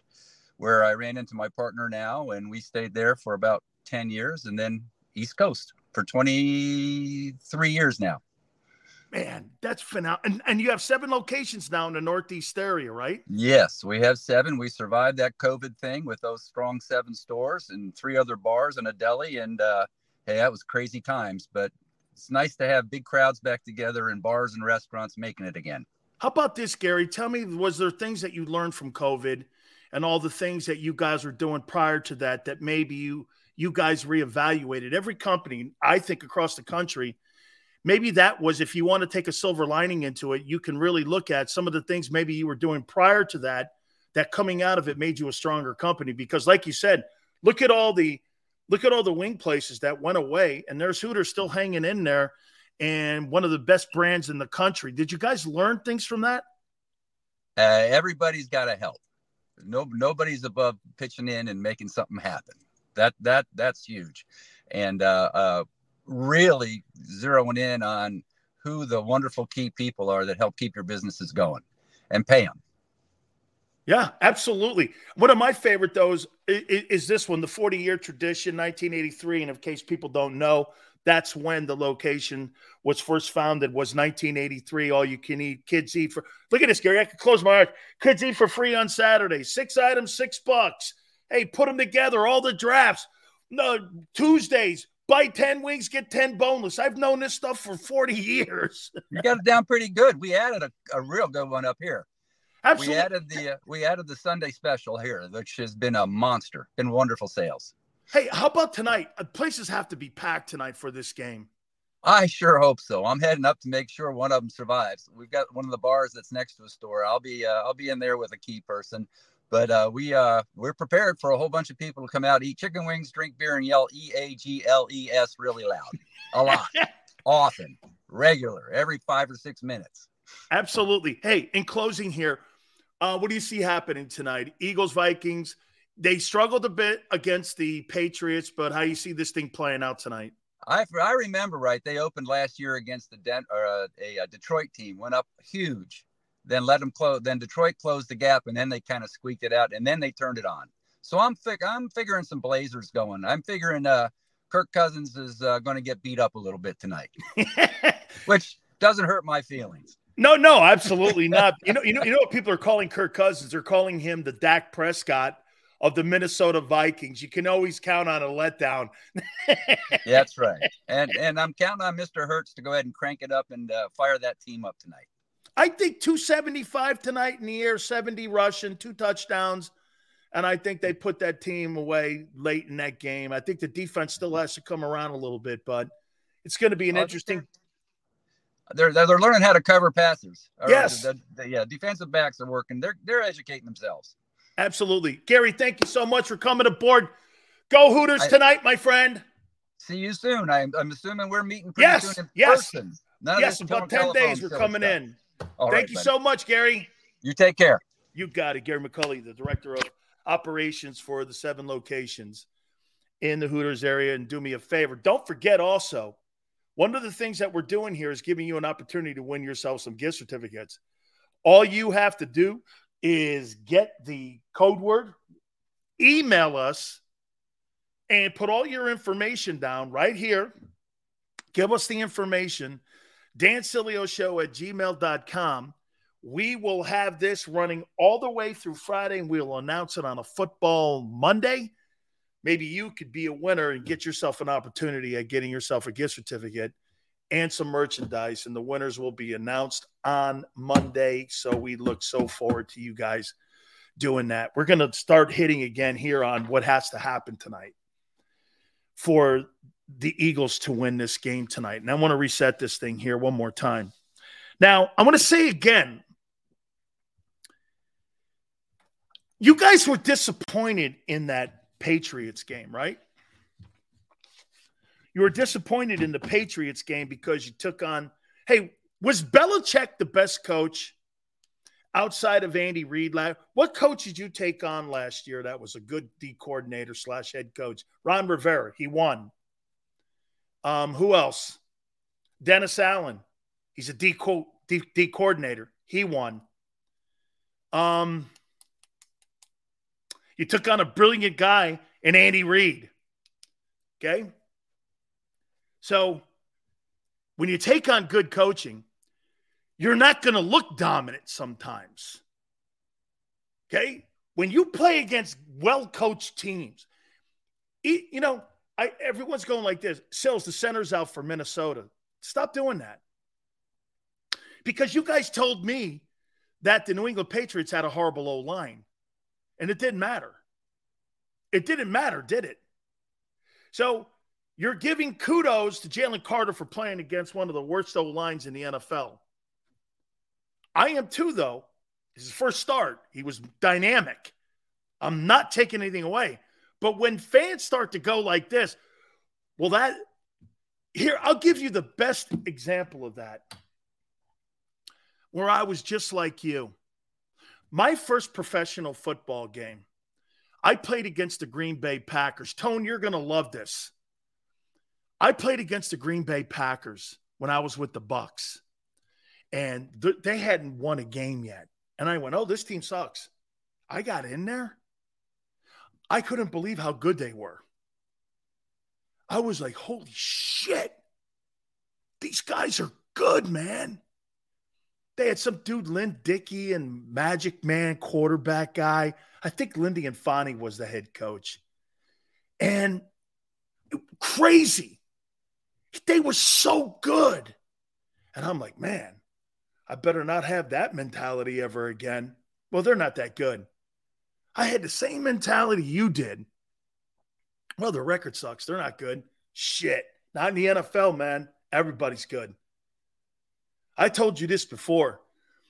where I ran into my partner now, and we stayed there for about 10 years, and then East Coast for 23 years now. Man, that's phenomenal. And, and you have seven locations now in the Northeast area, right? Yes, we have seven. We survived that COVID thing with those strong seven stores and three other bars and a deli. And uh, hey, that was crazy times, but it's nice to have big crowds back together in bars and restaurants making it again. How about this, Gary? Tell me, was there things that you learned from COVID and all the things that you guys were doing prior to that that maybe you you guys reevaluated? Every company, I think, across the country – maybe that was if you want to take a silver lining into it, you can really look at some of the things maybe you were doing prior to that, that coming out of it made you a stronger company. Because, like you said, look at all the look at all the wing places that went away, and there's Hooters still hanging in there, and one of the best brands in the country. Did you guys learn things from that? Uh, everybody's got to help. No, nobody's above pitching in and making something happen. That that that's huge, and uh, uh, really zeroing in on who the wonderful key people are that help keep your businesses going and pay them. Yeah, absolutely. One of my favorite those is, is this one, the 40 year tradition, 1983. And in case people don't know, that's when the location was first founded was 1983 all you can eat kids eat for look at this gary i can close my eyes kids eat for free on saturday six items six bucks hey put them together all the drafts no tuesdays buy 10 wings, get 10 boneless. I've known this stuff for 40 [laughs] years. you got it down pretty good. We added a, a real good one up here. Absolutely. We added the uh, we added the Sunday special here, which has been a monster. Been wonderful sales. Hey, how about tonight? Uh, places have to be packed tonight for this game. I sure hope so. I'm heading up to make sure one of them survives. We've got one of the bars that's next to a store. I'll be uh, I'll be in there with a key person. But uh, we uh, we're prepared for a whole bunch of people to come out, eat chicken wings, drink beer, and yell E A G L E S really loud, a lot, [laughs] often, regular, every five or six minutes. Absolutely. Hey, in closing here, uh, what do you see happening tonight? Eagles, Vikings. They struggled a bit against the Patriots, but how you see this thing playing out tonight? I I remember right. They opened last year against the Den- or a, uh, a, a Detroit team, went up huge, then let them close. Then Detroit closed the gap, and then they kind of squeaked it out, and then they turned it on. So I'm I'm figuring some Blazers going. I'm figuring uh, Kirk Cousins is uh, going to get beat up a little bit tonight, [laughs] which doesn't hurt my feelings. No, no, absolutely not. You know, you know, you know what people are calling Kirk Cousins? They're calling him the Dak Prescott of the Minnesota Vikings. You can always count on a letdown. That's right. And and I'm counting on Mr. Hurts to go ahead and crank it up and uh, fire that team up tonight. I think 275 tonight in the air, 70 rushing, two touchdowns. And I think they put that team away late in that game. I think the defense still has to come around a little bit, but it's going to be an interesting. They're, they're, learning how to cover passes. Yes. Yeah. Defensive backs are working. They're, they're educating themselves. Absolutely. Gary, thank you so much for coming aboard. Go Hooters I, tonight, my friend. See you soon. I'm, I'm assuming we're meeting pretty yes, soon in yes. person. None yes, about 10 days we're coming stuff. in. All Thank right, you buddy. so much, Gary. You take care. You got it. Gary McCulley, the director of operations for the seven locations in the Hooters area. And do me a favor. Don't forget also, one of the things that we're doing here is giving you an opportunity to win yourself some gift certificates. All you have to do is get the code word, email us, and put all your information down right here. Give us the information Dan Sileo Show at gmail.com. We will have this running all the way through Friday, and we'll announce it on a football Monday. Maybe you could be a winner and get yourself an opportunity at getting yourself a gift certificate and some merchandise. And the winners will be announced on Monday. So we look so forward to you guys doing that. We're going to start hitting again here on what has to happen tonight for the Eagles to win this game tonight. And I want to reset this thing here one more time. Now, I want to say again, you guys were disappointed in that Patriots game, right? You were disappointed in the Patriots game because you took on, hey, was Belichick the best coach outside of Andy Reid? What coach did you take on last year that was a good D coordinator slash head coach? Ron Rivera. He won. Um, who else? Dennis Allen. He's a D, co- D, D coordinator. He won. Um, you took on a brilliant guy in Andy Reid. Okay. So when you take on good coaching, you're not going to look dominant sometimes. Okay. When you play against well coached teams, you know, I, everyone's going like this. Sills, the center's out for Minnesota. Stop doing that. Because you guys told me that the New England Patriots had a horrible O line, and it didn't matter. It didn't matter, did it? So you're giving kudos to Jalen Carter for playing against one of the worst O lines in the NFL. I am too, though. His first start, he was dynamic. I'm not taking anything away. But when fans start to go like this, well, that here, I'll give you the best example of that where I was just like you. My first professional football game, I played against the Green Bay Packers. Tone, you're going to love this. I played against the Green Bay Packers when I was with the Bucs, and th- they hadn't won a game yet. And I went, "Oh, this team sucks." I got in there. I couldn't believe how good they were. I was like, "Holy shit! These guys are good, man." They had some dude, Lynn Dickey and Magic Man quarterback guy. I think Lindy Infante was the head coach. And crazy. They were so good. And I'm like, man, I better not have that mentality ever again. Well, they're not that good. I had the same mentality you did. Well, the record sucks. They're not good. Shit. Not in the NFL, man. Everybody's good. I told you this before.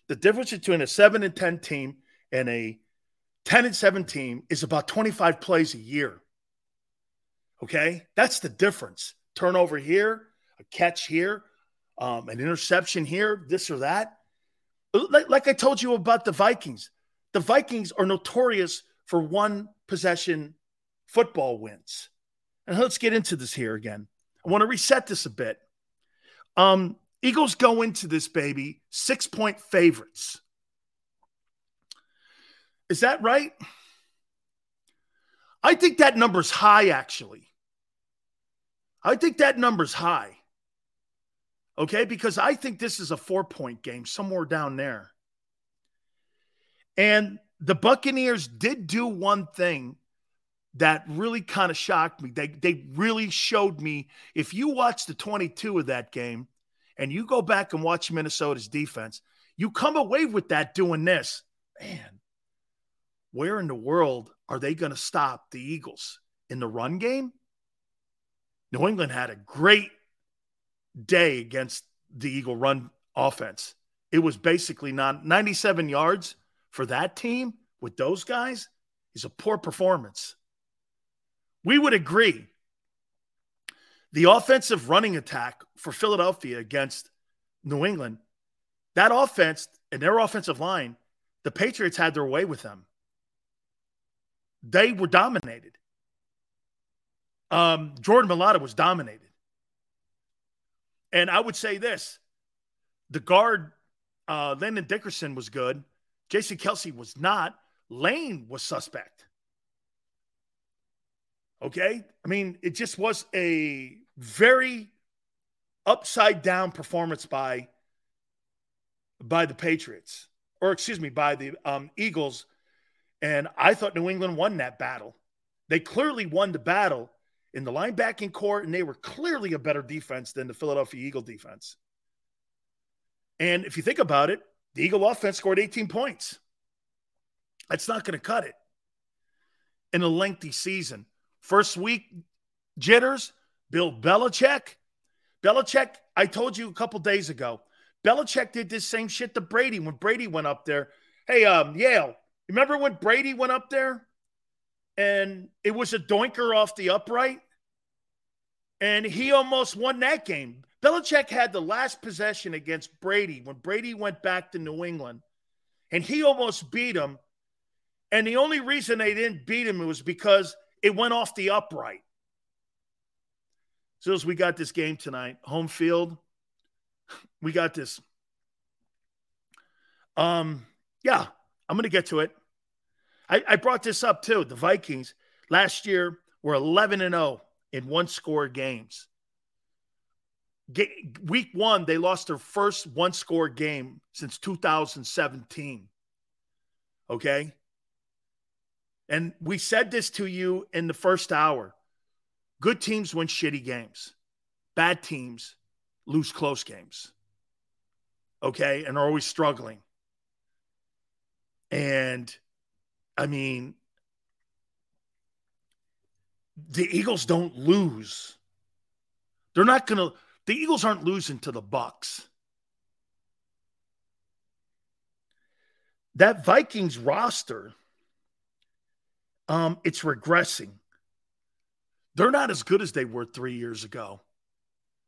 The difference between a 7 and 10 team and a 10 and 7 team is about 25 plays a year. Okay? That's the difference. Turnover here, a catch here, um, an interception here, this or that. Like, like I told you about the Vikings, the Vikings are notorious for one possession football wins. And let's get into this here again. I want to reset this a bit. Um, Eagles go into this baby six point favorites. Is that right? I think that number's high, actually. I think that number's high. Okay, because I think this is a four point game somewhere down there. And the Buccaneers did do one thing that really kind of shocked me. They, they really showed me if you watch the 22 of that game, and you go back and watch Minnesota's defense, you come away with that doing this. Man, where in the world are they going to stop the Eagles? In the run game? New England had a great day against the Eagle run offense. It was basically not 97 yards for that team with those guys is a poor performance. We would agree the offensive running attack for Philadelphia against New England, that offense and their offensive line, the Patriots had their way with them. They were dominated. Um, Jordan Mailata was dominated. And I would say this the guard, uh, Landon Dickerson was good. Jason Kelce was not. Lane was suspect. Okay. I mean, it just was a very upside down performance by by the Patriots, or excuse me, by the um, Eagles. And I thought New England won that battle. They clearly won the battle in the linebacking court, and they were clearly a better defense than the Philadelphia Eagle defense. And if you think about it, the Eagle offense scored 18 points. That's not going to cut it in a lengthy season. First week jitters, Bill Belichick. Belichick, I told you a couple days ago, Belichick did this same shit to Brady when Brady went up there. Hey, um, Yale, remember when Brady went up there and it was a doinker off the upright? And he almost won that game. Belichick had the last possession against Brady when Brady went back to New England, and he almost beat him. And the only reason they didn't beat him was because it went off the upright. So as we got this game tonight, home field, we got this. Um, yeah, I'm gonna get to it. I, I brought this up too. The Vikings last year were 11 and 0 in one score games. Ga- week one, they lost their first one score game since 2017. Okay. And we said this to you in the first hour good teams win shitty games, bad teams lose close games. Okay. And are always struggling. And I mean, the Eagles don't lose. They're not going to the Eagles aren't losing to the Bucs. That Vikings roster um it's regressing. They're not as good as they were 3 years ago.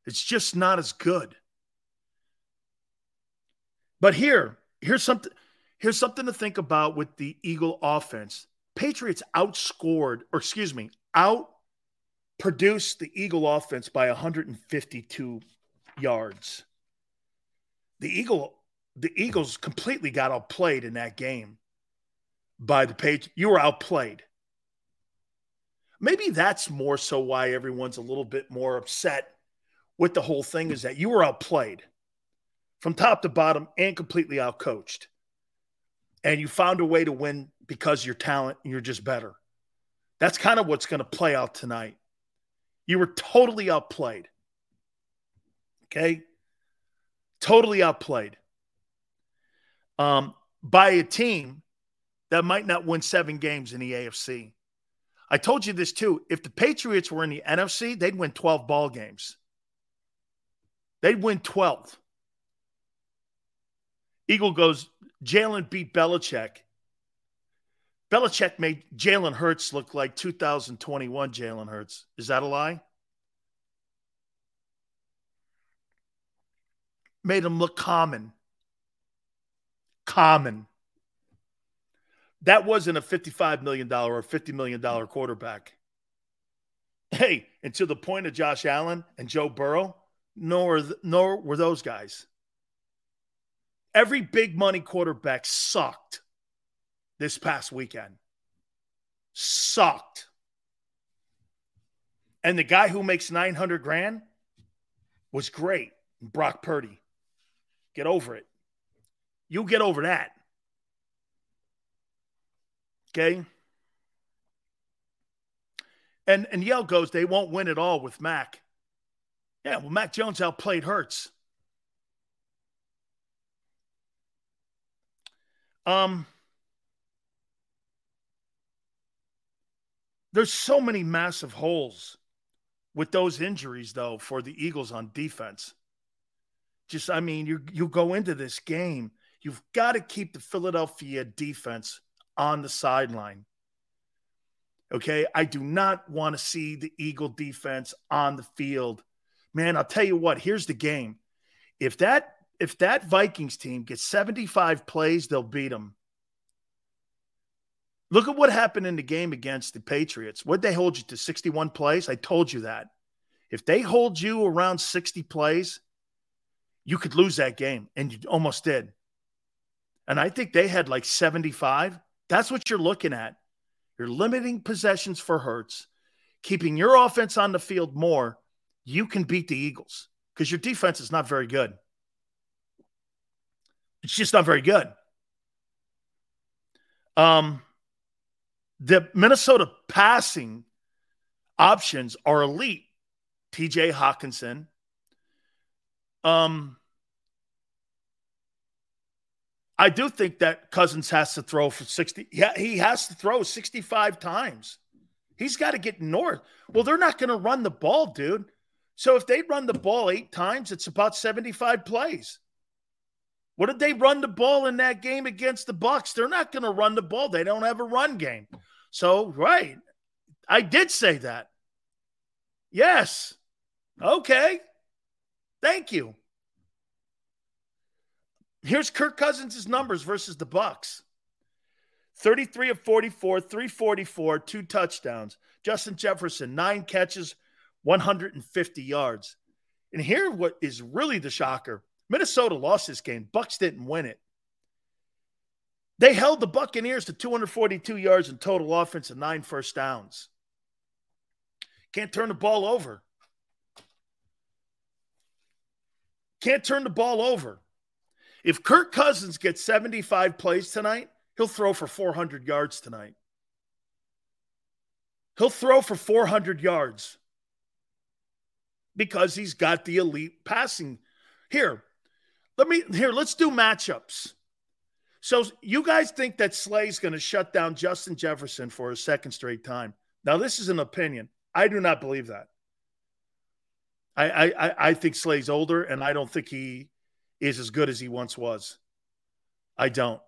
It's just not as good. But here, here's something here's something to think about with the Eagle offense. Patriots outscored, or excuse me, out produced the Eagle offense by 152 yards. The Eagle the Eagles completely got outplayed in that game by the page. You were outplayed. Maybe that's more so why everyone's a little bit more upset with the whole thing is that you were outplayed from top to bottom and completely outcoached. And you found a way to win because your talent and you're just better. That's kind of what's going to play out tonight. You were totally outplayed. Okay? Totally outplayed. Um, by a team that might not win seven games in the AFC. I told you this too. If the Patriots were in the NFC, they'd win 12 ball games. They'd win 12. Eagle goes, Jalen beat Belichick. Belichick made Jalen Hurts look like 2021 Jalen Hurts. Is that a lie? Made him look common. Common. That wasn't a $55 million or $50 million quarterback. Hey, and to the point of Josh Allen and Joe Burrow, nor, nor were those guys. Every big money quarterback sucked this past weekend. Sucked. And the guy who makes 900 grand was great. Brock Purdy. Get over it. You'll get over that. Okay. And and Yale goes, they won't win at all with Mac. Yeah, well, Mac Jones outplayed Hurts. Um, there's so many massive holes with those injuries, though, for the Eagles on defense. Just, I mean, you you go into this game, you've got to keep the Philadelphia defense on the sideline. Okay, I do not want to see the Eagle defense on the field. Man, I'll tell you what, here's the game. If that if that Vikings team gets 75 plays, they'll beat them. Look at what happened in the game against the Patriots. Would they hold you to 61 plays? I told you that. If they hold you around 60 plays, you could lose that game, and you almost did. And I think they had like 75. That's what you're looking at. You're limiting possessions for Hurts, keeping your offense on the field more. You can beat the Eagles because your defense is not very good. It's just not very good. Um, the Minnesota passing options are elite. TJ Hockenson. Um, I do think that Cousins has to throw for 60. Yeah, he has to throw 65 times. He's got to get north. Well, they're not going to run the ball, dude. So if they run the ball eight times, it's about 75 plays. What did they run the ball in that game against the Bucs? They're not going to run the ball. They don't have a run game. So, right. I did say that. Yes. Okay. Thank you. Here's Kirk Cousins' numbers versus the Bucs. 33 of 44, 344, two touchdowns. Justin Jefferson, nine catches, 150 yards. And here, what is really the shocker Minnesota lost this game. Bucs didn't win it. They held the Buccaneers to 242 yards in total offense and nine first downs. Can't turn the ball over. Can't turn the ball over. If Kirk Cousins gets 75 plays tonight, he'll throw for 400 yards tonight. He'll throw for 400 yards because he's got the elite passing. Here, let me here, let's do matchups. So you guys think that Slay's going to shut down Justin Jefferson for a second straight time? Now, this is an opinion. I do not believe that. I I I think Slay's older, and I don't think he is as good as he once was. I don't.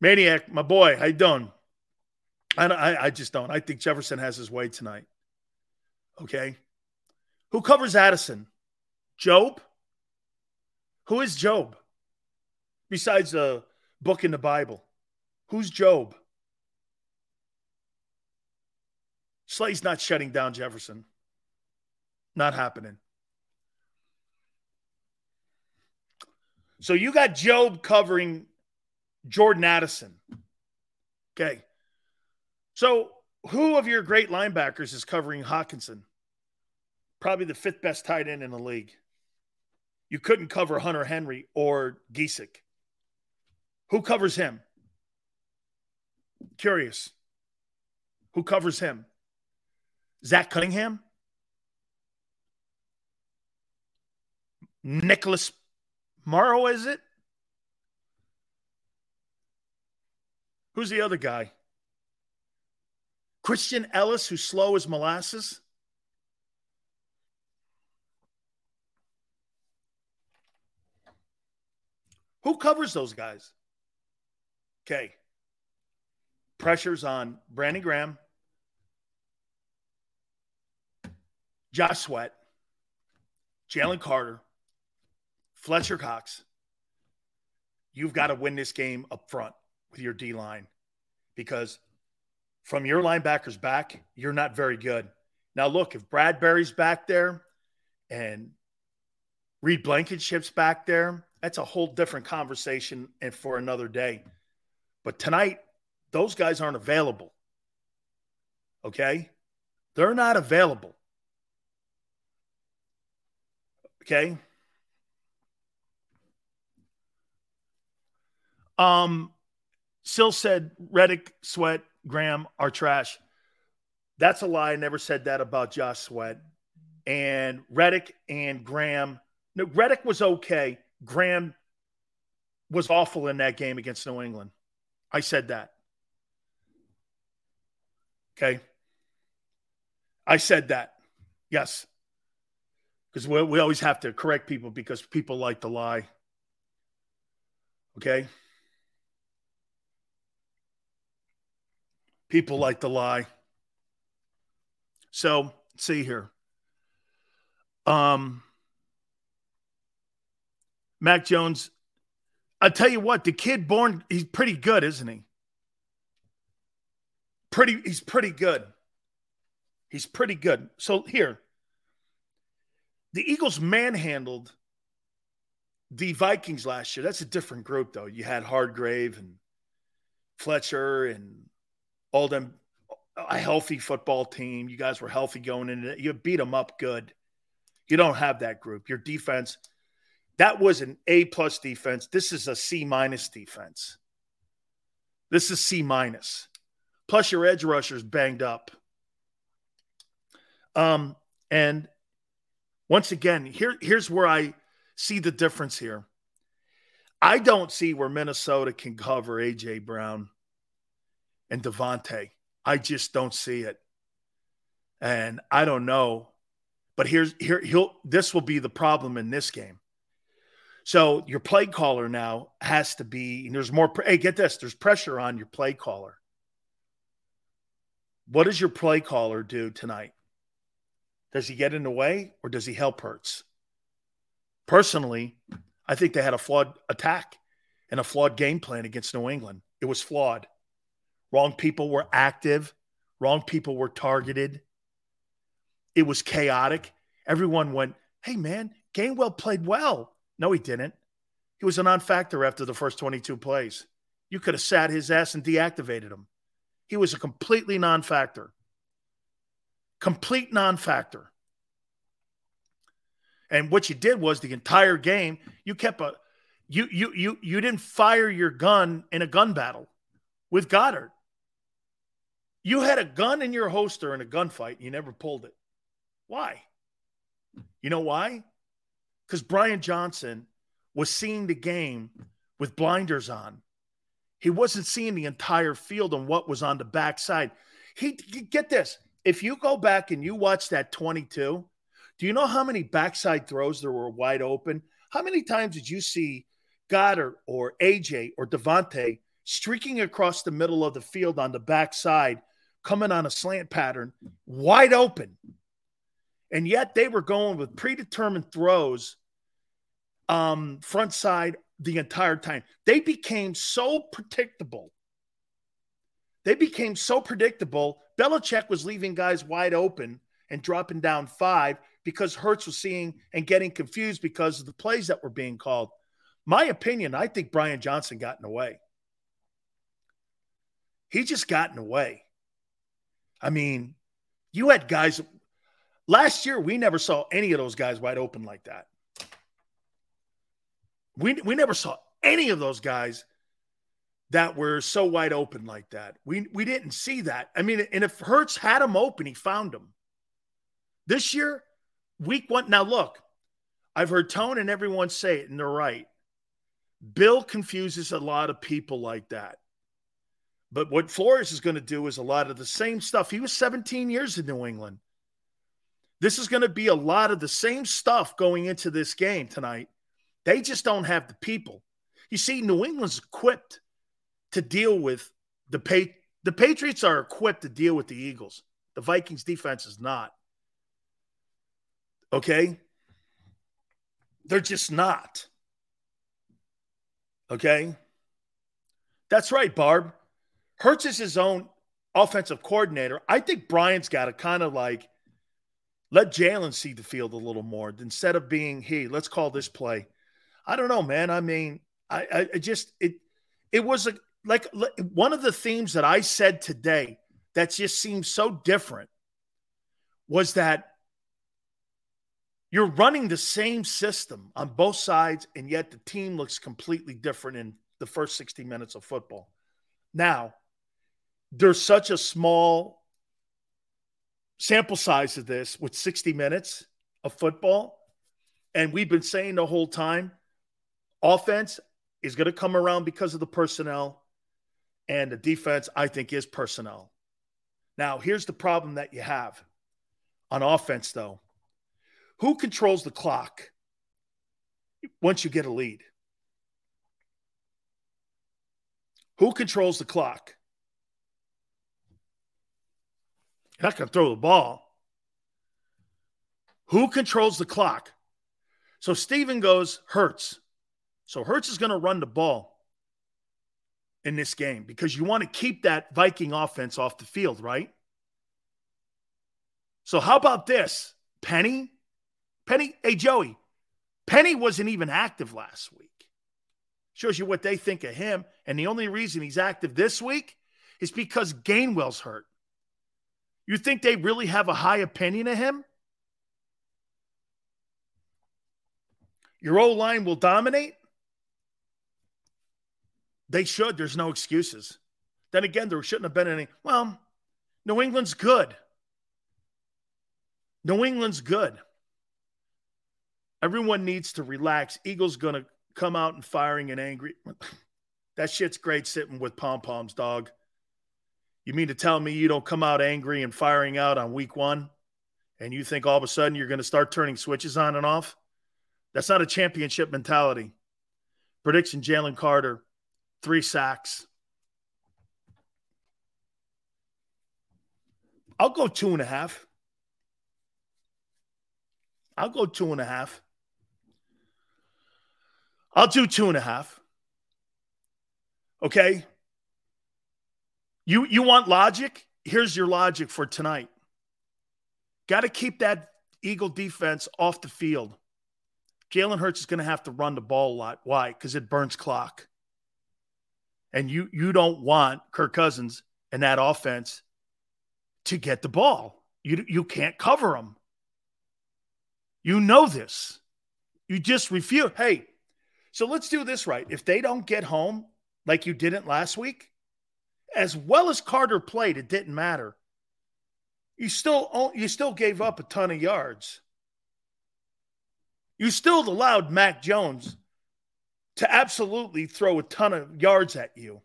Maniac, my boy, you doing? I, I, I just don't. I think Jefferson has his way tonight. Okay. Who covers Addison? Job? Who is Job? Besides a book in the Bible. Who's Job? Slay's not shutting down Jefferson. Not happening. So you got Job covering Jordan Addison. Okay. So who of your great linebackers is covering Hockenson? Probably the fifth best tight end in the league. You couldn't cover Hunter Henry or Gesicki. Who covers him? Curious. Who covers him? Zach Cunningham? Nicholas Morrow, is it? Who's the other guy? Christian Elliss, who's slow as molasses? Who covers those guys? Okay. Pressures on Brandon Graham, Josh Sweat, Jalen Carter, Fletcher Cox. You've got to win this game up front with your D line because from your linebackers back, you're not very good. Now, look, if Bradberry's back there and Reed Blankenship's back there, that's a whole different conversation and for another day. But tonight, those guys aren't available. Okay? They're not available. Okay? Um, Sill said Reddick, Sweat, Graham are trash. That's a lie. I never said that about Josh Sweat. And Reddick and Graham. No, Reddick was okay. Graham was awful in that game against New England. I said that. Okay. I said that. Yes. Because we, we always have to correct people because people like to lie. Okay. People like to lie. So, see here. Um, Mac Jones, I tell you what, the kid born, he's pretty good, isn't he? Pretty, he's pretty good. He's pretty good. So here, the Eagles manhandled the Vikings last year. That's a different group, though. You had Hargrave and Fletcher and all them a healthy football team. You guys were healthy going into it. You beat them up good. You don't have that group. Your defense, that was an A plus defense. This is a C minus defense. This is C minus. Plus your edge rushers banged up. Um, and once again, here, here's where I see the difference here. I don't see where Minnesota can cover AJ Brown and Davante. I just don't see it. And I don't know. But here's here he'll this will be the problem in this game. So your play caller now has to be there's more hey get this there's pressure on your play caller. What does your play caller do tonight? Does he get in the way or does he help Hurts? Personally, I think they had a flawed attack and a flawed game plan against New England. It was flawed. Wrong people were active. Wrong people were targeted. it was chaotic. Everyone went, hey, man, Gainwell played well. No, he didn't. He was a non factor after the first 22 plays. You could have sat his ass and deactivated him. He was a completely non factor. Complete non factor. And what you did was the entire game, you kept a you you you you didn't fire your gun in a gun battle with Goedert. You had a gun in your holster in a gunfight, and you never pulled it. Why? You know why? Because Brian Johnson was seeing the game with blinders on. He wasn't seeing the entire field and what was on the backside. He get this. If you go back and you watch that 22, do you know how many backside throws there were wide open? How many times did you see Goedert or AJ or Davante streaking across the middle of the field on the backside, coming on a slant pattern, wide open? And yet they were going with predetermined throws, um, front side the entire time. They became so predictable. They became so predictable. Belichick was leaving guys wide open and dropping down five because Hurts was seeing and getting confused because of the plays that were being called. My opinion, I think Brian Johnson got in the way. He just got in the way. I mean, you had guys last year, we never saw any of those guys wide open like that. We, we never saw any of those guys that were so wide open like that. We we didn't see that. I mean, and if Hurts had him open, he found him. This year, week one. Now look, I've heard Tone and everyone say it, and they're right. Bill confuses a lot of people like that. But what Flores is going to do is a lot of the same stuff. He was 17 years in New England. This is going to be a lot of the same stuff going into this game tonight. They just don't have the people. You see, New England's equipped to deal with the pay. The Patriots are equipped to deal with the Eagles. The Vikings defense is not. Okay? They're just not. Okay? That's right, Barb. Hurts is his own offensive coordinator. I think Brian's got to kind of like let Jalen see the field a little more instead of being, he. let's call this play. I don't know, man. I mean, I, I, I just it it was a, like one of the themes that I said today that just seems so different was that you're running the same system on both sides, and yet the team looks completely different in the first 60 minutes of football. Now, there's such a small sample size of this with 60 minutes of football. And we've been saying the whole time offense is going to come around because of the personnel, and the defense, I think, is personnel. Now, here's the problem that you have on offense, though who controls the clock once you get a lead? Who controls the clock? You're not going to throw the ball. Who controls the clock? So Steven goes, Hurts. So Hurts is going to run the ball in this game because you want to keep that Viking offense off the field, right? So how about this? Penny Penny, hey, Joey, Penny wasn't even active last week. Shows you what they think of him. And the only reason he's active this week is because Gainwell's hurt. You think they really have a high opinion of him? Your O line will dominate? They should. There's no excuses. Then again, there shouldn't have been any. Well, New England's good. New England's good. Everyone needs to relax. Eagles going to come out and firing and angry. [laughs] that shit's great sitting with pom poms, dog. You mean to tell me you don't come out angry and firing out on week one and you think all of a sudden you're going to start turning switches on and off? That's not a championship mentality. Prediction Jalen Carter, three sacks. I'll go two and a half. I'll go two and a half. I'll do two and a half. Okay. You you want logic? Here's your logic for tonight. Got to keep that Eagle defense off the field. Jalen Hurts is going to have to run the ball a lot. Why? Because it burns clock. And you you don't want Kirk Cousins and that offense to get the ball. You you can't cover them. You know this. You just refuse. Hey, so let's do this right. If they don't get home like you didn't last week, as well as Carter played, it didn't matter. You still you still gave up a ton of yards. You still allowed Mac Jones to absolutely throw a ton of yards at you.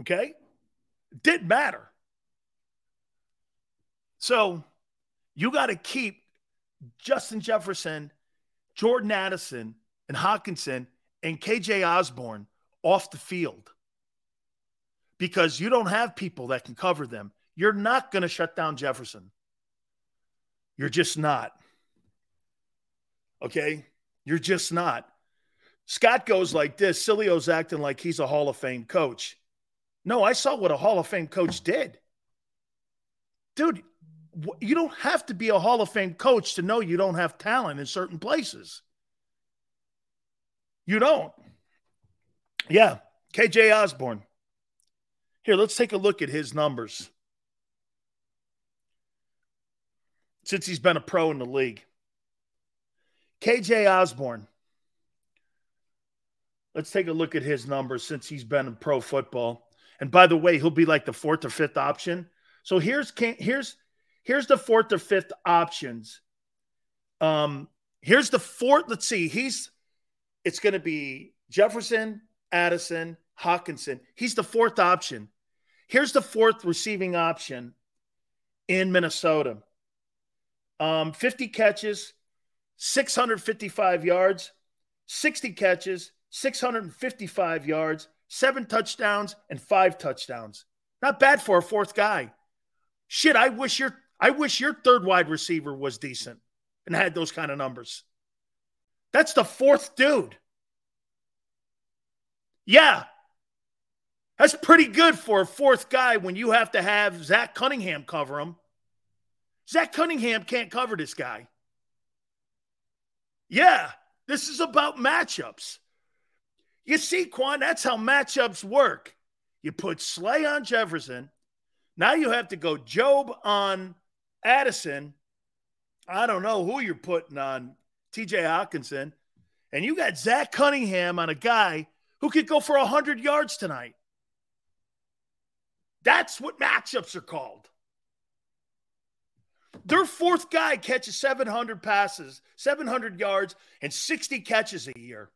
Okay? Didn't matter. So you got to keep Justin Jefferson, Jordan Addison, and Hockenson and KJ Osborn off the field because you don't have people that can cover them. You're not going to shut down Jefferson. You're just not. Okay? You're just not. Scott goes like this Sileo's acting like he's a Hall of Fame coach. No, I saw what a Hall of Fame coach did. Dude, you don't have to be a Hall of Fame coach to know you don't have talent in certain places. You don't. Yeah, KJ Osborn. Here, let's take a look at his numbers. Since he's been a pro in the league. KJ Osborn. Let's take a look at his numbers since he's been in pro football. And by the way, he'll be like the fourth or fifth option. So here's here's here's the fourth or fifth options. Um, here's the fourth. Let's see. He's it's going to be Jefferson, Addison, Hockenson. He's the fourth option. Here's the fourth receiving option in Minnesota. Um, 50 catches, 655 yards, 60 catches, 655 yards, seven touchdowns, and five touchdowns. Not bad for a fourth guy. Shit, I wish your I wish your third wide receiver was decent and had those kind of numbers. That's the fourth dude. Yeah. That's pretty good for a fourth guy when you have to have Zach Cunningham cover him. Zach Cunningham can't cover this guy. Yeah, this is about matchups. You see, Quan, that's how matchups work. You put Slay on Jefferson. Now you have to go Job on Addison. I don't know who you're putting on TJ Hockenson. And you got Zach Cunningham on a guy who could go for 100 yards tonight. That's what matchups are called. Their fourth guy catches 700 passes, 700 yards, and 60 catches a year.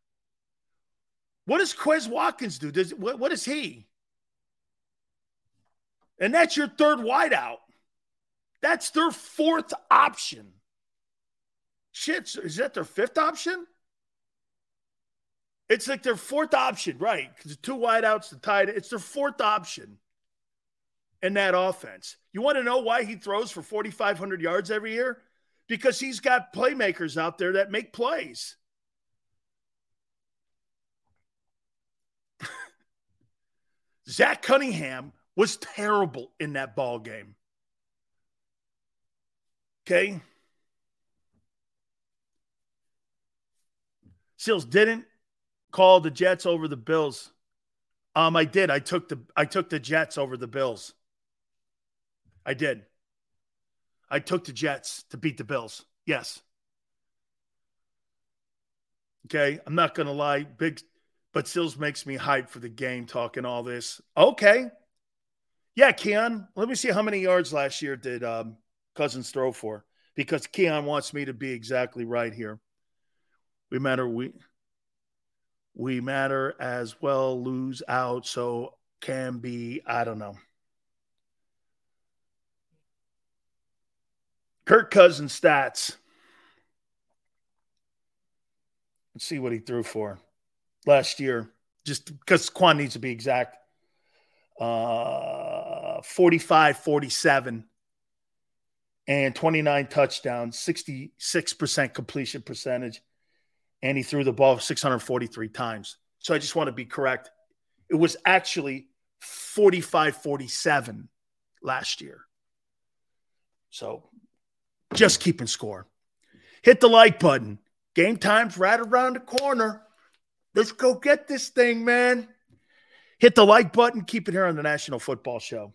What does Quez Watkins do? Does what, what is he? And that's your third wideout. That's their fourth option. Shit, is that their fifth option? It's like their fourth option, right? Because the two wideouts, the tight, it's their fourth option in that offense. You want to know why he throws for 4,500 yards every year? Because he's got playmakers out there that make plays. [laughs] Zach Cunningham was terrible in that ball game. Okay. Seals didn't call the Jets over the Bills. Um, I did. I took the I took the Jets over the Bills. I did. I took the Jets to beat the Bills. Yes. Okay. I'm not gonna lie. Big but Sills makes me hype for the game talking all this. Okay. Yeah, Keon. Let me see how many yards last year did um, Cousins throw for? Because Keon wants me to be exactly right here. We matter we we matter as well lose out so can be I don't know. Kirk Cousins stats. Let's see what he threw for last year, just because Quan needs to be exact. Uh, 45 47 and 29 touchdowns, 66% completion percentage. And he threw the ball 643 times. So I just want to be correct. It was actually 45 47 last year. So just keeping score. Hit the like button. Game time's right around the corner. Let's go get this thing, man. Hit the like button. Keep it here on the National Football Show.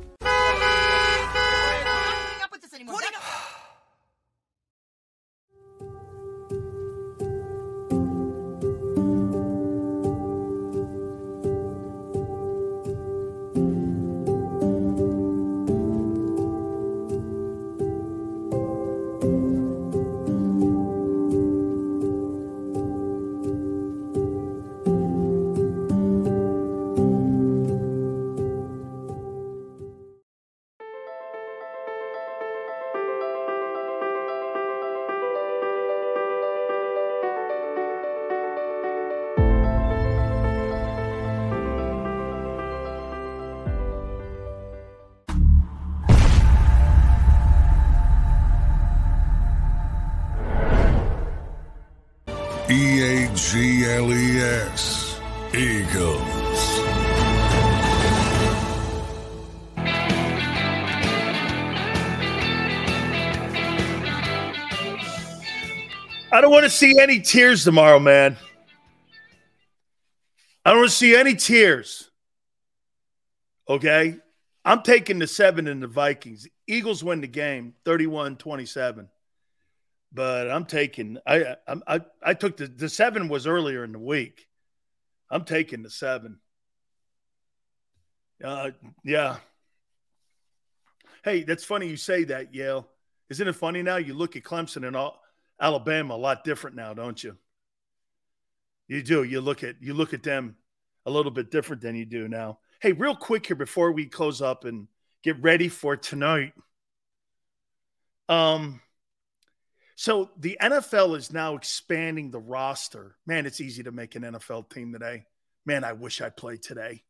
want to see any tears tomorrow, man. I don't want to see any tears. Okay. I'm taking the seven in the Vikings. Eagles win the game 31 27. But I'm taking, I, I, I, took the, the seven was earlier in the week. I'm taking the seven. Uh, yeah. Hey, that's funny you say that, Yale. Isn't it funny now? You look at Clemson and all, Alabama a lot different now, don't you? You do. You look at you look at them a little bit different than you do now. Hey, real quick here before we close up and get ready for tonight. Um so the NFL is now expanding the roster. Man, it's easy to make an NFL team today. Man, I wish I played today.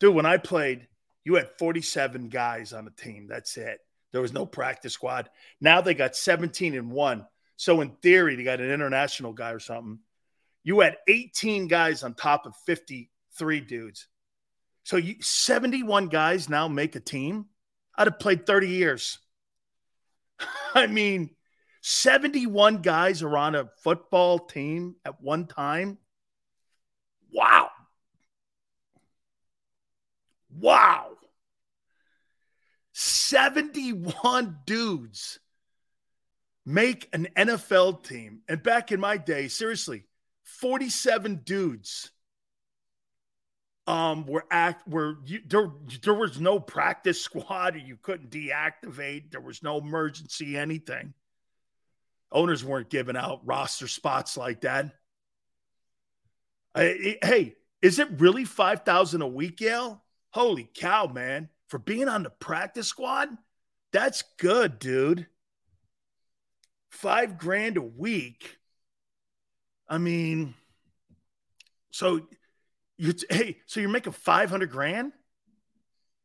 Dude, when I played, you had 47 guys on the team. That's it. There was no practice squad. Now they got 17 and 1. So in theory, they got an international guy or something. You had 18 guys on top of 53 dudes. So you 71 guys now make a team. I'd have played 30 years. [laughs] I mean, 71 guys are on a football team at one time. Wow. Wow. 71 [laughs] dudes make an NFL team. And back in my day, seriously, 47 dudes um were act were you, there there was no practice squad or you couldn't deactivate there was no emergency anything owners weren't giving out roster spots like that I- hey is it really 5000 a week yale Holy cow, man. For being on the practice squad, that's good, dude. Five grand a week. I mean, so you hey, so you're making 500 grand?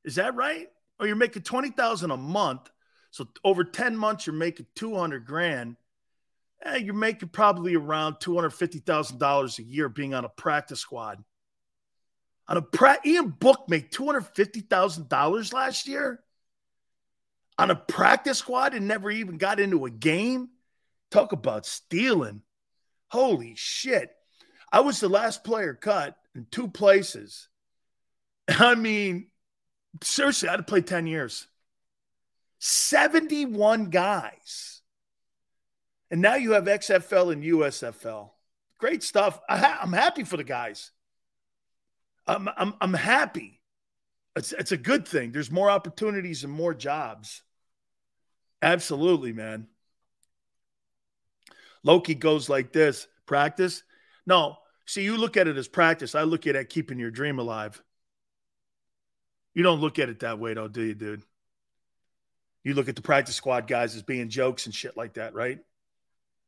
Is that right? Or you're making 20,000 a month. So over 10 months, you're making 200 grand. Eh, you're making probably around $250,000 a year being on a practice squad. On a pra- Ian Book made $250,000 last year on a practice squad and never even got into a game. Talk about stealing. Holy shit. I was the last player cut in two places. [laughs] I mean, seriously, I had to play 10 years. 71 guys. And now you have XFL and USFL. Great stuff. I I'm happy for the guys. I'm, I'm, I'm happy. It's, it's a good thing. There's more opportunities and more jobs. Absolutely, man. Loki goes like this practice. No, see, you look at it as practice. I look at it keeping your dream alive. You don't look at it that way, though, do you, dude? You look at the practice squad guys as being jokes and shit like that, right?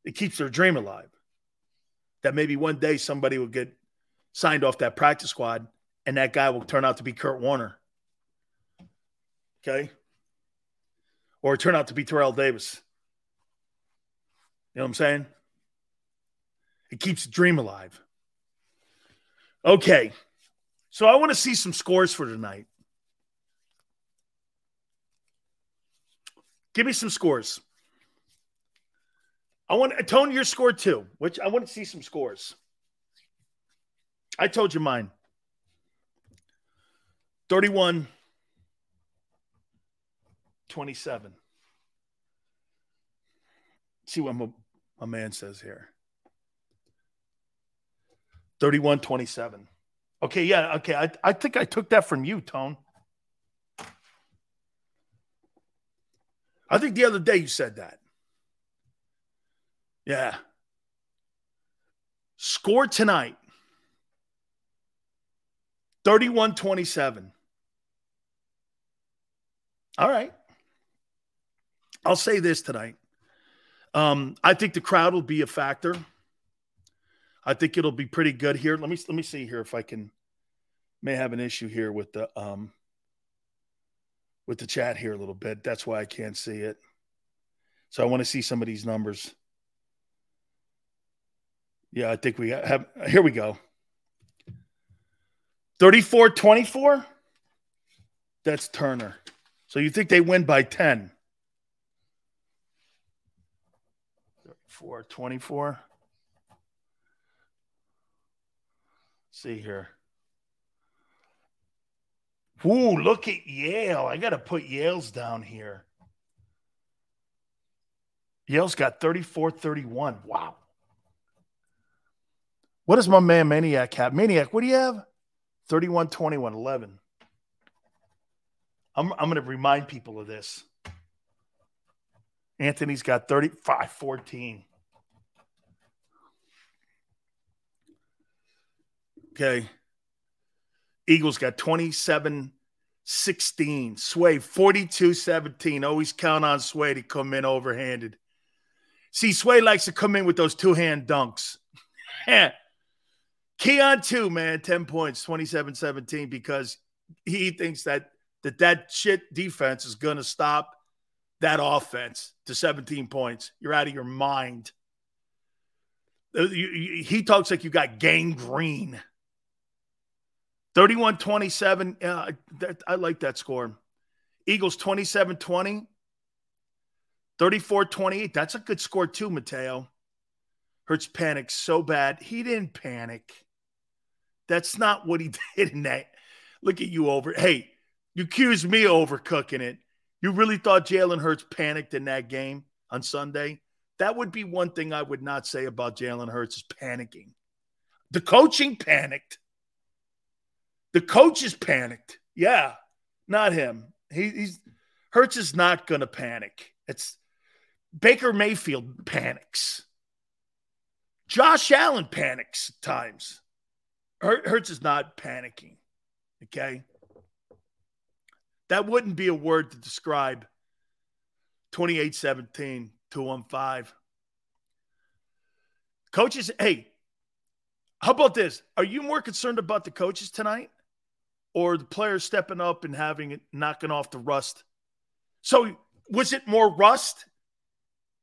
It keeps their dream alive. That maybe one day somebody will get signed off that practice squad and that guy will turn out to be Kurt Warner. Okay. Or turn out to be Terrell Davis. You know what I'm saying? It keeps the dream alive. Okay. So I want to see some scores for tonight. Give me some scores. I want to tone your score too, which I want to see some scores. I told you mine. 31 27. See what my, my man says here. 31 27. Okay, yeah, okay. I, I think I took that from you, Tone. I think the other day you said that. Yeah. Score tonight 31 27. All right. I'll say this tonight. Um, I think the crowd will be a factor. I think it'll be pretty good here. Let me let me see here if I can may have an issue here with the um with the chat here a little bit. That's why I can't see it. So I want to see some of these numbers. Yeah, I think we have here we go. 34 24. That's Turner. So you think they win by 10? 34 24. see here. Ooh, look at Yale. I got to put Yale's down here. Yale's got 34 31. Wow. What does my man Maniac have? Maniac, what do you have? 31 21 11. I'm, I'm going to remind people of this. Anthony's got 35 14. Okay. Eagles got 27 16. Sway 42 17. Always count on Sway to come in overhanded. See, Sway likes to come in with those two hand dunks. [laughs] Keon, too, man, 10 points, 27 17, because he thinks that that, that shit defense is going to stop that offense to 17 points. You're out of your mind. Uh, he talks like you got gangrene. 31 27. Uh, I like that score. Eagles 27 20. 34 28. That's a good score, too, Mateo. Hurts panicked so bad. He didn't panic. That's not what he [laughs] did in that. Look at you over. Hey, you accused me of overcooking it. You really thought Jalen Hurts panicked in that game on Sunday? That would be one thing I would not say about Jalen Hurts is panicking. The coaching panicked. The coach is panicked. Yeah, not him. He, he's Hurts is not going to panic. It's Baker Mayfield panics. Josh Allen panics at times. Hurts is not panicking. Okay. That wouldn't be a word to describe 28 17, 215. Coaches, hey, how about this? Are you more concerned about the coaches tonight or the players stepping up and having it knocking off the rust? So, was it more rust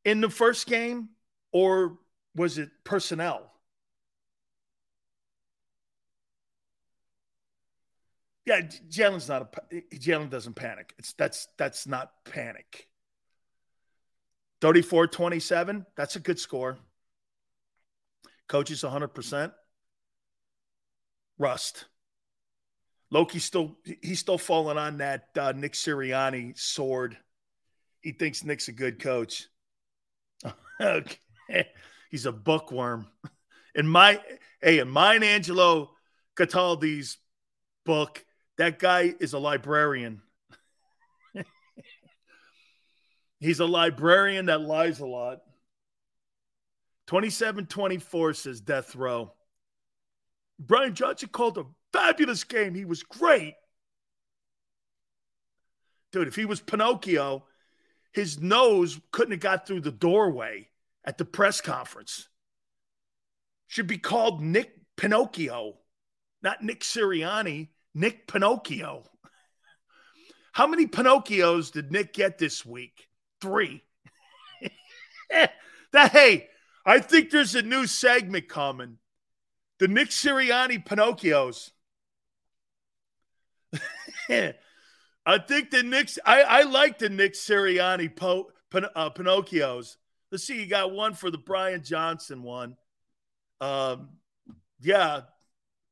in the first game or was it personnel? Yeah, Jalen's not a Jalen doesn't panic. It's that's that's not panic. 34-27, that's a good score. Coaches 100%. Rust. Loki's still he's still falling on that uh, Nick Sirianni sword. He thinks Nick's a good coach. [laughs] okay. He's a bookworm. [laughs] In my hey, in mine Angelo Cataldi's book, that guy is a librarian. [laughs] He's a librarian that lies a lot. 27 24 says Death Row. Brian Johnson called a fabulous game. He was great. Dude, if he was Pinocchio, his nose couldn't have got through the doorway at the press conference. Should be called Nick Pinocchio, not Nick Sirianni. Nick Pinocchio. How many Pinocchios did Nick get this week? Three. [laughs] that hey, I think there's a new segment coming. The Nick Sirianni Pinocchios. [laughs] I think the Knicks. I, I like the Nick Sirianni po, Pin, uh, Pinocchios. Let's see. You got one for the Brian Johnson one. Um, yeah,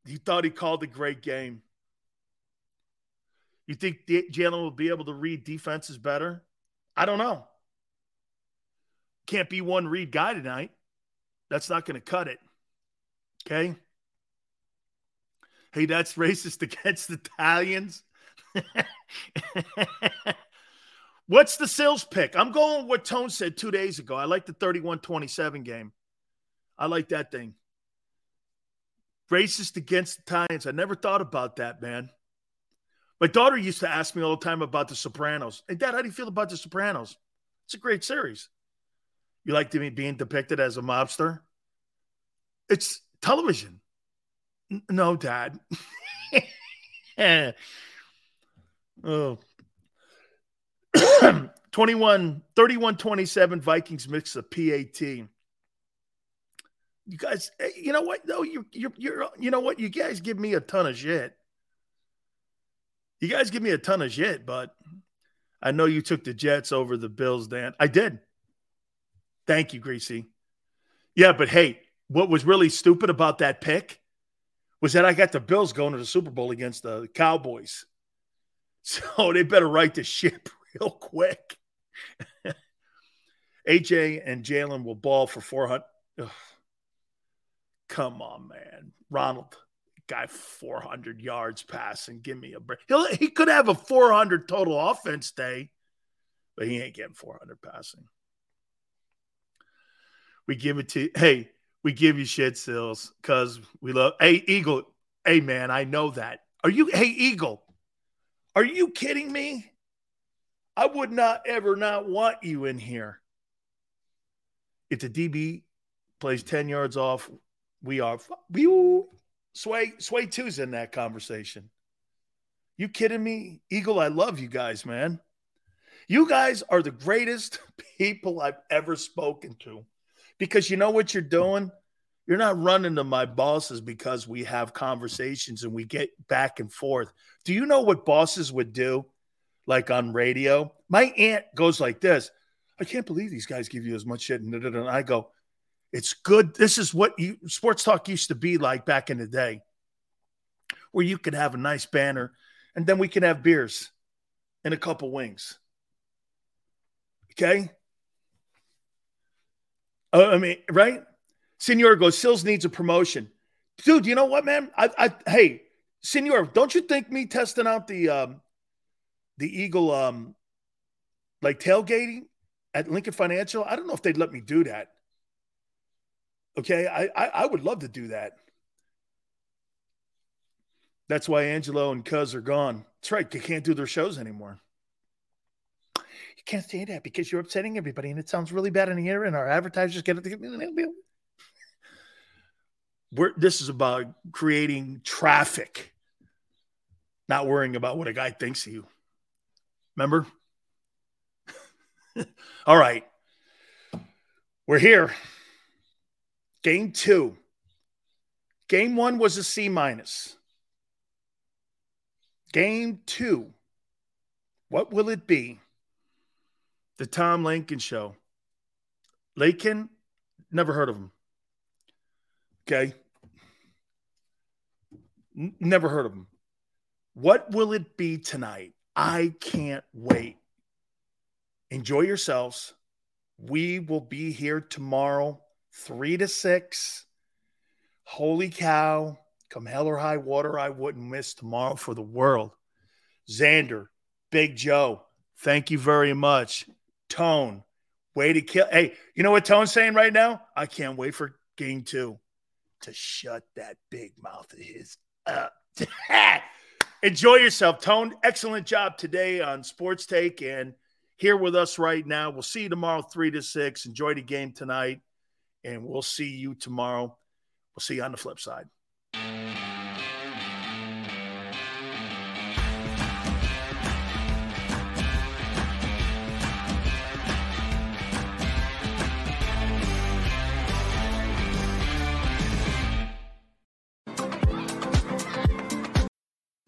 he thought he called a great game. You think Jalen will be able to read defenses better? I don't know. Can't be one read guy tonight. That's not going to cut it. Okay. Hey, that's racist [laughs] against the Italians. [laughs] What's the sales pick? I'm going what Tone said two days ago. I like the 31 27 game. I like that thing. Racist against Italians. I never thought about that, man. My daughter used to ask me all the time about The Sopranos. Hey, Dad, how do you feel about The Sopranos? It's a great series. You like to be being depicted as a mobster? It's television. N- no, Dad. [laughs] oh. [coughs] 21, 31 27 Vikings mix of PAT. You guys, eh, you know what? No, you you you you know what? You guys give me a ton of shit. You guys give me a ton of shit, but I know you took the Jets over the Bills, Dan. I did. Thank you, Greasy. Yeah, but hey, what was really stupid about that pick was that I got the Bills going to the Super Bowl against the Cowboys. [laughs] So they better right the ship [laughs] real quick. [laughs] AJ and Jalen will ball for 400. Ugh. Come on, man. Ronald, guy 400 yards passing. Give me a break. He'll, he could have a 400 total offense day, but he ain't getting 400 passing. We give it to hey, we give you shit stills because we love hey Eagle. Hey man, I know that. Are you hey Eagle? Are you kidding me? I would not ever not want you in here. If the DB plays 10 yards off, we are we Sway Sway two's in that conversation. You kidding me? Eagle, I love you guys, man. You guys are the greatest [laughs] people I've ever spoken to. Because you know what you're doing? You're not running to my bosses because we have conversations and we get back and forth. Do you know what bosses would do? Like on radio, my aunt goes like this. I can't believe these guys give you as much shit. And I go, it's good. This is what you, sports talk used to be like back in the day, where you could have a nice banner and then we can have beers and a couple wings. Okay. Uh, I mean, right? Senor goes, Sills needs a promotion. Dude, you know what, man? I, I hey, Senor, don't you think me testing out the um the Eagle um like tailgating at Lincoln Financial? I don't know if they'd let me do that. Okay, I, I, I would love to do that. That's why Angelo and Cuz are gone. That's right. They can't do their shows anymore. You can't say that because you're upsetting everybody and it sounds really bad in here and our advertisers get it. We're, this is about creating traffic, not worrying about what a guy thinks of you. Remember? [laughs] All right. We're here. Game two. Game one was a C minus. Game two. What will it be? The Tom Lincoln Show. Lakin, never heard of him. Okay. N- never heard of him. What will it be tonight? I can't wait. Enjoy yourselves. We will be here tomorrow, three to six. Holy cow. Come hell or high water, I wouldn't miss tomorrow for the world. Xander, Big Joe, thank you very much. Tone, way to kill. Hey, you know what Tone's saying right now? I can't wait for game two to shut that big mouth of his up. [laughs] Enjoy yourself, Tone. Excellent job today on Sports Take and here with us right now. We'll see you tomorrow, three to six. Enjoy the game tonight, and we'll see you tomorrow. We'll see you on the flip side.